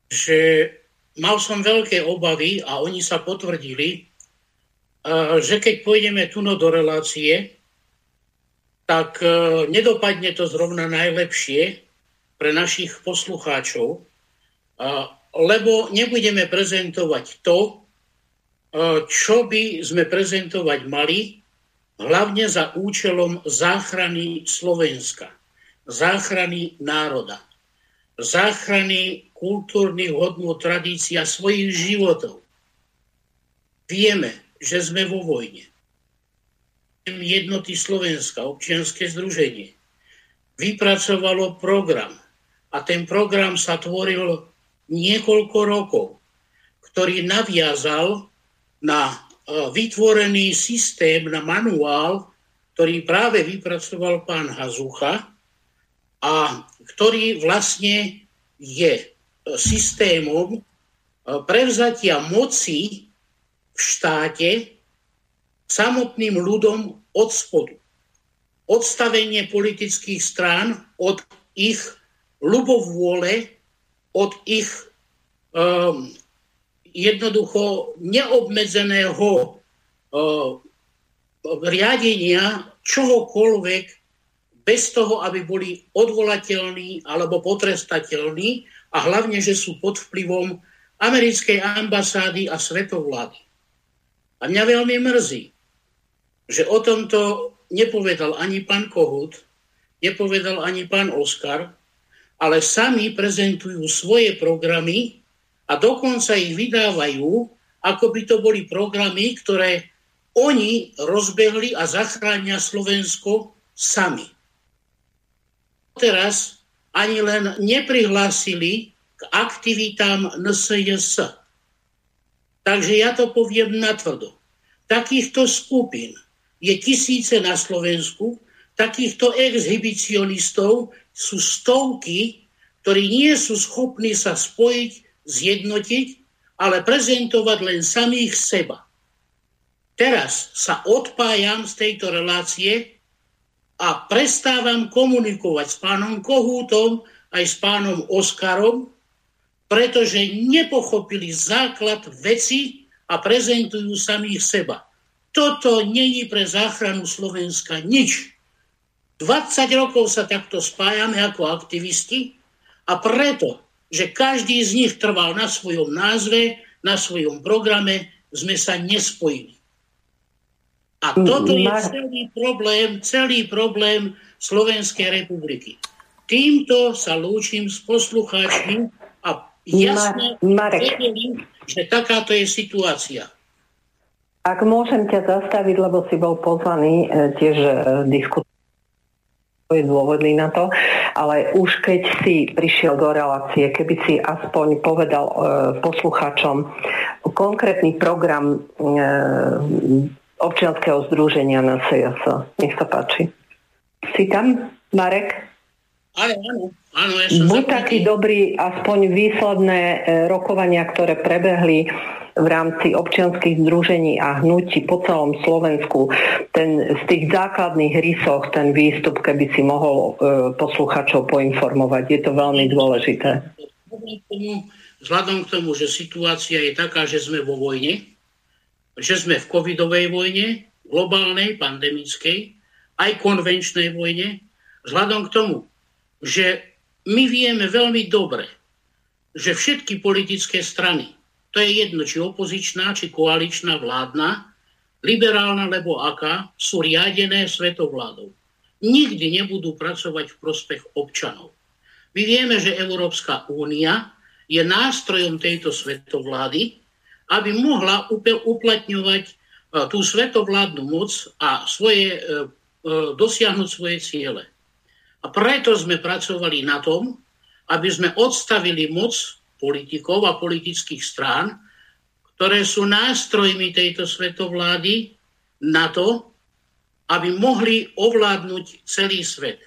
Speaker 4: že mal som veľké obavy a oni sa potvrdili, že keď pôjdeme tu do relácie, tak e, nedopadne to zrovna najlepšie pre našich poslucháčov, lebo nebudeme prezentovať to, čo by sme prezentovať mali, hlavne za účelom záchrany Slovenska, záchrany národa, záchrany kultúrnych hodnot, tradícií a svojich životov. Vieme, že sme vo vojne. Jednoty Slovenska, občianske združenie, vypracovalo program a ten program sa tvoril niekoľko rokov, ktorý naviazal na e, vytvorený systém, na manuál, ktorý práve vypracoval pán Hazucha a ktorý vlastne je systémom e, prevzatia moci v štáte samotným ľudom od spodu. Odstavenie politických strán od ich ľubovôle, od ich um, jednoducho neobmedzeného um, riadenia čohokoľvek bez toho, aby boli odvolateľní alebo potrestateľní a hlavne, že sú pod vplyvom americkej ambasády a svetovlády. A mňa veľmi mrzí, že o tomto nepovedal ani pán Kohut, nepovedal ani pán Oskar, ale sami prezentujú svoje programy a dokonca ich vydávajú, ako by to boli programy, ktoré oni rozbehli a zachránia Slovensko sami. Teraz ani len neprihlásili k aktivitám NSJS. Takže ja to poviem natvrdo. Takýchto skupín je tisíce na Slovensku, takýchto exhibicionistov sú stovky, ktorí nie sú schopní sa spojiť, zjednotiť, ale prezentovať len samých seba. Teraz sa odpájam z tejto relácie a prestávam komunikovať s pánom Kohútom aj s pánom Oskarom, pretože nepochopili základ veci a prezentujú samých seba. Toto není pre záchranu Slovenska nič. 20 rokov sa takto spájame ako aktivisti a preto, že každý z nich trval na svojom názve, na svojom programe, sme sa nespojili. A toto je celý problém, celý problém Slovenskej republiky. Týmto sa lúčim s poslucháčmi a jasne vedeli, že takáto je situácia.
Speaker 2: Ak môžem ťa zastaviť, lebo si bol pozvaný e, tiež e, diskutovať je dôvodný na to, ale už keď si prišiel do relácie, keby si aspoň povedal e, poslucháčom konkrétny program e, občianského združenia na CSS. Nech sa páči. Si tam, Marek?
Speaker 4: Áno, áno. áno ja
Speaker 2: Buď taký dobrý, aspoň výsledné e, rokovania, ktoré prebehli v rámci občianských združení a hnutí po celom Slovensku, ten, z tých základných rysoch ten výstup, keby si mohol e, posluchačov poinformovať. Je to veľmi dôležité.
Speaker 4: Vzhľadom k tomu, že situácia je taká, že sme vo vojne, že sme v covidovej vojne, globálnej, pandemickej, aj konvenčnej vojne, vzhľadom k tomu, že my vieme veľmi dobre, že všetky politické strany, to je jedno, či opozičná, či koaličná, vládna, liberálna, lebo aká, sú riadené svetovládou. Nikdy nebudú pracovať v prospech občanov. My vieme, že Európska únia je nástrojom tejto svetovlády, aby mohla uplatňovať e, tú svetovládnu moc a svoje, e, e, dosiahnuť svoje ciele. A preto sme pracovali na tom, aby sme odstavili moc politikov a politických strán, ktoré sú nástrojmi tejto svetovlády na to, aby mohli ovládnuť celý svet.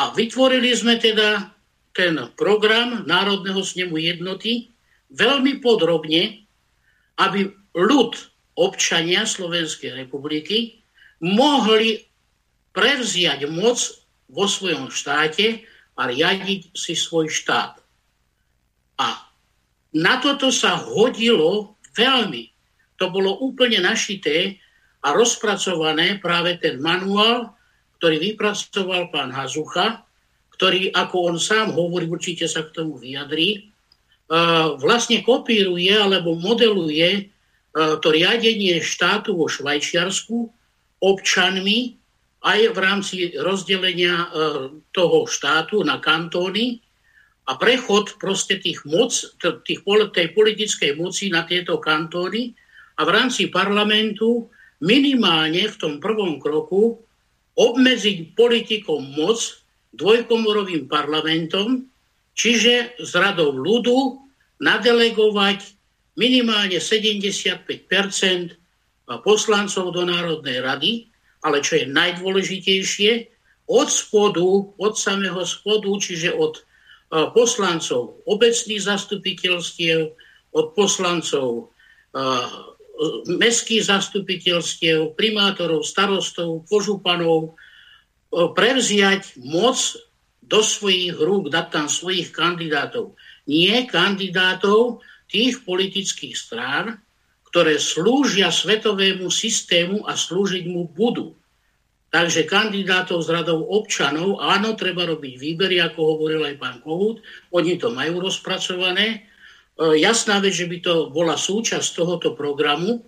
Speaker 4: A vytvorili sme teda ten program Národného snemu jednoty veľmi podrobne, aby ľud, občania Slovenskej republiky mohli prevziať moc vo svojom štáte a riadiť si svoj štát. A na toto sa hodilo veľmi. To bolo úplne našité a rozpracované práve ten manuál, ktorý vypracoval pán Hazucha, ktorý, ako on sám hovorí, určite sa k tomu vyjadrí, vlastne kopíruje alebo modeluje to riadenie štátu vo Švajčiarsku občanmi aj v rámci rozdelenia toho štátu na kantóny a prechod proste tých moc, tých, tej politickej moci na tieto kantóny a v rámci parlamentu minimálne v tom prvom kroku obmedziť politikom moc dvojkomorovým parlamentom, čiže z radov ľudu nadelegovať minimálne 75% poslancov do Národnej rady, ale čo je najdôležitejšie, od spodu, od samého spodu, čiže od poslancov obecných zastupiteľstiev, od poslancov mestských zastupiteľstiev, primátorov, starostov, požupanov, e, prevziať moc do svojich rúk, dať tam svojich kandidátov. Nie kandidátov tých politických strán, ktoré slúžia svetovému systému a slúžiť mu budú. Takže kandidátov z radov občanov, áno, treba robiť výbery, ako hovoril aj pán Kohút, oni to majú rozpracované, E, jasná vec, že by to bola súčasť tohoto programu,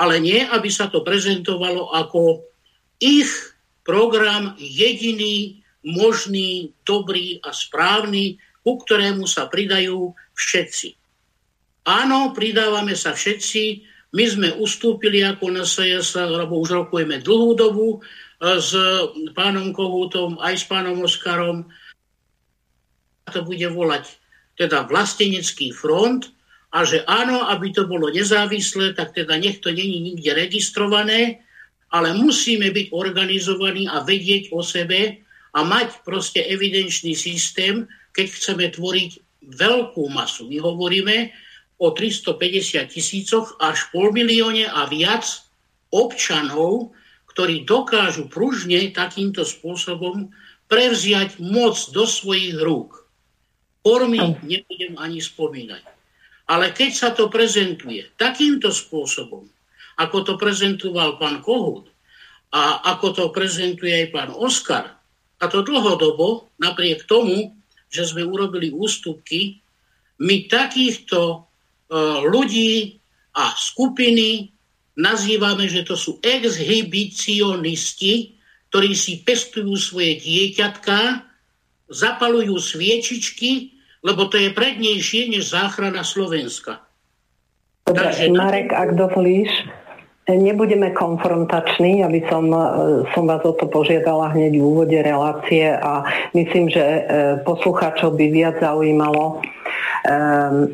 Speaker 4: ale nie, aby sa to prezentovalo ako ich program jediný, možný, dobrý a správny, ku ktorému sa pridajú všetci. Áno, pridávame sa všetci, my sme ustúpili ako na SES, lebo už rokujeme dlhú dobu e, s pánom Kohútom, aj s pánom Oskarom. To bude volať teda vlastenecký front a že áno, aby to bolo nezávislé, tak teda nech to není nikde registrované, ale musíme byť organizovaní a vedieť o sebe a mať proste evidenčný systém, keď chceme tvoriť veľkú masu. My hovoríme o 350 tisícoch až pol milióne a viac občanov, ktorí dokážu pružne takýmto spôsobom prevziať moc do svojich rúk. Formy nebudem ani spomínať. Ale keď sa to prezentuje takýmto spôsobom, ako to prezentoval pán Kohut a ako to prezentuje aj pán Oskar, a to dlhodobo, napriek tomu, že sme urobili ústupky, my takýchto ľudí a skupiny nazývame, že to sú exhibicionisti, ktorí si pestujú svoje dieťatka, zapalujú sviečičky lebo to je prednejšie než záchrana Slovenska.
Speaker 2: Dobre, Takže... Marek, ak dovolíš, nebudeme konfrontační, aby som, e, som vás o to požiadala hneď v úvode relácie a myslím, že e, poslucháčov by viac zaujímalo, e,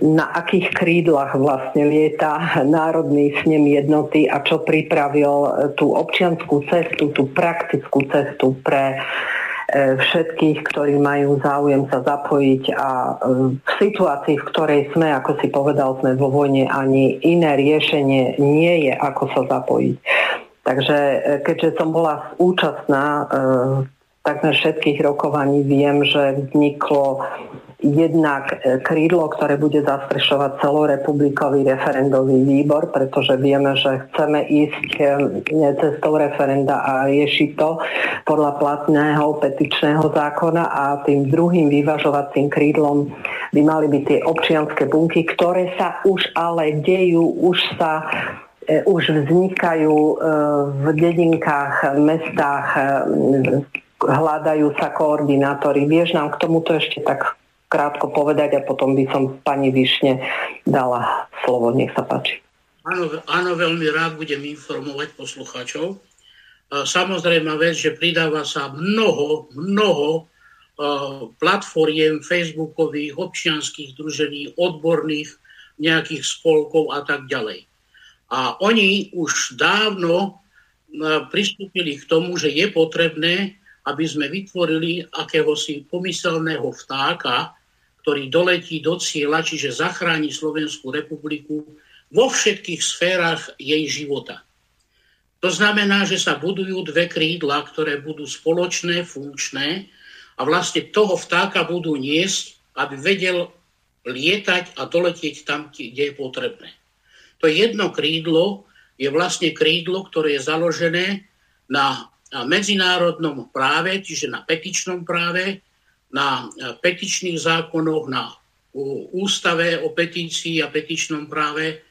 Speaker 2: na akých krídlach vlastne lieta Národný snem jednoty a čo pripravil tú občianskú cestu, tú praktickú cestu pre všetkých, ktorí majú záujem sa zapojiť a e, v situácii, v ktorej sme, ako si povedal, sme vo vojne, ani iné riešenie nie je, ako sa zapojiť. Takže e, keďže som bola účastná takmer všetkých rokovaní, viem, že vzniklo jednak e, krídlo, ktoré bude zastrešovať celorepublikový referendový výbor, pretože vieme, že chceme ísť e, cestou referenda a riešiť to podľa platného petičného zákona a tým druhým vyvažovacím krídlom by mali byť tie občianské bunky, ktoré sa už ale dejú, už sa e, už vznikajú v dedinkách, mestách, hľadajú sa koordinátori. Vieš nám k tomuto ešte tak krátko povedať a potom by som pani Višne dala slovo. Nech sa páči.
Speaker 4: Áno, áno, veľmi rád budem informovať poslucháčov. Samozrejme vec, že pridáva sa mnoho, mnoho platformiem facebookových, občianských družení, odborných nejakých spolkov a tak ďalej. A oni už dávno pristúpili k tomu, že je potrebné, aby sme vytvorili akéhosi pomyselného vtáka, ktorý doletí do cieľa, čiže zachráni Slovenskú republiku vo všetkých sférach jej života. To znamená, že sa budujú dve krídla, ktoré budú spoločné, funkčné a vlastne toho vtáka budú niesť, aby vedel lietať a doletieť tam, kde je potrebné. To jedno krídlo je vlastne krídlo, ktoré je založené na medzinárodnom práve, čiže na petičnom práve, na petičných zákonoch, na ústave o petícii a petičnom práve,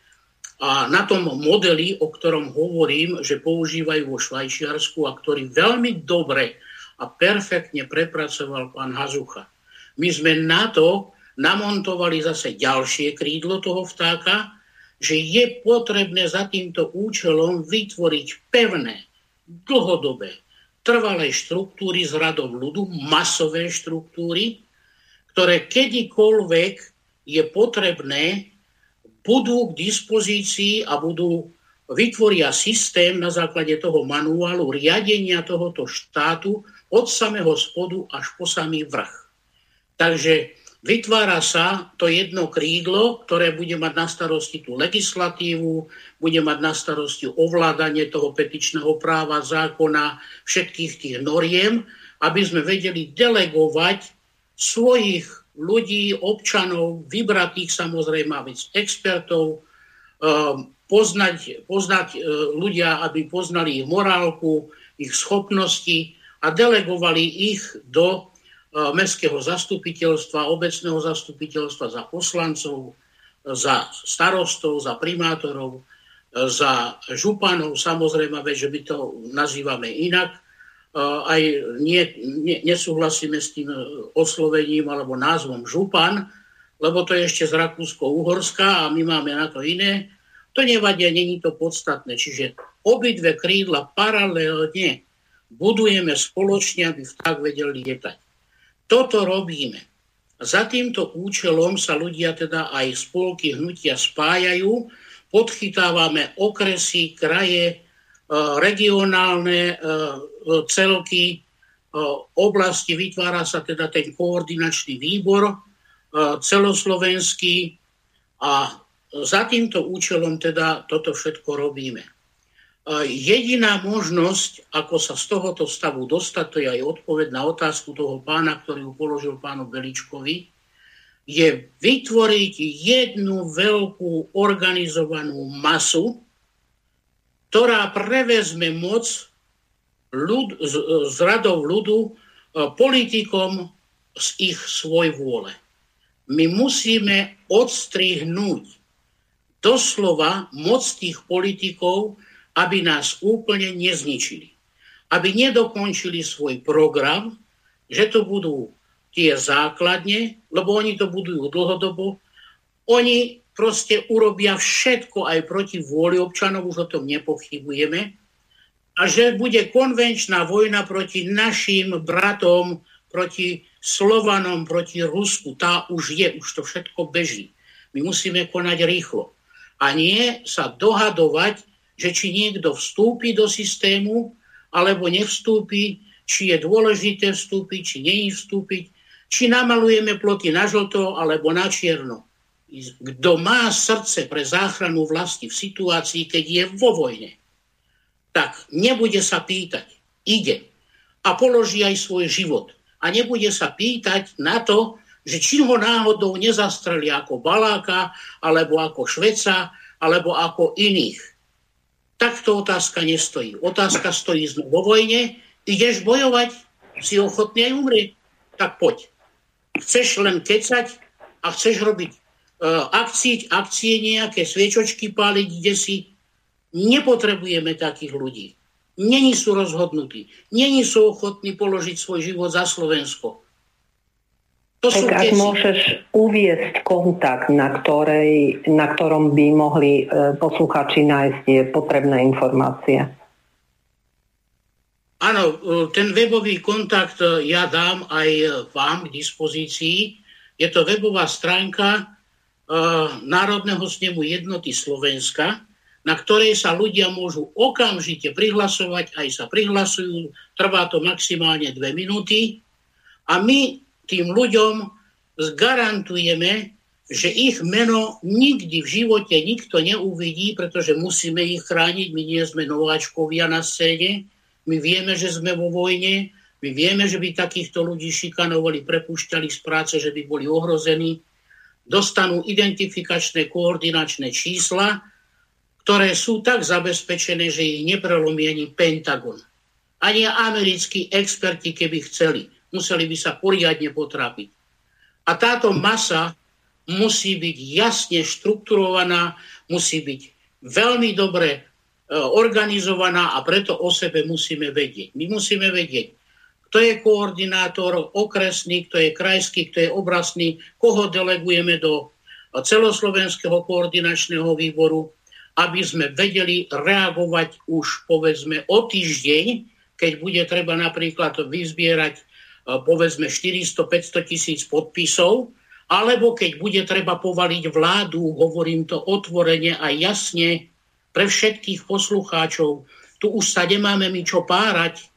Speaker 4: a na tom modeli, o ktorom hovorím, že používajú vo Švajčiarsku a ktorý veľmi dobre a perfektne prepracoval pán Hazucha. My sme na to namontovali zase ďalšie krídlo toho vtáka, že je potrebné za týmto účelom vytvoriť pevné, dlhodobé, trvalé štruktúry z radov ľudu, masové štruktúry, ktoré kedykoľvek je potrebné budú k dispozícii a budú vytvoria systém na základe toho manuálu riadenia tohoto štátu od samého spodu až po samý vrch. Takže vytvára sa to jedno krídlo, ktoré bude mať na starosti tú legislatívu, bude mať na starosti ovládanie toho petičného práva, zákona, všetkých tých noriem, aby sme vedeli delegovať svojich ľudí, občanov, vybratých samozrejme, aby expertov, ehm, poznať, poznať e, ľudia, aby poznali ich morálku, ich schopnosti a delegovali ich do mestského zastupiteľstva, obecného zastupiteľstva za poslancov, za starostov, za primátorov, e, za županov, samozrejme, že my to nazývame inak, aj nie, nie, nesúhlasíme s tým e, oslovením alebo názvom župan, lebo to je ešte z Rakúsko-Uhorska a my máme na to iné. To nevadia, není to podstatné. Čiže obidve krídla paralelne budujeme spoločne, aby vták vedel lietať. Toto robíme. Za týmto účelom sa ľudia, teda aj spolky hnutia spájajú, podchytávame okresy, kraje, E, regionálne e, celky e, oblasti, vytvára sa teda ten koordinačný výbor celoslovenský a za týmto účelom teda toto všetko robíme. Jediná možnosť, ako sa z tohoto stavu dostať, to je aj odpoveď na otázku toho pána, ktorý ju položil pánu Beličkovi, je vytvoriť jednu veľkú organizovanú masu, ktorá prevezme moc ľud, z, z radov ľudu e, politikom z ich svoj vôle. My musíme odstrihnúť doslova moc tých politikov, aby nás úplne nezničili. Aby nedokončili svoj program, že to budú tie základne, lebo oni to budujú dlhodobo. Oni proste urobia všetko aj proti vôli občanov, už o tom nepochybujeme, a že bude konvenčná vojna proti našim bratom, proti Slovanom, proti Rusku. Tá už je, už to všetko beží. My musíme konať rýchlo. A nie sa dohadovať, že či niekto vstúpi do systému, alebo nevstúpi, či je dôležité vstúpiť, či nie vstúpiť, či namalujeme ploty na žlto alebo na čierno kto má srdce pre záchranu vlasti v situácii, keď je vo vojne, tak nebude sa pýtať, ide a položí aj svoj život. A nebude sa pýtať na to, že či ho náhodou nezastreli ako Baláka, alebo ako Šveca, alebo ako iných. Takto otázka nestojí. Otázka stojí sme vo vojne, ideš bojovať, si ochotný aj umrieť, tak poď. Chceš len kecať a chceš robiť E, akcie, akcie nejaké, sviečočky páliť, kde si nepotrebujeme takých ľudí. Není sú rozhodnutí. Není sú ochotní položiť svoj život za Slovensko.
Speaker 2: To tak ak keci. môžeš uviesť kontakt, na, ktorej, na ktorom by mohli e, posluchači nájsť tie potrebné informácie.
Speaker 4: Áno, ten webový kontakt ja dám aj vám k dispozícii. Je to webová stránka Národného snemu jednoty Slovenska, na ktorej sa ľudia môžu okamžite prihlasovať, aj sa prihlasujú, trvá to maximálne dve minúty a my tým ľuďom garantujeme, že ich meno nikdy v živote nikto neuvidí, pretože musíme ich chrániť, my nie sme nováčkovia na scéne, my vieme, že sme vo vojne, my vieme, že by takýchto ľudí šikanovali, prepúšťali z práce, že by boli ohrození. Dostanú identifikačné koordinačné čísla, ktoré sú tak zabezpečené, že ich neprelomí ani Pentagon. Ani americkí experti, keby chceli, museli by sa poriadne potrápiť. A táto masa musí byť jasne štrukturovaná, musí byť veľmi dobre e, organizovaná a preto o sebe musíme vedieť. My musíme vedieť, kto je koordinátor okresný, kto je krajský, kto je obrasný, koho delegujeme do celoslovenského koordinačného výboru, aby sme vedeli reagovať už povedzme o týždeň, keď bude treba napríklad vyzbierať povedzme 400-500 tisíc podpisov, alebo keď bude treba povaliť vládu, hovorím to otvorene a jasne pre všetkých poslucháčov, tu už sa nemáme my čo párať,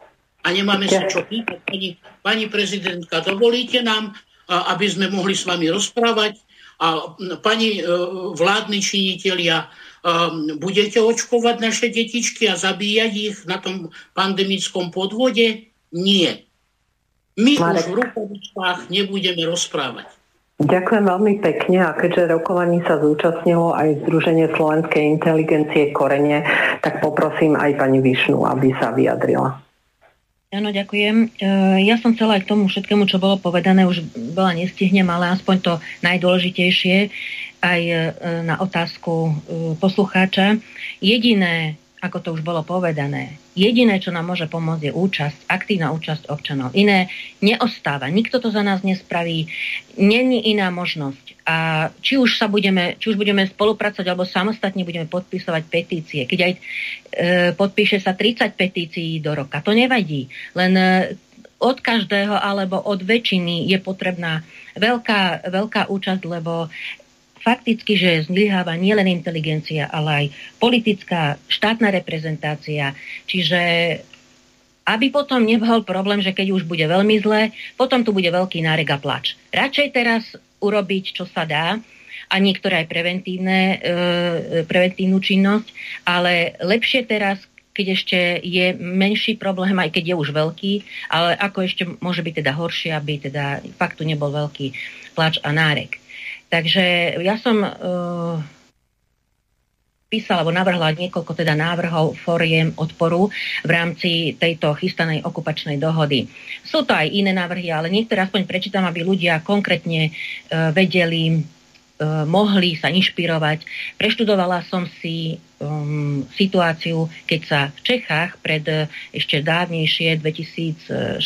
Speaker 4: a nemáme sa čo pýtať. Pani, pani prezidentka, dovolíte nám, aby sme mohli s vami rozprávať? A pani e, vládni činitelia, e, budete očkovať naše detičky a zabíjať ich na tom pandemickom podvode? Nie. My Marek. už v rukovičkách nebudeme rozprávať.
Speaker 2: Ďakujem veľmi pekne a keďže rokovaní sa zúčastnilo aj Združenie slovenskej inteligencie Korene, tak poprosím aj pani Višnu, aby sa vyjadrila.
Speaker 6: Áno, ďakujem. E, ja som chcela aj k tomu všetkému, čo bolo povedané, už bola nestihnem, ale aspoň to najdôležitejšie aj e, na otázku e, poslucháča. Jediné, ako to už bolo povedané, jediné, čo nám môže pomôcť, je účasť, aktívna účasť občanov. Iné neostáva. Nikto to za nás nespraví. Není iná možnosť. A či už sa budeme, či už budeme spolupracovať, alebo samostatne budeme podpisovať petície. Keď aj e, podpíše sa 30 petícií do roka, to nevadí. Len e, od každého alebo od väčšiny je potrebná veľká, veľká účasť, lebo fakticky, že zlyháva nielen inteligencia, ale aj politická štátna reprezentácia. Čiže aby potom nebol problém, že keď už bude veľmi zlé, potom tu bude veľký nárek a plač. Radšej teraz urobiť, čo sa dá, a niektoré aj preventívne, e, preventívnu činnosť, ale lepšie teraz, keď ešte je menší problém, aj keď je už veľký, ale ako ešte môže byť teda horšie, aby teda fakt tu nebol veľký plač a nárek. Takže ja som uh, písala alebo navrhla niekoľko teda návrhov foriem odporu v rámci tejto chystanej okupačnej dohody. Sú to aj iné návrhy, ale niektoré aspoň prečítam, aby ľudia konkrétne uh, vedeli, uh, mohli sa inšpirovať. Preštudovala som si um, situáciu, keď sa v Čechách pred ešte dávnejšie, 2016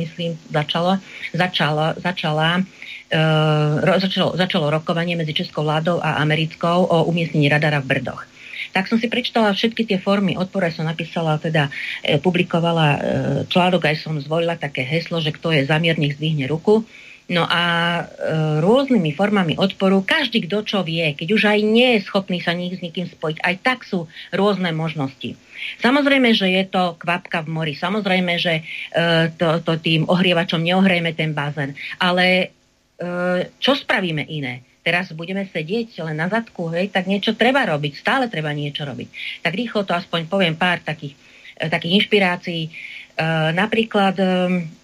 Speaker 6: myslím, začalo, začala, začala začalo, začalo rokovanie medzi českou vládou a americkou o umiestnení radara v Brdoch tak som si prečítala všetky tie formy odpora, som napísala, teda e, publikovala e, článok, aj som zvolila také heslo, že kto je zamier, nech zdvihne ruku. No a e, rôznymi formami odporu, každý kto čo vie, keď už aj nie je schopný sa nik s nikým spojiť, aj tak sú rôzne možnosti. Samozrejme, že je to kvapka v mori, samozrejme, že e, to, to tým ohrievačom neohrejeme ten bazén, ale čo spravíme iné? Teraz budeme sedieť len na zadku, hej, tak niečo treba robiť, stále treba niečo robiť. Tak rýchlo to aspoň poviem pár takých, e, takých inšpirácií. E, napríklad Ehm,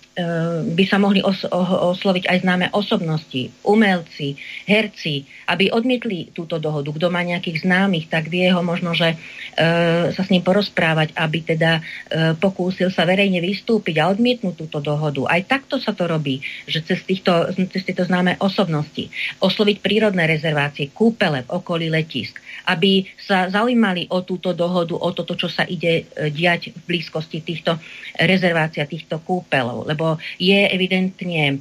Speaker 6: by sa mohli os- osloviť aj známe osobnosti, umelci, herci, aby odmietli túto dohodu. Kto má nejakých známych, tak vie ho možno, že e, sa s ním porozprávať, aby teda e, pokúsil sa verejne vystúpiť a odmietnúť túto dohodu. Aj takto sa to robí, že cez, týchto, cez tieto známe osobnosti osloviť prírodné rezervácie, kúpele v okolí letisk, aby sa zaujímali o túto dohodu, o toto, čo sa ide e, diať v blízkosti týchto rezervácií a týchto kúpelov. Lebo je evidentne e,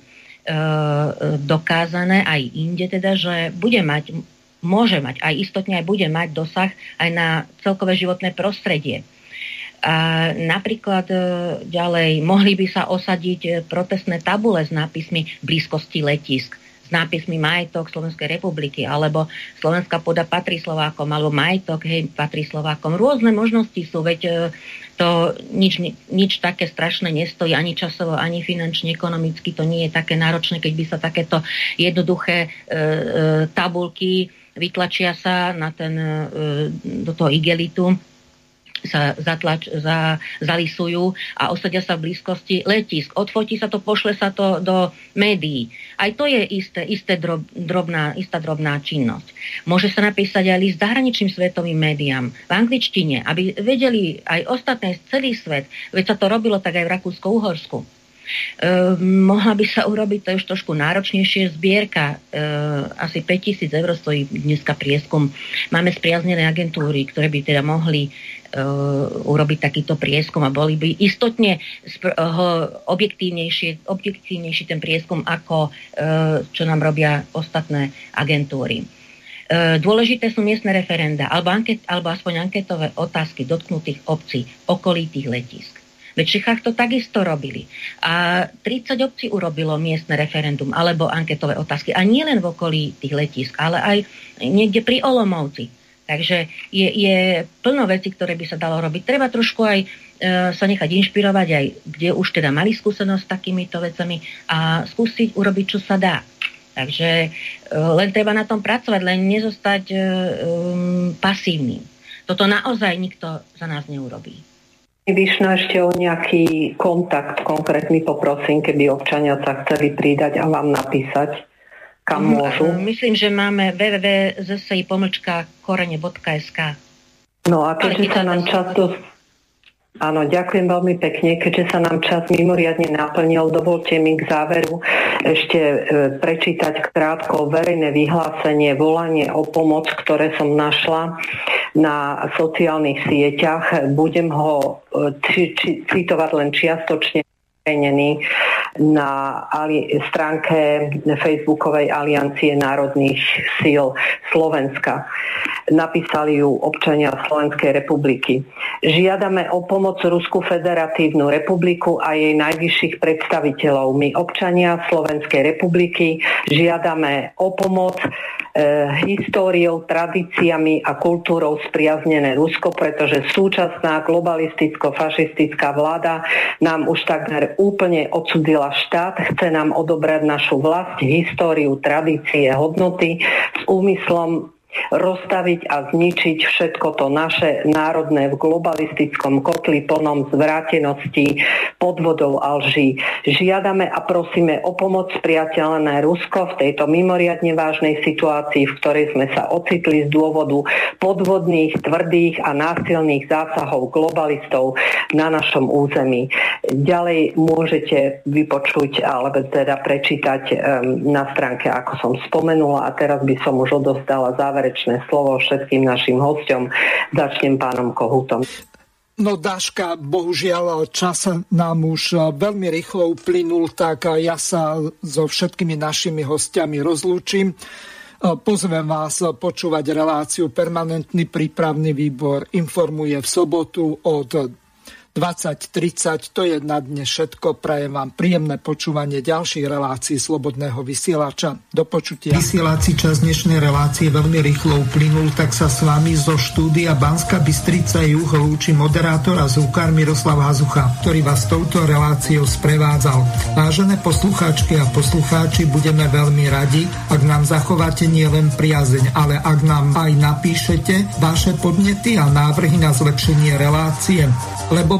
Speaker 6: dokázané aj inde teda, že bude mať, môže mať, aj istotne aj bude mať dosah aj na celkové životné prostredie. A napríklad e, ďalej mohli by sa osadiť protestné tabule s nápismi blízkosti letisk s nápismi majetok Slovenskej republiky, alebo Slovenská poda patrí Slovákom, alebo majetok, hej, patrí Slovákom. Rôzne možnosti sú, veď e, to nič, nič také strašné nestojí, ani časovo, ani finančne, ekonomicky, to nie je také náročné, keď by sa takéto jednoduché e, e, tabulky vytlačia sa na ten, e, do toho igelitu sa zatlač, za, zalisujú a osadia sa v blízkosti letisk. Odfotí sa to, pošle sa to do médií. Aj to je isté, isté drob, drobná, istá drobná činnosť. Môže sa napísať aj list zahraničným svetovým médiám v angličtine, aby vedeli aj ostatné celý svet, veď sa to robilo tak aj v Rakúsko-Uhorsku Uh, mohla by sa urobiť, to už trošku náročnejšie, zbierka, uh, asi 5000 eur stojí dneska prieskum. Máme spriaznené agentúry, ktoré by teda mohli uh, urobiť takýto prieskum a boli by istotne uh, objektívnejšie, objektívnejší ten prieskum, ako uh, čo nám robia ostatné agentúry. Dôležité sú miestne referenda alebo, anket, alebo aspoň anketové otázky dotknutých obcí, okolitých letisk. Veď v Čechách to takisto robili. A 30 obcí urobilo miestne referendum alebo anketové otázky. A nie len v okolí tých letisk, ale aj niekde pri Olomovci. Takže je, je plno veci, ktoré by sa dalo robiť. Treba trošku aj e, sa nechať inšpirovať, aj kde už teda mali skúsenosť s takýmito vecami a skúsiť urobiť, čo sa dá. Takže e, len treba na tom pracovať, len nezostať e, um, pasívnym. Toto naozaj nikto za nás neurobí.
Speaker 2: Vyšno ešte o nejaký kontakt konkrétny poprosím, keby občania sa chceli pridať a vám napísať, kam mm, môžu.
Speaker 6: Myslím, že máme www.zsi korene.sk
Speaker 2: No a keďže sa nám často Áno, ďakujem veľmi pekne. Keďže sa nám čas mimoriadne naplnil, dovolte mi k záveru ešte e, prečítať krátko verejné vyhlásenie, volanie o pomoc, ktoré som našla na sociálnych sieťach. Budem ho e, citovať len čiastočne na ali- stránke Facebookovej aliancie národných síl Slovenska. Napísali ju občania Slovenskej republiky. Žiadame o pomoc Rusku federatívnu republiku a jej najvyšších predstaviteľov. My občania Slovenskej republiky žiadame o pomoc e, históriou, tradíciami a kultúrou spriaznené Rusko, pretože súčasná globalisticko-fašistická vláda nám už takmer úplne odsudila štát, chce nám odobrať našu vlast, históriu, tradície, hodnoty s úmyslom rozstaviť a zničiť všetko to naše národné v globalistickom kotli plnom zvrátenosti, podvodov a lží. Žiadame a prosíme o pomoc priateľné Rusko v tejto mimoriadne vážnej situácii, v ktorej sme sa ocitli z dôvodu podvodných, tvrdých a násilných zásahov globalistov na našom území. Ďalej môžete vypočuť alebo teda prečítať um, na stránke, ako som spomenula a teraz by som už odostala záver záverečné slovo všetkým našim hostom. Začnem pánom Kohutom.
Speaker 1: No Daška, bohužiaľ čas nám už veľmi rýchlo uplynul, tak ja sa so všetkými našimi hostiami rozlúčim. Pozvem vás počúvať reláciu Permanentný prípravný výbor informuje v sobotu od 2030. To je na dne všetko. Prajem vám príjemné počúvanie ďalších relácií Slobodného vysielača. Do počutia.
Speaker 9: Vysielací čas dnešnej relácie veľmi rýchlo uplynul, tak sa s vami zo štúdia Banska Bystrica Juh lúči moderátor a zúkar Miroslav Hazucha, ktorý vás touto reláciou sprevádzal. Vážené poslucháčky a poslucháči, budeme veľmi radi, ak nám zachováte nielen priazeň, ale ak nám aj napíšete vaše podnety a návrhy na zlepšenie relácie, lebo